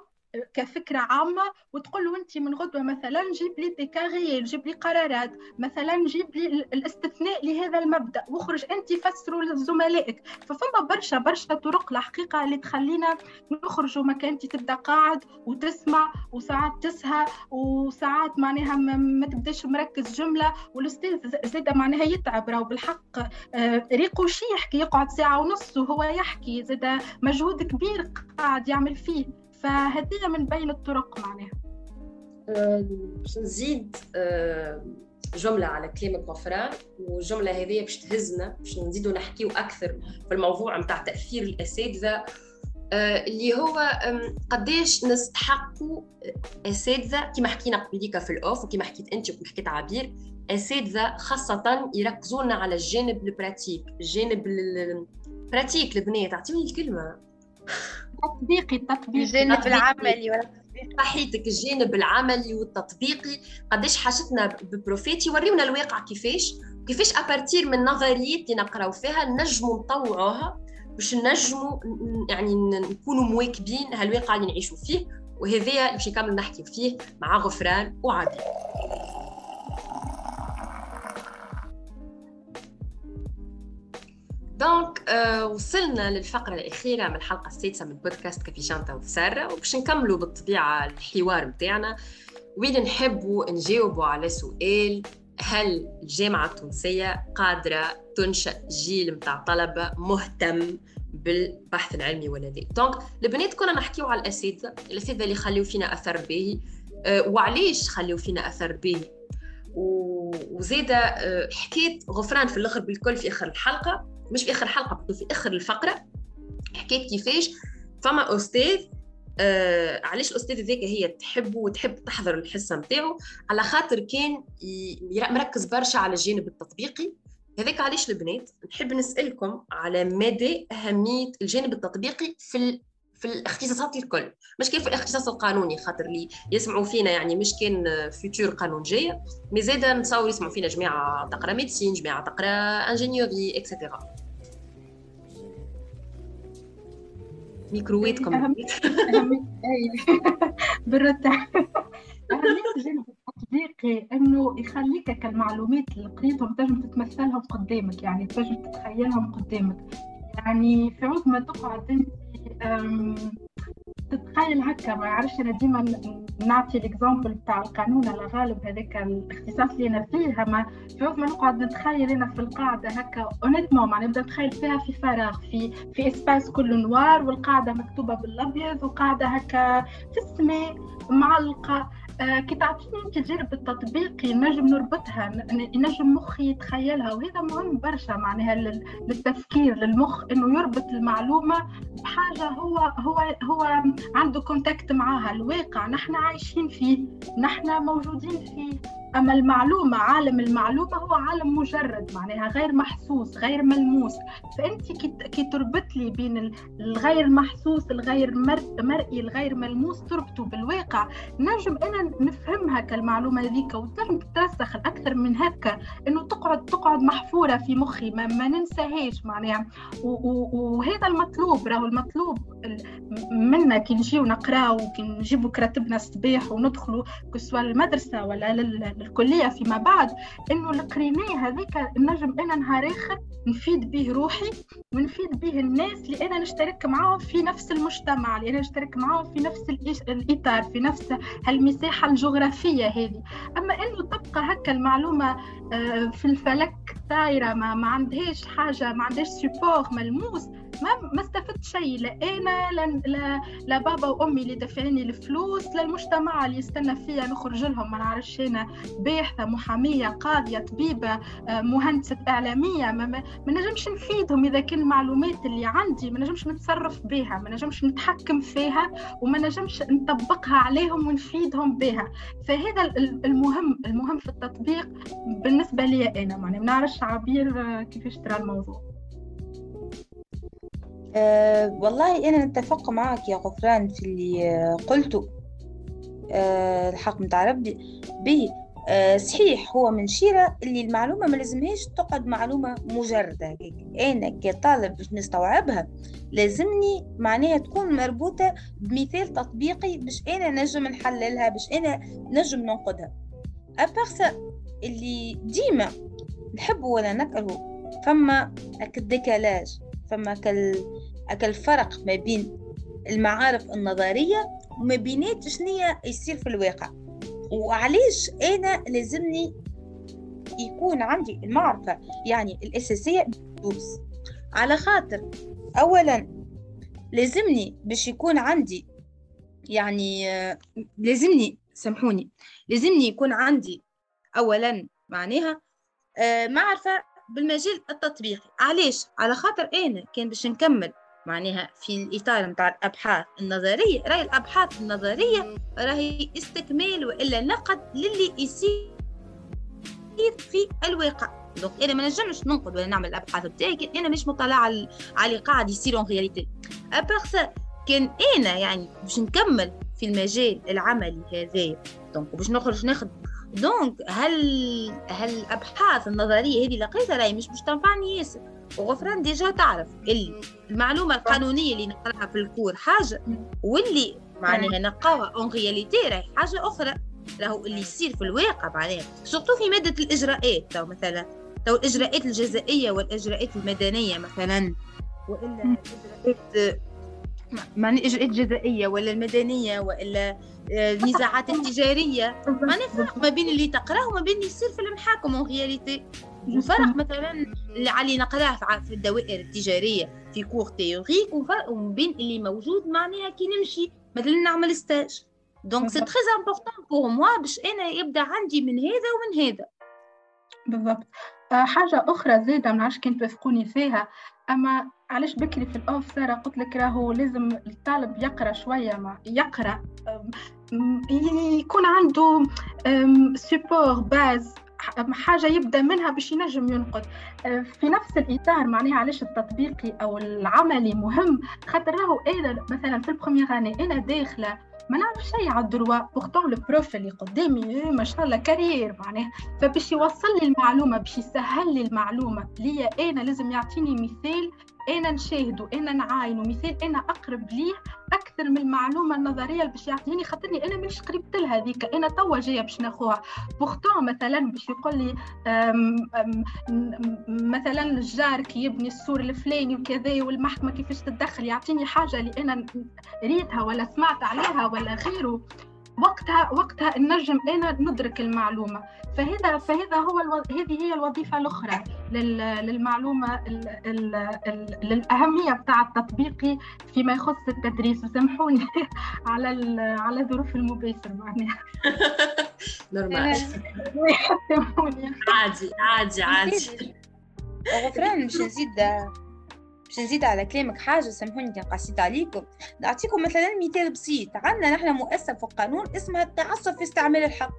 كفكرة عامة وتقول له أنت من غدوة مثلا جيب لي ديكاغي جيب لي قرارات مثلا جيب لي الاستثناء لهذا المبدأ واخرج أنت فسروا لزملائك ففما برشا برشا طرق الحقيقة اللي تخلينا نخرجوا. مكان أنت تبدأ قاعد وتسمع وساعات تسهى وساعات معناها ما تبداش مركز جملة. والأستاذ زاد معناها يتعب. راهو بالحق آه، ريقه شي يحكي يقعد ساعة ونص وهو يحكي. زاد مجهود كبير قاعد يعمل فيه. فهذه من بين الطرق معناها. باش نزيد جملة على كلامك غفران والجملة هذه باش تهزنا باش نزيدوا نحكيو أكثر في الموضوع متاع تأثير الأساتذة. آه، اللي هو قديش نستحقوا أساتذة كما حكينا قبيليك في الأوف وكما حكيت أنت وكما حكيت عبير أساتذة خاصة يركزوا لنا على الجانب ال pratique الجانب ال pratique البنات اعطيني الكلمة. تطبيقي التطبيقي الجانب العملي ولا صحيتك الجانب العملي والتطبيقي قديش حاجتنا ببروفيت؟ يوريونا الواقع كيفاش. كيفاش à partir من نظريات اللي نقراو فيها نجموا نطوعوها باش نجموا يعني نكونوا مواكبين هالواقع اللي نعيشوا فيه. وهذايا باش نكمل نحكي فيه مع غفران وعادي donc آه وصلنا للفقرة الأخيرة من الحلقة السادسة من بودكاست كافي شانتا وسارة وباش نكملوا بالطبيعة الحوار متاعنا وين نحبوا نجاوبوا على سؤال هل الجامعة التونسية قادرة تنشأ جيل متاع طلبة مهتم بالبحث العلمي ولا لا donc البنات كنا نحكيو على الأساتذة الأساتذة اللي خليو فينا أثر باهي أه وعليش خليو فينا أثر باهي وزيدا أه حكيت غفران في الآخر بالكل في آخر الحلقة. مش في آخر الحلقة في آخر الفقرة. حكيت كيفاش. فما أستاذ آه علاش الاستاذ ذاك هي تحبه وتحب تحضر الحصة نتاعو؟ على خاطر كان مركز برشا على الجانب التطبيقي. هذاك علاش البنات؟ نحب نسألكم على مدى أهمية الجانب التطبيقي في في الاختصاصات الكل. مش في الاختصاص القانوني خاطر لي يسمعوا فينا يعني مش كان فيتور قانون جاية مي زاد نتصور يسمعوا فينا جماعة تقرا ميديسين جماعة تقرا انجينيوري اكسيتيرا ميكروويتكم <laughs> بالرتاح أهمية التطبيقي إنه يخليك كالمعلومات اللي قريتهم تنجم تتمثلهم قدامك يعني تنجم تتخيلهم قدامك. يعني في عوض ما تقعد انت تتخيل هكا ما يعرفش أنا ديما نعطي ال exemple بتاع القانون على غالب هذاك الاختصاص اللي أنا فيه ما في ما نقعد نتخيل أنا في القاعدة هكا. honnêtement ما نبدأ نتخيل فيها في فراغ في في espace كله noir والقاعدة مكتوبة بالأبيض وقاعده هكا في السماء معلقه كي تعطيني تجربة التطبيقي نجم نربطها نجم مخي يتخيلها وهذا مهم برشا معناها للتفكير للمخ إنه يربط المعلومة بحاجة هو هو هو عنده كونتاكت معاها الواقع نحن عايشين فيه نحن موجودين فيه. أما المعلومة عالم المعلومة هو عالم مجرد معناها غير محسوس غير ملموس. فأنت كي تربط لي بين الغير محسوس الغير مرئي الغير ملموس تربطه بالواقع. نجم أنا نفهمها كالمعلومة هذيك وتنجم تترسخ أكثر من هكا إنه تقعد تقعد محفورة في مخي ما, ما ننساهاش معناها. وهذا المطلوب راهو المطلوب منا كي نجيو نقراو كي نجيبو كراتبنا الصباح وندخلوا كسوا المدرسة ولا الكلية فيما بعد إنه القرينيه هذيك نجم أنا نهار اخر نفيد به روحي ونفيد به الناس اللي أنا نشترك معاهم في نفس المجتمع اللي أنا نشترك معاهم في نفس الإطار في نفس هالمساحة الجغرافية هذه. أما إنه تبقى هكا المعلومة آه، في الفلك طايرة ما, ما عندهاش حاجة ما عندهاش سيبور ملموس ما ما استفدت شيء لا أنا لا, لا, بابا وأمي اللي دافعيني الفلوس لا المجتمع اللي يستنى فيا نخرج لهم. ما نعرفش أنا باحثة محامية قاضية طبيبة آه، مهندسة إعلامية. ما, ما, نجمش نفيدهم إذا كان المعلومات اللي عندي ما نجمش نتصرف بها ما نجمش نتحكم فيها وما نجمش نطبقها عليهم ونفيدهم بها. فهذا المهم المهم في التطبيق بالنسبة لي أنا. ما نعرفش عبير آه، كيفاش ترى الموضوع. أه والله أنا نتفق معك يا غفران في اللي قلته. أه الحق متاع ربي. به آه صحيح هو من شيرة اللي المعلومة ما لازمهاش تقعد معلومة مجردة. أنا كطالب باش نستوعبها لازمني معناها تكون مربوطة بمثال تطبيقي باش أنا نجم نحللها باش أنا نجم ننقدها. أبارسا اللي ديما نحبه ولا نكرهه فما الديكالاج فما كال أكل فرق ما بين المعارف النظرية وما بينات شنية يصير في الواقع. وعليش أنا لازمني يكون عندي المعرفة يعني الأساسية بدوس على خاطر أولا لازمني باش يكون عندي يعني لازمني سامحوني لازمني يكون عندي أولا معناها آه، معرفة بالمجال التطبيقي. علاش على خاطر أنا كان باش نكمل معناها في الإطار متاع الأبحاث النظرية راهي الأبحاث النظرية راهي استكمال وإلا نقد للي يصير في الواقع. donc أنا ما نجمش ننقد ولا نعمل الأبحاث بتاعي أنا مش مطلعة على اللي قاعد يصير en réalité. à part ça كان أنا يعني باش نكمل في المجال العملي هذايا donc باش نخرج ناخذ donc هل هل الابحاث النظرية هذه لقيتها راهي مش باش تنفعني ياسر. وغفران déjà تعرف اللي المعلومة القانونية اللي نقراها في ال cours حاجة واللي معناها نلقاوها en réalité راهي حاجة أخرى. راهو اللي يصير في الواقع معناها. surtout في مادة الإجراءات تو مثلا تو الإجراءات الجزائية والإجراءات المدنية مثلا. وإلا الاجراءات معناها الاجراءات الجزائيه ولا المدنية وإلا النزاعات التجارية. ما نفرق ما بين اللي تقراه وما بين اللي يصير في المحاكم en réalité الفرق مثلا اللي علي نقراه في الدوائر التجارية في cours théorique وفرق بين اللي موجود معناها كي نمشي مثلا نعمل stage donc c'est très important pour moi باش أنا يبدأ عندي من هذا ومن هذا. بالضبط. آه، حاجة أخرى زيادة ما نعرفش كان توافقوني فيها. أما علاش بكري في ال off سارة قلت لك راهو لازم الطالب يقرأ شوية ما يقرأ يكون عنده support base حاجة يبدأ منها باش ينجم ينقد. آه، في نفس الإطار معناها علاش التطبيقي أو العملي مهم؟ خاطر راهو أنا مثلا في ال première أنا أنا داخلة ما نعرف شيء على ال droit pourtant ال prof اللي قدامي إيه، ما شاء الله carrière معناها. فباش يوصل لي المعلومة باش يسهل لي المعلومة ليا أنا لازم يعطيني مثال أنا نشاهده أنا نعاينه. مثال أنا أقرب ليه أكثر من المعلومة النظرية اللي باش يعطيني خاطرني أنا مش قريبت لها ذيك أنا توا جاية باش ناخوها pourtant مثلا باش يقول لي مثلا الجار كي يبني السور الفلاني وكذا والمحكمة كيفاش تتدخل يعطيني حاجة اللي أنا ريتها ولا سمعت عليها ولا غيره. وقتها وقتها نجم أنا ندرك المعلومة. فهذا فهذا هو ألو... هذه هي الوظيفة الأخرى لل... للمعلومة ال... ال... ال... للأهمية بتاع التطبيقي فيما يخص التدريس. وسامحوني <laughs> على ال... على ظروف المباشر معناها. <laughs> normal. <laughs> عادي عادي عادي. غفران مش نزيد باش نزيد على كلامك حاجة سامحوني كان قصيت عليكم. نعطيكم مثلا مثال بسيط. عندنا نحن مؤسسة في القانون اسمها التعسف في استعمال الحق.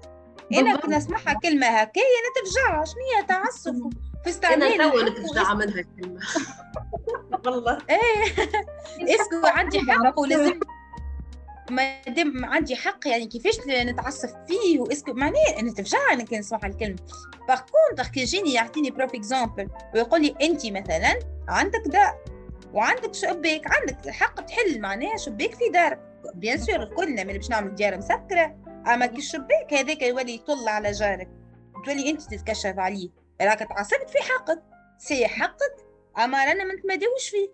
انا كنا نسمعها كلمة هكايا أنا تفجع شنو هي تعسف في استعمال أنا تو نتفجع منها كلمة. <laughs> والله. إيه. <laughs> est-ce que عندي حق ولازم ما دام عندي حق يعني كيفاش نتعسف فيه؟ و est-ce que معناه أنا تفجع أنا كان نسمع الكلمة par contre كي يجيني يعطيني prof exemple ويقول لي انت مثلا عندك دار وعندك شباك عندك الحق تحل معناها شباك في دارك bien sûr كلنا من باش نعمل ديار مسكرة. أما كي الشباك هذاك يولي يطل على جارك. تولي أنت تتكشف عليه. راك تعسفت في حقك. c'est حقك. أما رانا ما نتماداوش فيه.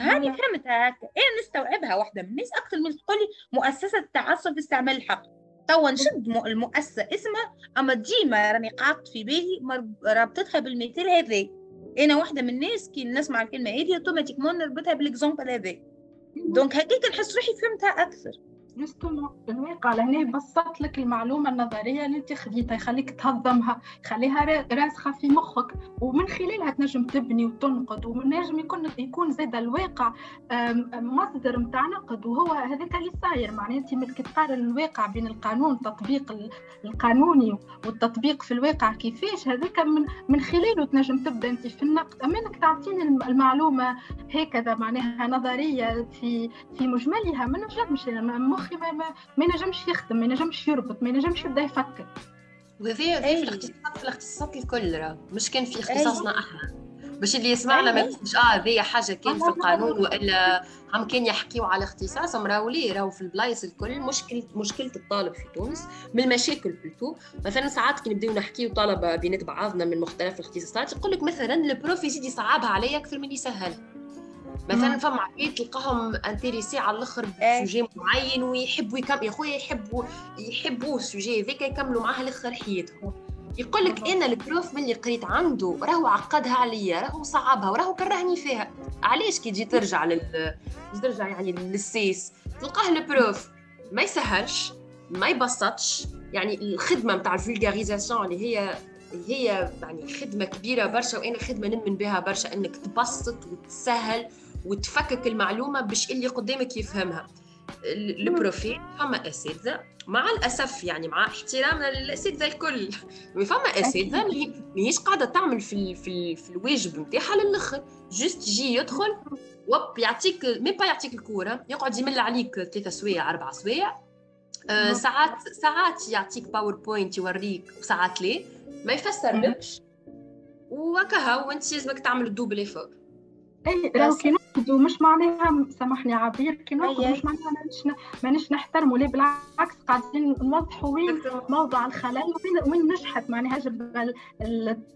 هاني فهمتها هكا أنا نستوعبها واحدة من الناس. أكثر من تقول لي مؤسسة التعسف في استعمال الحق. توا نشد المؤسسة اسمها أما ديما راني قعدت في بالي رابطتها بالمثال هذا أنا واحدة من الناس كي نسمع الكلمة هذه automatiquement نربطها بال exemple هذا donc هكاك نحس روحي فهمتها أكثر. justement الواقع لهنا بسط لك المعلومة النظرية اللي أنت خديتها يخليك تهضمها يخليها راسخة في مخك ومن خلالها تنجم تبني وتنقد ونجم يكون يكون زاد الواقع مصدر متاع نقد وهو هذاك اللي صاير. معناها أنت ملك تقارن الواقع بين القانون التطبيق القانوني والتطبيق في الواقع كيفاش هذاك من من خلاله تنجم تبدأ أنت في النقد. أما إنك تعطيني المعلومة هكذا معناها نظرية في في مجملها ما نجمش مخي ما, ما, ما ينجمش يخدم ما ينجمش يربط ما ينجمش يبدأ يفكر. وهذا في الاختصاصات في الاختصاصات الكل مش كان في اختصاصنا أحنا. باش اللي يسمعنا ما يقولش آه هذه حاجة كان في القانون وإلا هم كان يحكيوا على اختصاصهم راهو ليه؟ راهو في البلايص الكل. مشكل مشكلة الطالب في تونس من المشاكل plutôt مثلا ساعات كي نبداو نحكيو طلبة بينات بعضنا من مختلف الاختصاصات يقول لك مثلا ال prof يزيد يصعبها عليا أكثر من يسهل. مثلا فما عباد تلقاهم intéressés على الآخر ب sujet معين ويحبوا يكملوا يا خويا يحبوا يحبوا ال sujet هذاك يكملوا معاه لآخر حياتهم. يقول لك أنا ال prof من اللي قريت عنده راهو عقدها عليا راهو صعبها وراهو كرهني فيها. علاش كي تجي ترجع لل ترجع يعني للسيس تلقاه ال prof ما يسهلش ما يبسطش. يعني الخدمة نتاع ال vulgarisation اللي هي هي يعني خدمة كبيرة برشا وأنا خدمة نؤمن بها برشا إنك تبسط وتسهل وتفكك المعلومة باش اللي قدامك يفهمها. البروفيل فما أساتذة مع الأسف يعني مع احترامنا للأساتذة الكل. فما أساتذة اللي ماهيش قاعدة تعمل في ال في, ال في الواجب نتاعها للآخر. جوست يجي يدخل وب يعطيك مي با يعطيك الكورة يقعد يمل عليك ثلاثة سوايع أربع سوايع. آه ساعات ساعات يعطيك باوربوينت يوريك وساعات ليه ما يفسرلكش. وكها وانت لازمك تعمل الدوبل فوق. اي لو كي نقدوا مش معناها سامحني عبير كي نقدوا مش معناها مانيش مانيش نحترموا لا بالعكس قاعدين نوضحوا وين موضع الخلل وين وين نجحت. معناها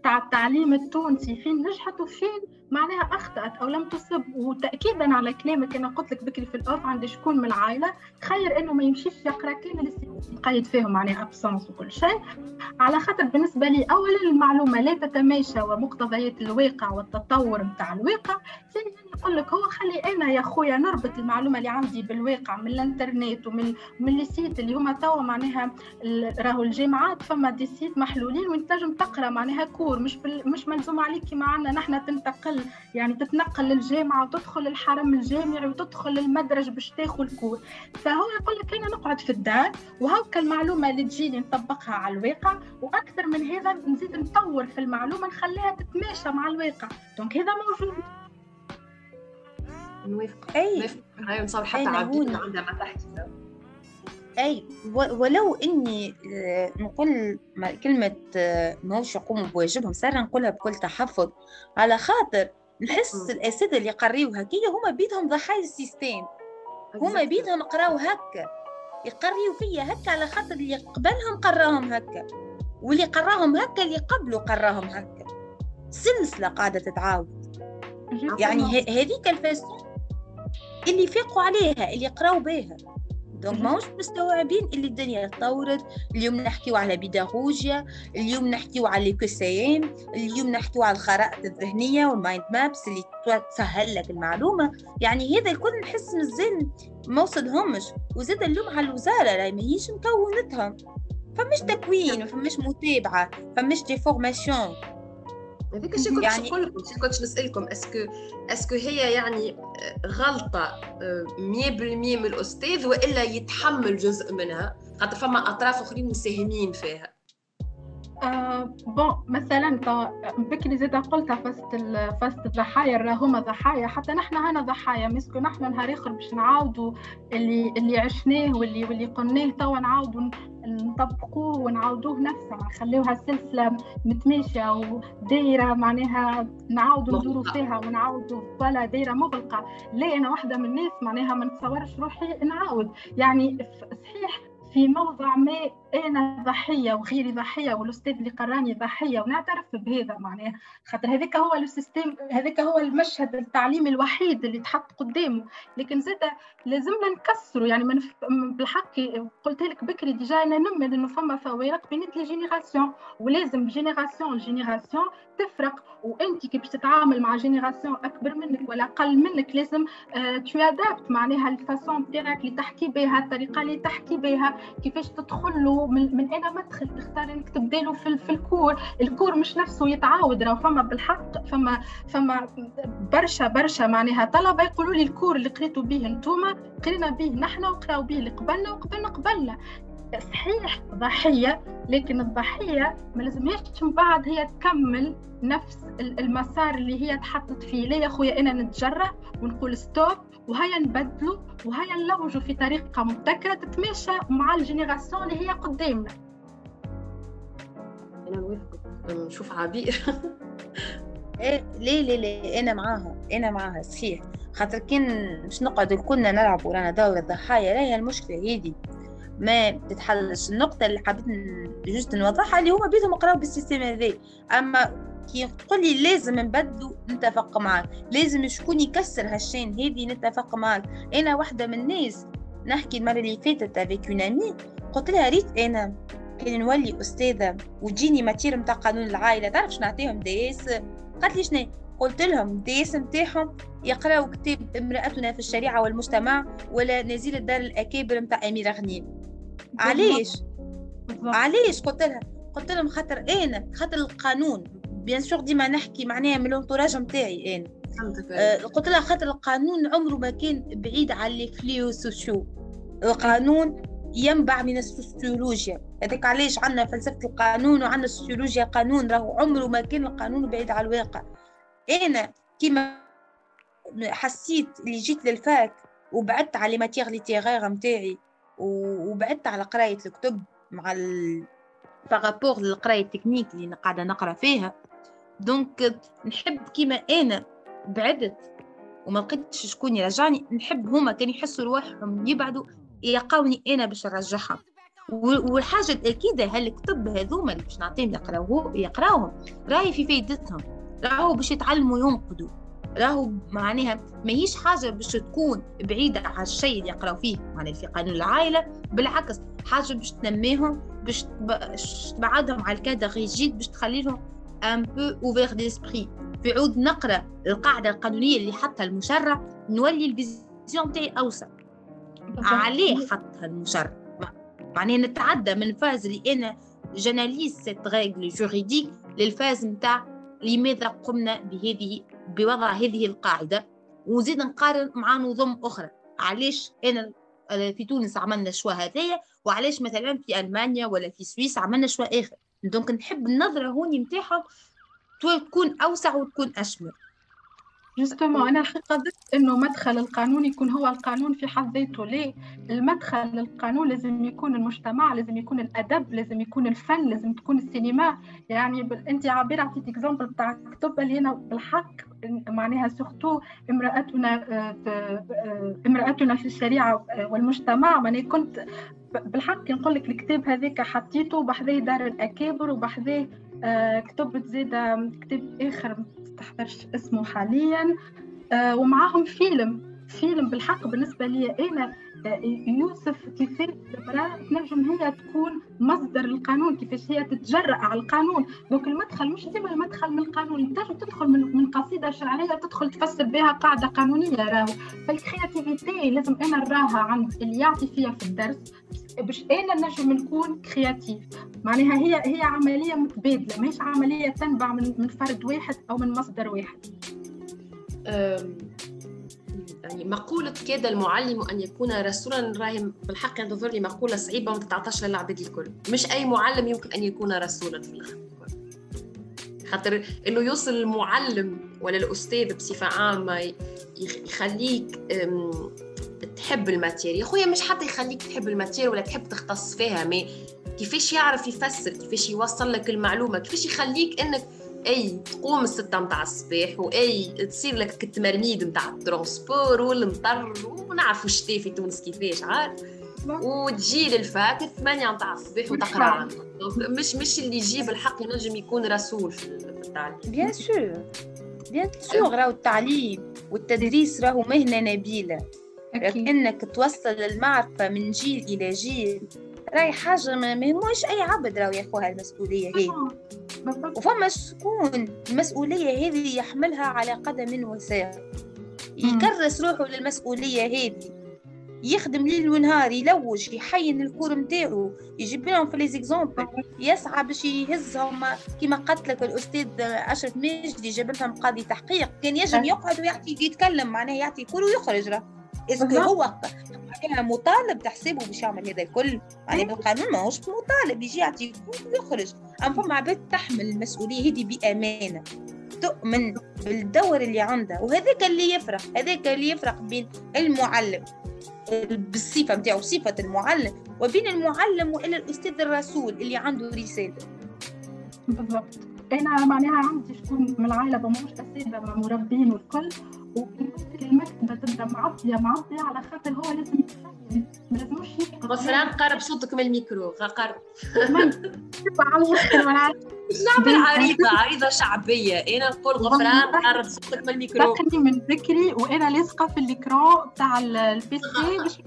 التعليم التونسي فين نجحت وفين معناها أخطأت أو لم تصب وتاكيدا على كلامك أنا قلت لك بكري في ال off عندي شكون من العائله خير إنه ما يمشيش يقرأ كامل يقيد فيهم معناها absence وكل شيء على خاطر بالنسبة لي اولا المعلومة لا تتماشى ومقتضيات الواقع والتطور نتاع الواقع ثانيا يقول لك هو خلي أنا يا خويا نربط المعلومة اللي عندي بالواقع من الإنترنت ومن من ال site اللي هما توا معناها راهو الجامعات فما des sites محلولين وانت تقرأ معناها cours مش. مش ملزوم عليك كيما عندنا نحن تنتقل يعني تتنقل للجامعة وتدخل الحرم الجامعي وتدخل المدرج باش تاخذ cours فهو يقول لك أنا نقعد في الدار وهوكا المعلومة اللي تجيني نطبقها على الواقع وأكثر من هذا نزيد نطور في المعلومة نخليها تتماشى مع الواقع. دونك هذا موجود. نوافق أي. نوافق هاي نصور حتى عبد عندها ما تحكي. أي ولو إني آه، نقول كلمة آه، ماهوش يقوموا بواجبهم ساره نقولها بكل تحفظ. على خاطر نحس الأساتذة اللي يقريوا هكيا هما بيدهم ضحايا ال système. هما بيدهم قراو هكا. يقريوا فيا هكا على خاطر اللي قبلهم قراهم هكا. واللي قراهم هكا اللي قبله قراهم هكا. سلسلة قاعدة تتعاود. يعني هذيك ال façon اللي فيقوا عليها اللي قراو بها دونك ماهوش مستوعبين اللي الدنيا تطورت. اليوم نحكيو على بيداغوجيا اليوم نحكيو على ال quotient اليوم نحكيو على الخرائط الذهنية وال en: mind maps اللي تسهل لك المعلومة. يعني هذا الكل نحس مازال ما وصلهمش. وزاد اللوم على الوزارة راهي ماهيش مكونتها. فماش تكوين ما فماش متابعة فماش des formations. هذيك الشيء كنت يعني... نقول لكم كنت نسالكم est-ce que est-ce que هي يعني آه، غلطة 100% آه، من الأستاذ وإلا يتحمل جزء منها؟ خاطر فما أطراف أخرين مساهمين فيها. آه bon مثلا بكري زيد قلتها فست فست الضحايا راهما ضحايا حتى نحن هنا ضحايا parce que نحن نهار آخر باش نعاودوا اللي اللي عشناه واللي واللي قلناه توا نعاودوا نطبقوه ونعاودوه نفسه نخليوها سلسلة متماشية ودايره معناها نعاودوا ندوروا فيها ونعاودوا ولا دايرة مغلقة. لا أنا واحدة من الناس معناها ما نتصورش روحي نعاود. يعني صحيح في موضع ما أنا ضحية وغيري ضحية والأستاذ اللي قراني ضحية ونعترف بهذا معناها. خاطر هذاك هو السيستم هذاك هو المشهد التعليمي الوحيد اللي تحط قدامه. لكن زاد لازمنا نكسره يعني من بالحق قلت لك بكري déjà أنا نؤمن انه فما فوارق بين les générations. ولازم génération ل génération تفرق. وأنت كي باش تتعامل مع génération أكبر منك ولا أقل منك لازم تو آه adapter معناها ال façon تاعك اللي تحكي بها الطريقة اللي تحكي بها كيفاش تدخل له من, من أنا مدخل تختار إنك تبدأ له في, في ال cours. ال cours مش نفسه يتعاود راه فما بالحق فما فما برشا برشا معناها طلبة يقولوا لي ال cours اللي قريتوا به انتوما قرينا به نحن وقراو به اللي قبلنا وقبلنا قبلنا صحيح ضحية لكن الضحية ما لازمهاش من بعد هي تكمل نفس المسار اللي هي تحطت فيه. ليه يا خويا أنا نتجرأ ونقول stop وهيا نبدلوا وهيا نلوجوا في طريقة مبتكرة تتماشى مع ال génération اللي هي قدامنا. أنا نوافقك نشوف عبير. إيه ليه ليه ليه؟ أنا معاها أنا معاها صحيح. خاطر كان مش نقعد كلنا نلعب ورانا دور الضحايا راهي المشكلة هذه ما تتحلش. النقطة اللي حبيت juste نوضحها اللي هما بيدهم قراو بال système هذا. أما كي تقول لي لازم نبدلو نتفق معاك. لازم شكون يكسر هال chaîne هذه نتفق معاك. أنا واحدة من الناس نحكي المرة اللي فاتت avec une قلت لها ريت أنا كان نولي أستاذة وتجيني matière متاع قانون العائلة تعرف شنو نعطيهم ديس قالت لي شنو؟ قلت لهم ديس متاعهم يقراوا كتاب امرأتنا في الشريعة والمجتمع ولا نزيل الدار الأكابر متاع أميرة غنيم. علاش؟ علاش؟ قلت لها قلت لهم خاطر أنا خاطر القانون. bien sûr ديما نحكي معناها من ال entourage نتاعي أنا. آه قلت لها خاطر القانون عمره ما كان بعيد على les faits sociaux. القانون ينبع من السوسيولوجيا. هذاك علاش عندنا فلسفة القانون وعندنا السوسيولوجيا قانون راهو عمره ما كان القانون بعيد على الواقع. أنا كيما حسيت اللي جيت لل fac وبعدت على matière littéraire نتاعي وبعدت على قراية الكتب مع ال par rapport للقراية التكنيك اللي قاعدة نقرأ فيها. donc نحب كيما أنا بعدت وما لقيتش شكون يرجعني نحب هما كان يحسوا رواحهم يبعدوا يلقاوني أنا باش نرجعهم. والحاجة الأكيدة هالكتب هذوما اللي باش نعطيهم يقراوه يقراوهم راهي في فايدتهم. راهو باش يتعلموا ينقدوا. راهو معناها ماهيش حاجة باش تكون بعيدة على الشيء اللي يقراو فيه. معناها في قانون العائلة بالعكس حاجة باش تنميهم باش تبعدهم على الكادر ريجيد باش تخليهم un peu ouvert d'esprit في عود نقرأ القاعدة القانونية اللي حطها المشرع نولي ال vision تاعي أوسع عليه حطها المشرع. معناها نتعدى من phase اللي أنا j'analyse cette règle juridique لل phase نتاع لماذا قمنا بهذه بوضع هذه القاعدة. وزيد نقارن مع نظم أخرى. علاش أنا في تونس عملنا choix هذايا؟ وعلاش مثلا في ألمانيا ولا في سويس عملنا choix آخر؟ donc نحب النظرة هوني متاعهم تكون أوسع وتكون أشمل. justement أنا ضد إنه مدخل القانون يكون هو القانون في حد ذاته. ليه المدخل للقانون لازم يكون المجتمع لازم يكون الأدب لازم يكون الفن لازم تكون السينما. يعني ب... أنت عبير عطيت exemple بتاع كتب اللي هنا بالحق معناها surtout امرأتنا آه، آه، امرأتنا في الشريعة والمجتمع. ماني كنت بالحق نقول لك الكتاب هذاك حطيته بحذاه دار الأكابر وبحذاه آه، كتبت زيد كتاب آخر تحضرش اسمه حاليا. آه ومعاهم فيلم فيلم بالحق بالنسبة لي أنا يوسف كيفاش المرأة تنجم هي تكون مصدر القانون كيفاش هي تتجرأ على القانون. دونك المدخل مش ديما المدخل من القانون. تنجم تدخل من, من قصيدة شرعية تدخل تفسر بها قاعدة قانونية راهو. فال créativité لازم أنا نراها عند اللي يعطي فيها في الدرس. باش أنا نجم نكون créatif. معناها هي هي عملية متبادلة ماهيش عملية تنبع من من فرد واحد أو من مصدر واحد. يعني مقولة كاد المعلم أن يكون رسولا راهي بالحق تظهر لي مقولة صعيبة وما تتعطاش للعباد الكل. مش أي معلم يمكن أن يكون رسولا في الآخر خاطر إنه يوصل المعلم ولا الأستاذ بصفة عامة يخليك تحب ال matière يا خويا مش حتى يخليك تحب ال matière ولا تحب تختص فيها mais كيفاش يعرف يفسر كيفاش يوصل لك المعلومة كيفاش يخليك إنك أي تقوم الستة متاع الصباح واي تصير لك كتمرميد متاع ال transport والمطر ونعرفوا الشتاء في تونس كيفاش عارف؟ وتجي لل fac الثمانية متاع الصباح وتقرأ عنه مش مش اللي يجيب الحق ينجم يكون رسول في التعليم. bien sûr bien sûr راهو التعليم والتدريس راهو مهنة نبيلة. انك توصل المعرفة من جيل إلى جيل. راهي حاجة ما مش أي عبد راهو ياخوها المسؤولية هي وفما شكون المسؤولية هذه يحملها على قدم وساق يكرس روحه للمسؤولية هذه. يخدم ليل ونهار يلوج يحين ال cours نتاعو يجيب لهم في les exemples يسعى باش يهزهم كيما قالت لك الأستاذ أشرف ماجدي جاب لهم قاضي تحقيق. كان يجم يقعد ويعطي يتكلم معناه يعطي كل ويخرج راه. اسكو هو مطالب تحسبه باش يعمل هذا الكل يعني بالقانون ماهوش مطالب يجي يعطي ويخرج. أما فما عباد تحمل المسؤولية هذه بأمانة تؤمن بالدور اللي عندها وهذاك اللي يفرق هذاك اللي يفرق بين المعلم بالصفة نتاعو صفة المعلم وبين المعلم وإلى الأستاذ الرسول اللي عنده رسالة. بالضبط. أنا معناها عندي شكون من العائلة بموش اساتذه مربين والكل. المكتبه تبدأ معطيه معطيه على خاطر هو لازم ما لازموش غفران قرب صوتك من الميكرو قرب نعمل عريضة عريضة شعبية. أنا نقول غفران قرب صوتك من الميكرو. من بكري وأنا لاصقة في الكرو تاع ال PC باش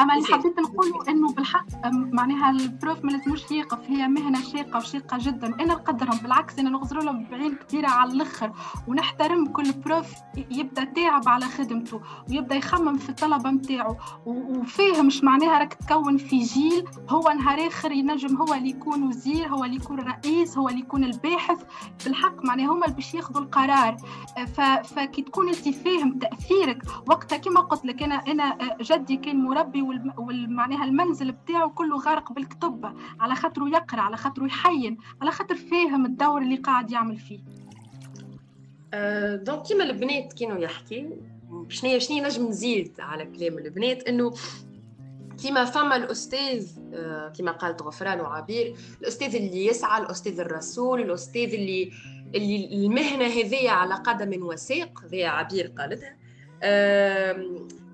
أما اللي حبيت نقوله إنه بالحق معناها ال prof ما لازموش يقف هي مهنة شاقه وشاقه جدا. أنا نقدرهم بالعكس أنا نغزر لهم بعين كثيره على الأخر. ونحترم كل prof يبدأ تعب على خدمته ويبدأ يخمم في الطلبه نتاعو وفاهم مش معناها راك تكون في جيل هو نهار آخر ينجم هو اللي يكون وزير هو اللي يكون رئيس هو اللي يكون الباحث. بالحق معناها هما اللي باش ياخذوا القرار. فكي تكون أنت فاهم تأثيرك وقتها كما قلت لك أنا أنا جدي كان مربي ومعناها المنزل بتاعه كله غارق بالكتب على خاطره يقرأ على خاطره يحين على خاطر فاهم الدور اللي قاعد يعمل فيه. دونك كيما البنات كانوا يحكي شنو شنو نجم نزيد على كلام البنات إنه كما فما الأستاذ أه كما قالت غفران وعبير الأستاذ اللي يسعى الأستاذ الرسول الأستاذ اللي اللي المهنة هذه على قدم وساق ذي عبير قالتها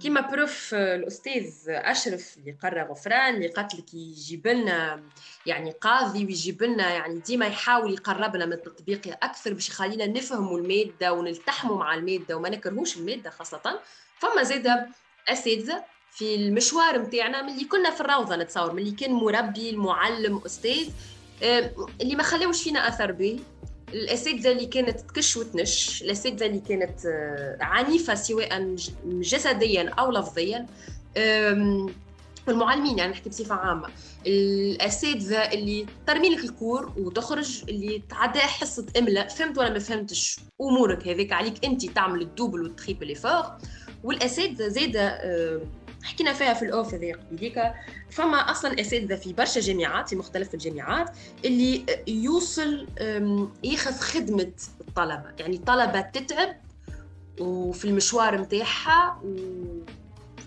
كيما بروف الأستاذ أشرف اللي قرا غفران اللي قالت لك يجيب لنا يعني قاضي ويجيب لنا يعني ديما يحاول يقربنا من التطبيق أكثر باش يخلينا نفهموا المادة ونلتحموا مع المادة وما نكرهوش المادة خاصة. فما زاده أساتذة في المشوار نتاعنا ملي كنا في الروضة نتصور ملي كان مربي المعلم أستاذ آه، اللي ما خلاوش فينا أثر به الاساتذه اللي كانت تكش وتنش. الاساتذه اللي كانت آه، عنيفة سواء جسديا أو لفظيا. والمعلمين يعني نحكي بصفة عامة. الاساتذه اللي ترمي لك الكور وتخرج اللي تعدى حصة إملاء فهمت ولا ما فهمتش؟ أمورك هذيك عليك أنت تعمل الدوبل وتخيب فوق والاساتذه زاده حكينا فيها في الاوف هذه قبيليك فما أصلا أساتذة في برشا جامعات في مختلف الجامعات اللي يوصل ياخذ خدمة الطلبة. يعني الطلبة تتعب وفي المشوار نتاعها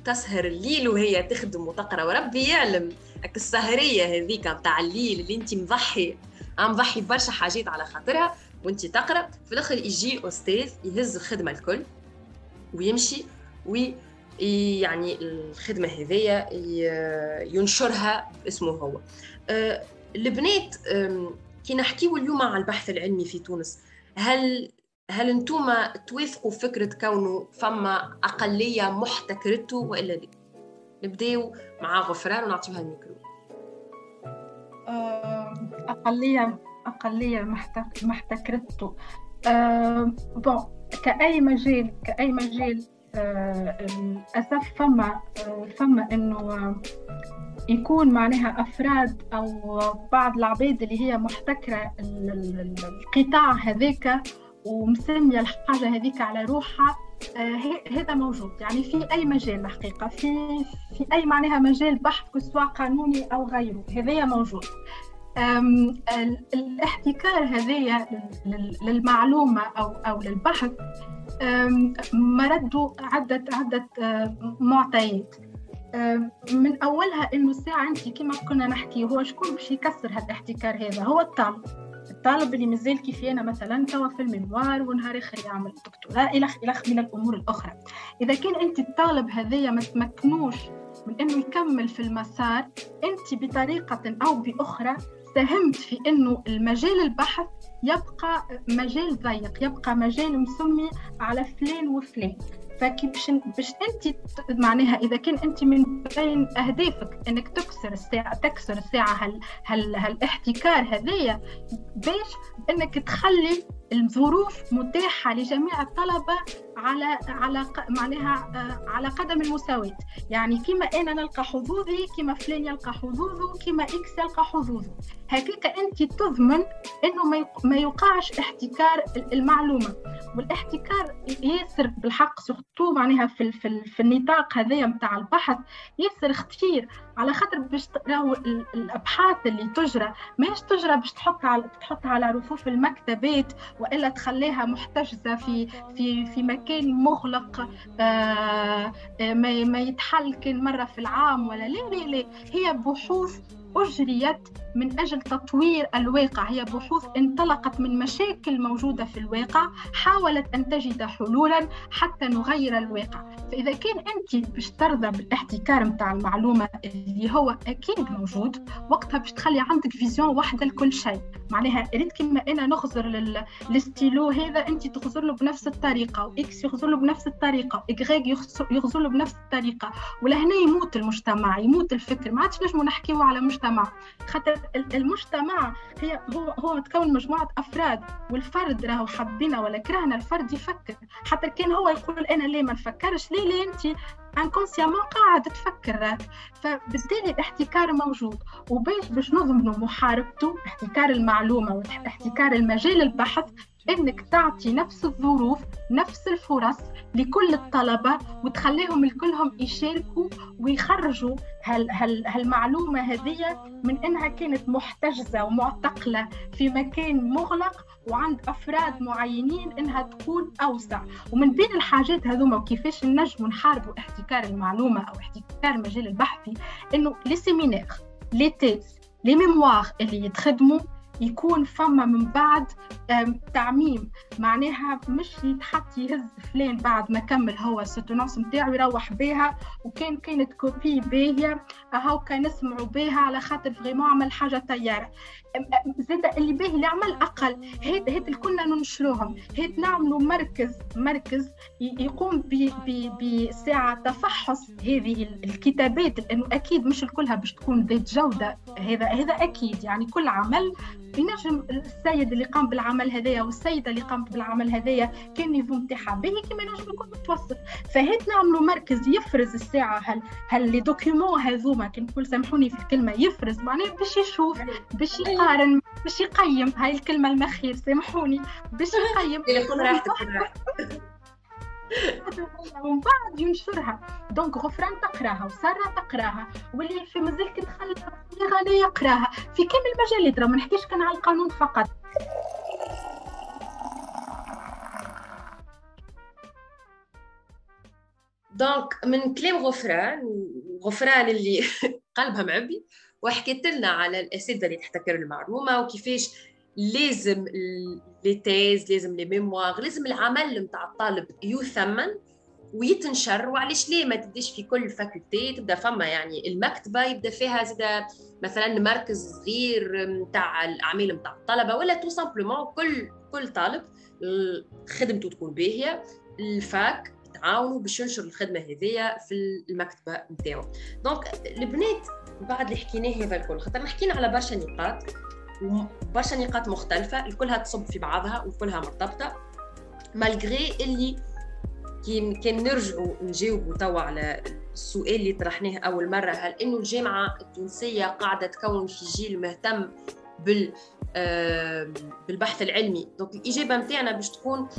وتسهر الليل وهي تخدم وتقرأ. وربي يعلم السهرية هذيك نتاع الليل اللي انت مضحي. مضحي برشا حاجات على خاطرها وانت تقرأ. في الآخر يجي أستاذ يهز الخدمة الكل ويمشي وي يعني الخدمة هذية ينشرها باسمه هو. أه، البنات كي نحكيو اليوم على البحث العلمي في تونس هل هل أنتم توافقوا فكرة كونه فما أقلية محتكرته وإلا لا؟ نبداو مع غفران ونعطيوها الميكرو. أقلية أقلية محتكرته. أه بون كأي مجال كأي مجال للأسف فما فما إنه يكون معناها أفراد أو بعض العباد اللي هي محتكرة القطاع هذاك ومسمية الحاجة هذيك على روحها هذا موجود. يعني في أي مجال الحقيقة؟ في في أي معناها مجال بحث سواء قانوني أو غيره هذايا موجود. الاحتكار هذايا للمعلومة أو أو للبحث مرده عدة عدة معطيات من أولها إنه الساعة انت كما كنا نحكي هو شكون باش يكسر هالاحتكار هذا؟ هو الطالب. الطالب اللي مازال كيف أنا مثلا توا في المنوار ونهار اخر يعمل دكتوراه إلى الخ من الأمور الأخرى. إذا كان أنت الطالب هذايا ما تمكنوش من إنه يكمل في المسار أنت بطريقة أو بأخرى ساهمت في إنه المجال البحث يبقى مجال ضيق يبقى مجال مسمي على فلان وفلان. فكي باش باش أنت معناها إذا كان أنت من بين أهدافك إنك تكسر الساعة تكسر الساعة هال هال هالاحتكار هذايا باش إنك تخلي الظروف متاحة لجميع الطلبة على على معناها آه، على قدم المساواة يعني كما أنا نلقى حظوظي كما فلان يلقى حظوظه كما X يلقى حظوظه. هكاك أنت تضمن أنه ما يوقعش احتكار المعلومة. والاحتكار ياسر بالحق surtout معناها في, في, في النطاق هذايا نتاع البحث ياسر خطير. على خاطر باش راهو الأبحاث اللي تجرى ماهيش تجرى باش تحطها على تحطها على رفوف المكتبات وإلا تخليها محتجزة في في في مكان مغلق آه ما ما يتحل كان مرة في العام ولا لا لا لا. هي بحوث أجريت من أجل تطوير الواقع. هي بحوث انطلقت من مشاكل موجودة في الواقع حاولت أن تجد حلولا حتى نغير الواقع. فإذا كان أنت باش ترضى بالاحتكار متاع المعلومة اللي هو أكيد موجود وقتها باش تخلي عندك فيزيون واحدة لكل شيء. معناها ريت كما أنا نخزر للستيلو هذا أنت تخزر له بنفس الطريقة و X يخزر له بنفس الطريقة Y يخزر له بنفس الطريقة. ولهنا يموت المجتمع يموت الفكر. ما عادش نجمو نحكيو على مجتمع خاطر المجتمع هي هو هو متكون مجموعة أفراد والفرد راهو حبينا ولا كرهنا الفرد يفكر. حتى كان هو يقول أنا ليه ما نفكرش؟ ليه ليه أنت inconsciemment قاعد تفكر؟ فبالتالي الاحتكار موجود. وباش باش نضمنوا محاربته احتكار المعلومة واحتكار المجال البحث إنك تعطي نفس الظروف نفس الفرص لكل الطلبة وتخليهم الكلهم يشاركوا ويخرجوا هال هال هالمعلومة هذه من إنها كانت محتجزة ومعتقلة في مكان مغلق وعند أفراد معينين إنها تكون أوسع. ومن بين الحاجات هذوما وكيفاش نجموا نحاربوا احتكار المعلومة أو احتكار المجال البحثي إنه les séminaires les thèses les mémoires اللي يتخدموا يكون فما من بعد تعميم. معناها مش يتحط يهز فلان بعد ما كمل هو. ال soutenance نتاعو يروح بها وكان كانت copie باهية. هاو كان نسمعوا بها على خاطر vraiment عمل حاجة طيارة. زاد اللي باهي اللي عمل أقل. هيت هيت كلنا ننشروهم. هيت نعملوا مركز مركز يقوم بساعه تفحص هذه الكتابات لأنه أكيد مش الكلها باش تكون ذات جودة. هذا هذا أكيد. يعني كل عمل ينجم السيد اللي قام بالعمل هذايا والسيدة اللي قامت بالعمل هذايا كان niveau نتاعها باهي كيما نجم يكون متوسط. فهيت نعملوا مركز يفرز الساعة. هل هل les documents هذوما كي نقول سامحوني في الكلمة يفرز معناه باش يشوف باش يقارن باش يقيم هاي الكلمة المخير سامحوني. باش يقيم <laughs> ومن بعد ينشرها donc غفران تقراها وسارة تقراها. واللي في مازال كتدخل صغيره لا يقراها. في كامل المجالات راه ما نحكيش كان على القانون فقط. donc من كلام غفران غفران اللي <laughs> قلبها معبي وحكيت لنا على الاساتذه اللي تحتكر المعلومة وكيفاش لازم les thèses لازم les mémoires لازم العمل نتاع الطالب يثمن ويتنشر. وعلاش ليه؟ ما تبداش في كل faculté تبدأ فما يعني المكتبة يبدأ فيها زاد مثلا مركز صغير نتاع الأعمال نتاع الطلبة ولا tout simplement كل كل طالب خدمته تكون باهية. ال fac يتعاونوا باش ينشر الخدمة هذيا في المكتبة نتاعو donc البنات بعد اللي حكيناه هذا الكل. خاطر حكينا على برشا نقاط وبرشا نقاط مختلفة الكلها تصب في بعضها وكلها مرتبطة. مالغري اللي كان نرجعوا نجاوبوا توا على السؤال اللي طرحناه أول مرة هل إنه الجامعة التونسية قاعدة تكون في جيل مهتم بال بالبحث العلمي؟ دونك الإجابة متاعنا باش تكون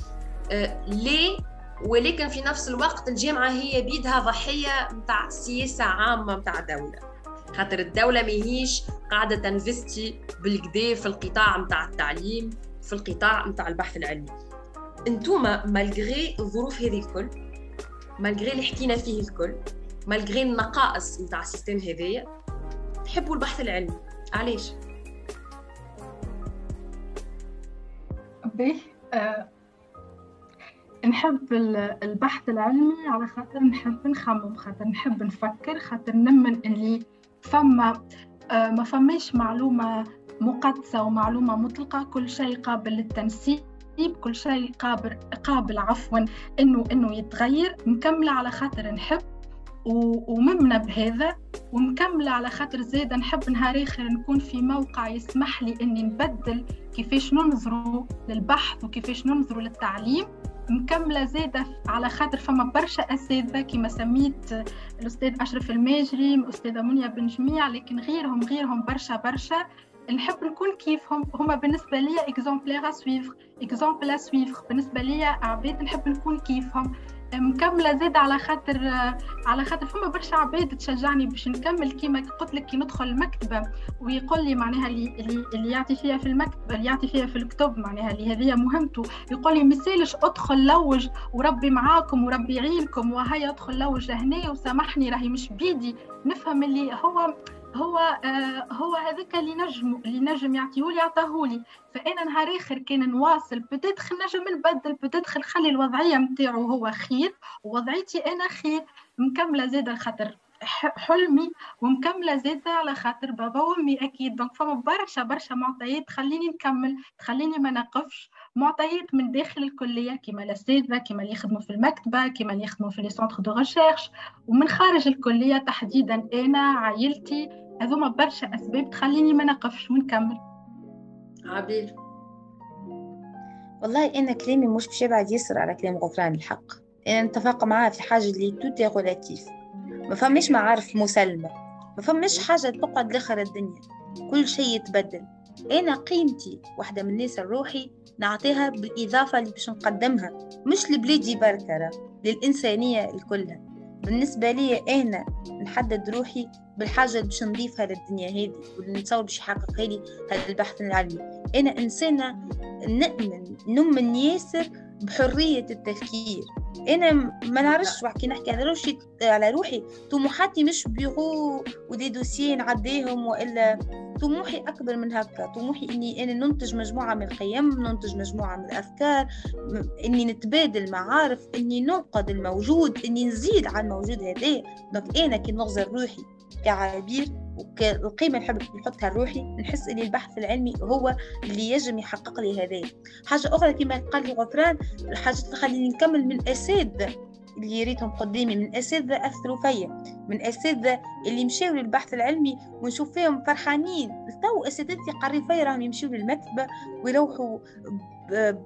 آه، ليه؟ ولكن في نفس الوقت الجامعة هي بيدها ضحية متاع سياسة عامة متاع دولة. خاطر الدولة ماهيش قاعدة تنفستي بالكدا في القطاع متاع التعليم في القطاع متاع البحث العلمي انتوما malgré الظروف هذه الكل malgré اللي حكينا فيه الكل malgré النقائص متاع ال système هذايا تحبوا البحث العلمي علاش؟ به آه نحب البحث العلمي على خاطر نحب نخمم خاطر نحب نفكر خاطر نمن اللي فما آه، ما فماش معلومة مقدسة ومعلومة مطلقة. كل شيء قابل للتنسيب كل شيء قابل قابل عفوا إنه إنه يتغير. مكملة على خاطر نحب. وممنة بهذا. ومكملة على خاطر زيادة نحب نهار آخر نكون في موقع يسمح لي إني نبدل كيفاش ننظروا للبحث وكيفاش ننظروا للتعليم. مكمله زاده على خاطر فما برشا أساتذة كما سميت الأستاذ أشرف الماجري الأستاذة منيا بن جميع لكن غيرهم غيرهم برشا برشا. نحب نكون كيفهم. هما بالنسبة لي exemplaire à suivre exemple à suivre بالنسبة لي عباد نحب نكون كيفهم. مكملة زاد على خاطر على خاطر فما برشا عباد تشجعني باش نكمل كيما قلت لك كي ندخل المكتبه ويقول لي معناها اللي اللي يعطي فيها في المكتبة اللي يعطي فيها في الكتب معناها اللي هذه مهمته. يقول لي مسالش ادخل لوج وربي معاكم وربي يعينكم وهيا ادخل لوج لهنا وسامحني راهي مش بيدي. نفهم اللي هو هو آه هو هذاك اللي نجم اللي نجم يعطيهولي يعطيهولي فأنا نهار آخر كان نواصل بتدخل نجم نبدل بتدخل خلي الوضعية نتاعو هو خير ووضعيتي أنا خير. مكملة زادة خاطر حلمي ومكملة زادة على خاطر بابا وأمي أكيد. donc فما برشا برشا معطيات تخليني نكمل تخليني ما نقفش. معطيات من داخل الكلية كما الاساتذه كما اللي يخدموا في المكتبة كما اللي يخدموا في les centres de recherche. ومن خارج الكلية تحديدا أنا عائلتي هذوما برشا أسباب تخليني ما نقفش ونكمل. عبير والله أنا كلامي مش باش يبعد يسر على كلام غفران الحق. أنا نتفق معاه في حاجة اللي توتي غولاتيف ما فماش معارف مسلمة. ما فماش حاجة تقعد لآخر الدنيا. كل شيء يتبدل. أنا قيمتي واحدة من الناس الروحي نعطيها بالإضافة اللي باش نقدمها مش لبلادي بركة للإنسانية الكلها. بالنسبة لي أنا نحدد روحي بالحاجة اللي باش نضيفها للدنيا هذه واللي نتصور باش يحققها لي البحث العلمي. أنا إنسانة نؤمن نؤمن ياسر بحرية التفكير. أنا ما نعرفش كي نحكي على روحي على روحي. طموحاتي مش بيغو ودي دوسيين نعديهم وإلا طموحي أكبر من هكا. طموحي إني أنا ننتج مجموعة من القيم ننتج مجموعة من الأفكار إني نتبادل معارف إني ننقذ الموجود إني نزيد على الموجود هذا. donc أنا كي نغزر روحي كعبير والقيمة اللي نحطها لروحي نحس إن البحث العلمي هو اللي يجب يحقق لي هذا حاجة أخرى كما قال غفران حاجة تخليني نكمل من أساتذة اللي ريتهم قدامي من أساتذة أثروا فيا من أساتذة اللي مشاو للبحث العلمي ونشوف فيهم فرحانين. تو أساتذتي قراو فيا راهم يمشيو للمكتبة ويروحوا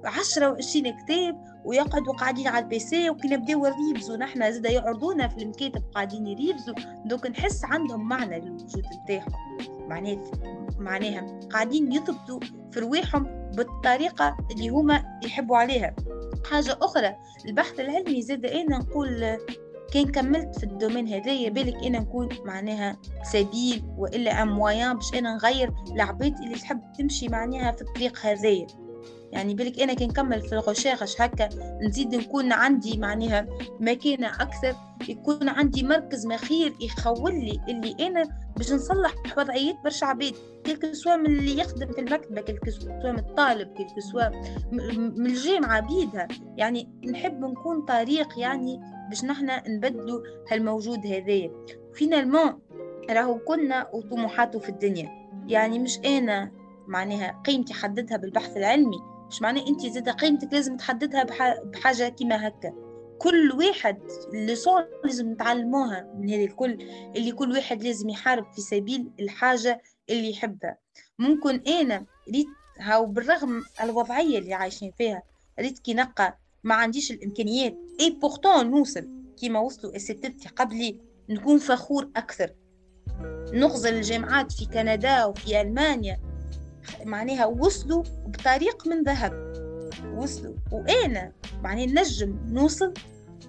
بعشرة وعشرين كتاب ويقعدوا قاعدين على ال PC وكي نبداو نريفيزوا نحنا زادا يعرضونا في المكاتب قاعدين يريفيزوا donc نحس عندهم معنى للوجود نتاعهم. معنات معناها قاعدين يثبتوا في رواحهم بالطريقة اللي هما يحبوا عليها. حاجة أخرى البحث العلمي زاد أنا نقول كان كملت في ال domaine هذايا بالك أنا نكون معناها سبيل وإلا أم باش أنا نغير العباد اللي تحب تمشي معناها في الطريق هذايا. يعني بالك إنا كي نكمل في الغشاغش هكا نزيد نكون عندي معناها مكانة أكثر يكون عندي مركز مخير يخول لي اللي إنا باش نصلح وضعيات برشا عباد. كل سوا من اللي يخدم في المكتبة كل سوا من الطالب كل سوا من الجامعة بيدها يعني نحب نكون طريق يعني باش نحنا نبدلوا هالموجود هذايا. finalement راهو كنا وطموحاته في الدنيا. يعني مش إنا معناها قيمتي حددها بالبحث العلمي. مش معناه أنت زاد قيمتك لازم تحددها بحاجة كيما هكا. كل واحد ال leçon لازم نتعلموها من هذه الكل اللي كل واحد لازم يحارب في سبيل الحاجة اللي يحبها. ممكن أنا ريت هاو بالرغم الوضعية اللي عايشين فيها ريت كي نقى ما عنديش الإمكانيات. et pourtant نوصل كيما وصلوا أساتذتي قبلي نكون فخور أكثر. نغزر الجامعات في كندا وفي ألمانيا. معناها وصلوا بطريق من ذهب. وصلوا. وأنا معناها نجم نوصل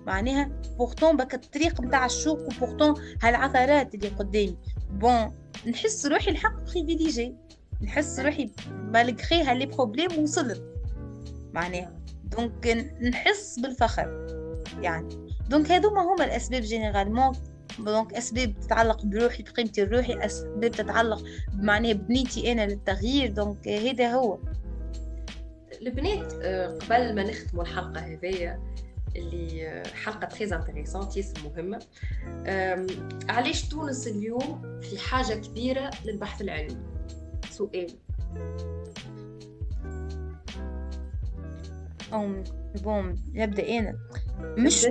معناها pourtant بك الطريق متاع الشوك و pourtant هالعثرات اللي قدامي. bon نحس روحي الحق privilégiée نحس روحي malgré ها les problèmes وصلت. معناها. donc نحس بالفخر. يعني. donc هذوما هما الأسباب généralement donc أسباب تتعلق بروحي بقيمتي الروحي أسباب تتعلق معناها بنيتي أنا للتغيير. donc هذا هو. البنات آه، قبل ما نختموا الحلقة هذيا اللي آه، حلقة très intéressante ياسر مهمه علاش تونس اليوم في حاجة كبيرة للبحث العلمي؟ سؤال. أم بوم يبدا أنا مش <laughs>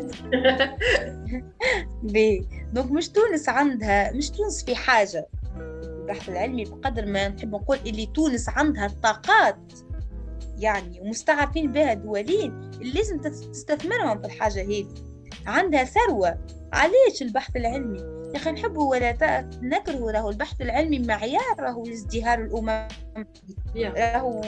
بي. دونك مش تونس عندها مش تونس في حاجة. البحث العلمي بقدر ما نحب نقول اللي تونس عندها الطاقات يعني ومستعرفين بها دولين اللي لازم تستثمرهم في الحاجة هذه. عندها ثروة. علاش البحث العلمي؟ يا أخي نحبه ولا نكره راهو البحث العلمي معيار راهو ازدهار الأمم. راهو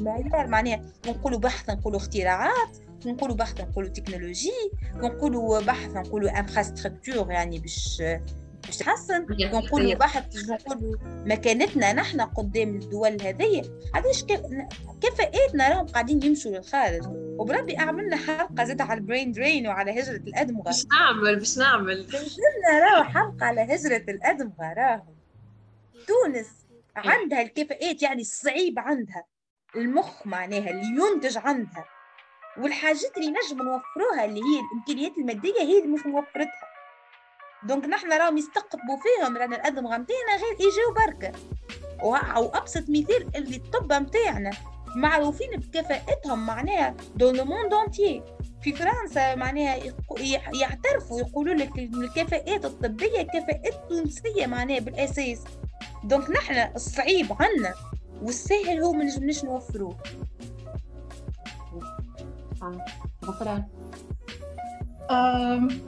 معيار معناها نقولوا بحث نقولوا اختراعات نقولوا بحث نقولوا تكنولوجي نقولوا بحث نقولوا infrastructure يعني باش باش تحسن نقولوا بحث نقولوا مكانتنا نحن قدام الدول هذه علاش كفاءاتنا راهم قاعدين يمشوا للخارج. وبربي أعملنا حلقة زاد على ال brain drain وعلى هجرة الادمغه باش نعمل باش نعمل. راهو حلقة على هجرة الادمغه راهو تونس عندها الكفاءات يعني الصعيب عندها. المخ معناها اللي ينتج عندها. والحاجات اللي نجم نوفروها اللي هي الإمكانيات المادية هي اللي مش موفرتها. donc نحن راهم يستقطبوا فيهم رانا الادمغه نتاعنا غير يجيو بركه وابسط مثال اللي الطب نتاعنا معروفين بكفاءتهم معناها dans le monde في فرنسا معناها يعترفوا يقولوا لك الكفاءات الطبية كفاءات تونسية معناها بالأساس. donc نحن الصعيب عنا والسهل هو ما نجمناش نوفروه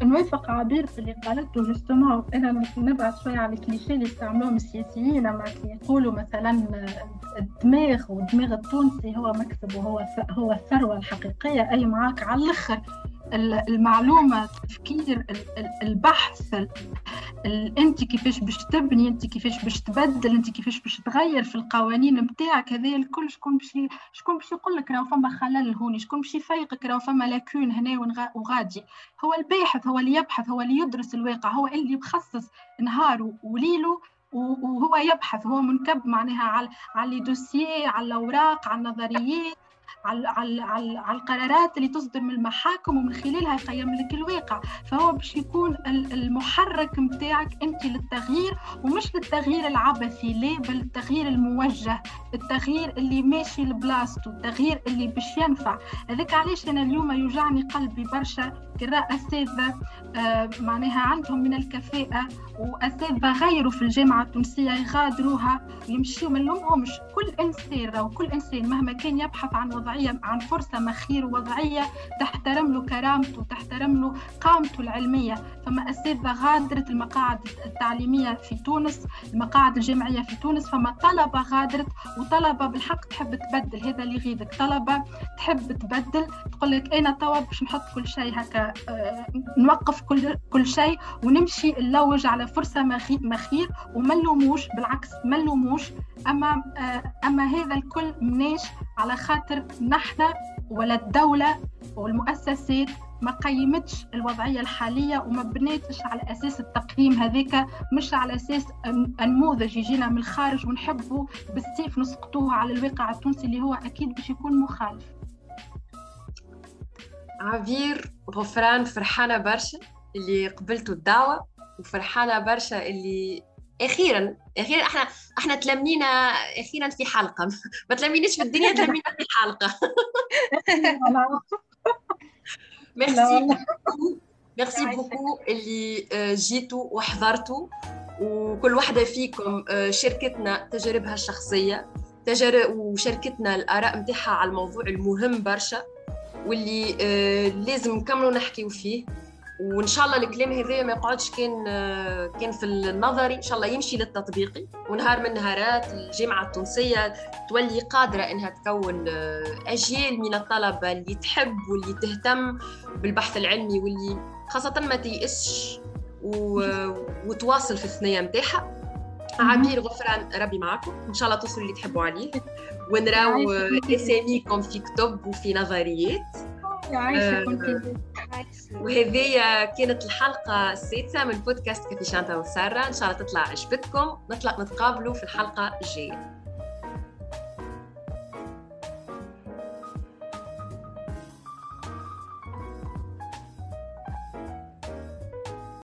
نوافق عبير اللي قالته justement أنا نبعد شوية على الكليشيه اللي استعملوهم السياسيين اما يقولوا مثلا الدماغ والدماغ التونسي هو مكسب وهو هو الثروة الحقيقية. أي معاك على الأخر. المعلومة التفكير البحث أنت كيفاش باش تبني أنت كيفاش باش تبدل أنت كيفاش باش تغير في القوانين نتاعك هذا الكل شكون باش شكون باش يقول لك راهو فما خلل هوني شكون باش يفيقك راهو فما لاكون هنا وغادي. هو الباحث هو اللي يبحث هو اللي يدرس الواقع هو اللي مخصص نهاره وليلة وهو يبحث هو منكب معناها على على دوسييه على الأوراق على النظريات. على على على, على القرارات اللي تصدر من المحاكم ومن خلالها يقيم لك الواقع. فهو باش يكون المحرك نتاعك انت للتغيير ومش للتغيير العبثي لا بل التغيير الموجه التغيير اللي ماشي لبلاصته التغيير اللي باش ينفع. هذاك علاش أنا اليوم يوجعني قلبي برشا كراء اساتذه آه معناها عندهم من الكفاءة واساتذه غيروا في الجامعة التونسية يغادروها يمشيوا ما نلومهمش كل إنسان وكل إنسان مهما كان يبحث عن وضعية عن فرصة مخير ووضعيه تحترم له كرامته تحترم له قامته العلمية. فما اساتذه غادرت المقاعد التعليمية في تونس المقاعد الجامعية في تونس. فما طلبة غادرت وطلبة بالحق تحب تبدل. هذا اللي يغيظك. طلبة تحب تبدل. تقول لك أنا توا باش نحط كل شيء هكا آه نوقف كل كل شيء ونمشي نلوج على فرصة مخير. وما نلوموش بالعكس ما نلوموش. أما آه أما هذا الكل مناش على خاطر نحن ولا الدولة والمؤسسات ما قيمتش الوضعية الحالية وما بنيتش على أساس التقييم هذاك مش على أساس النموذج يجينا من الخارج ونحبه بالسيف نسقطوه على الواقع التونسي اللي هو أكيد باش يكون مخالف. عبير غفران فرحانة برشا اللي قبلتوا الدعوة وفرحانة برشا اللي أخيرا أخيرا إحنا إحنا تلمينا أخيرا في حلقة. <laughs> ما تلميناش في الدنيا تلمينا في حلقة. merci merci beaucoup اللي جيتوا وحضرتوا. وكل واحدة فيكم شاركتنا تجاربها الشخصية. تجارب وشاركتنا الآراء متاعها على الموضوع المهم برشا. واللي لازم نكملوا نحكيو فيه. وإن شاء الله الكلام هذا ما يقعدش كان كان في النظري. إن شاء الله يمشي للتطبيقي. ونهار من نهارات الجامعة التونسية تولي قادرة إنها تكون أجيال من الطلبة اللي تحب واللي تهتم بالبحث العلمي واللي خاصة ما تيأسش و... وتواصل في الثنية نتاعها عبير غفران ربي معكم. إن شاء الله توصلوا اللي تحبوا عليه. ونراو أساميكم في كتب وفي نظريات. عايشة وهذه كانت الحلقة السادسة من بودكاست كافي شانتا وسارة. إن شاء الله تطلع عجبتكم. نطلع نتقابلوا في الحلقة الجاية.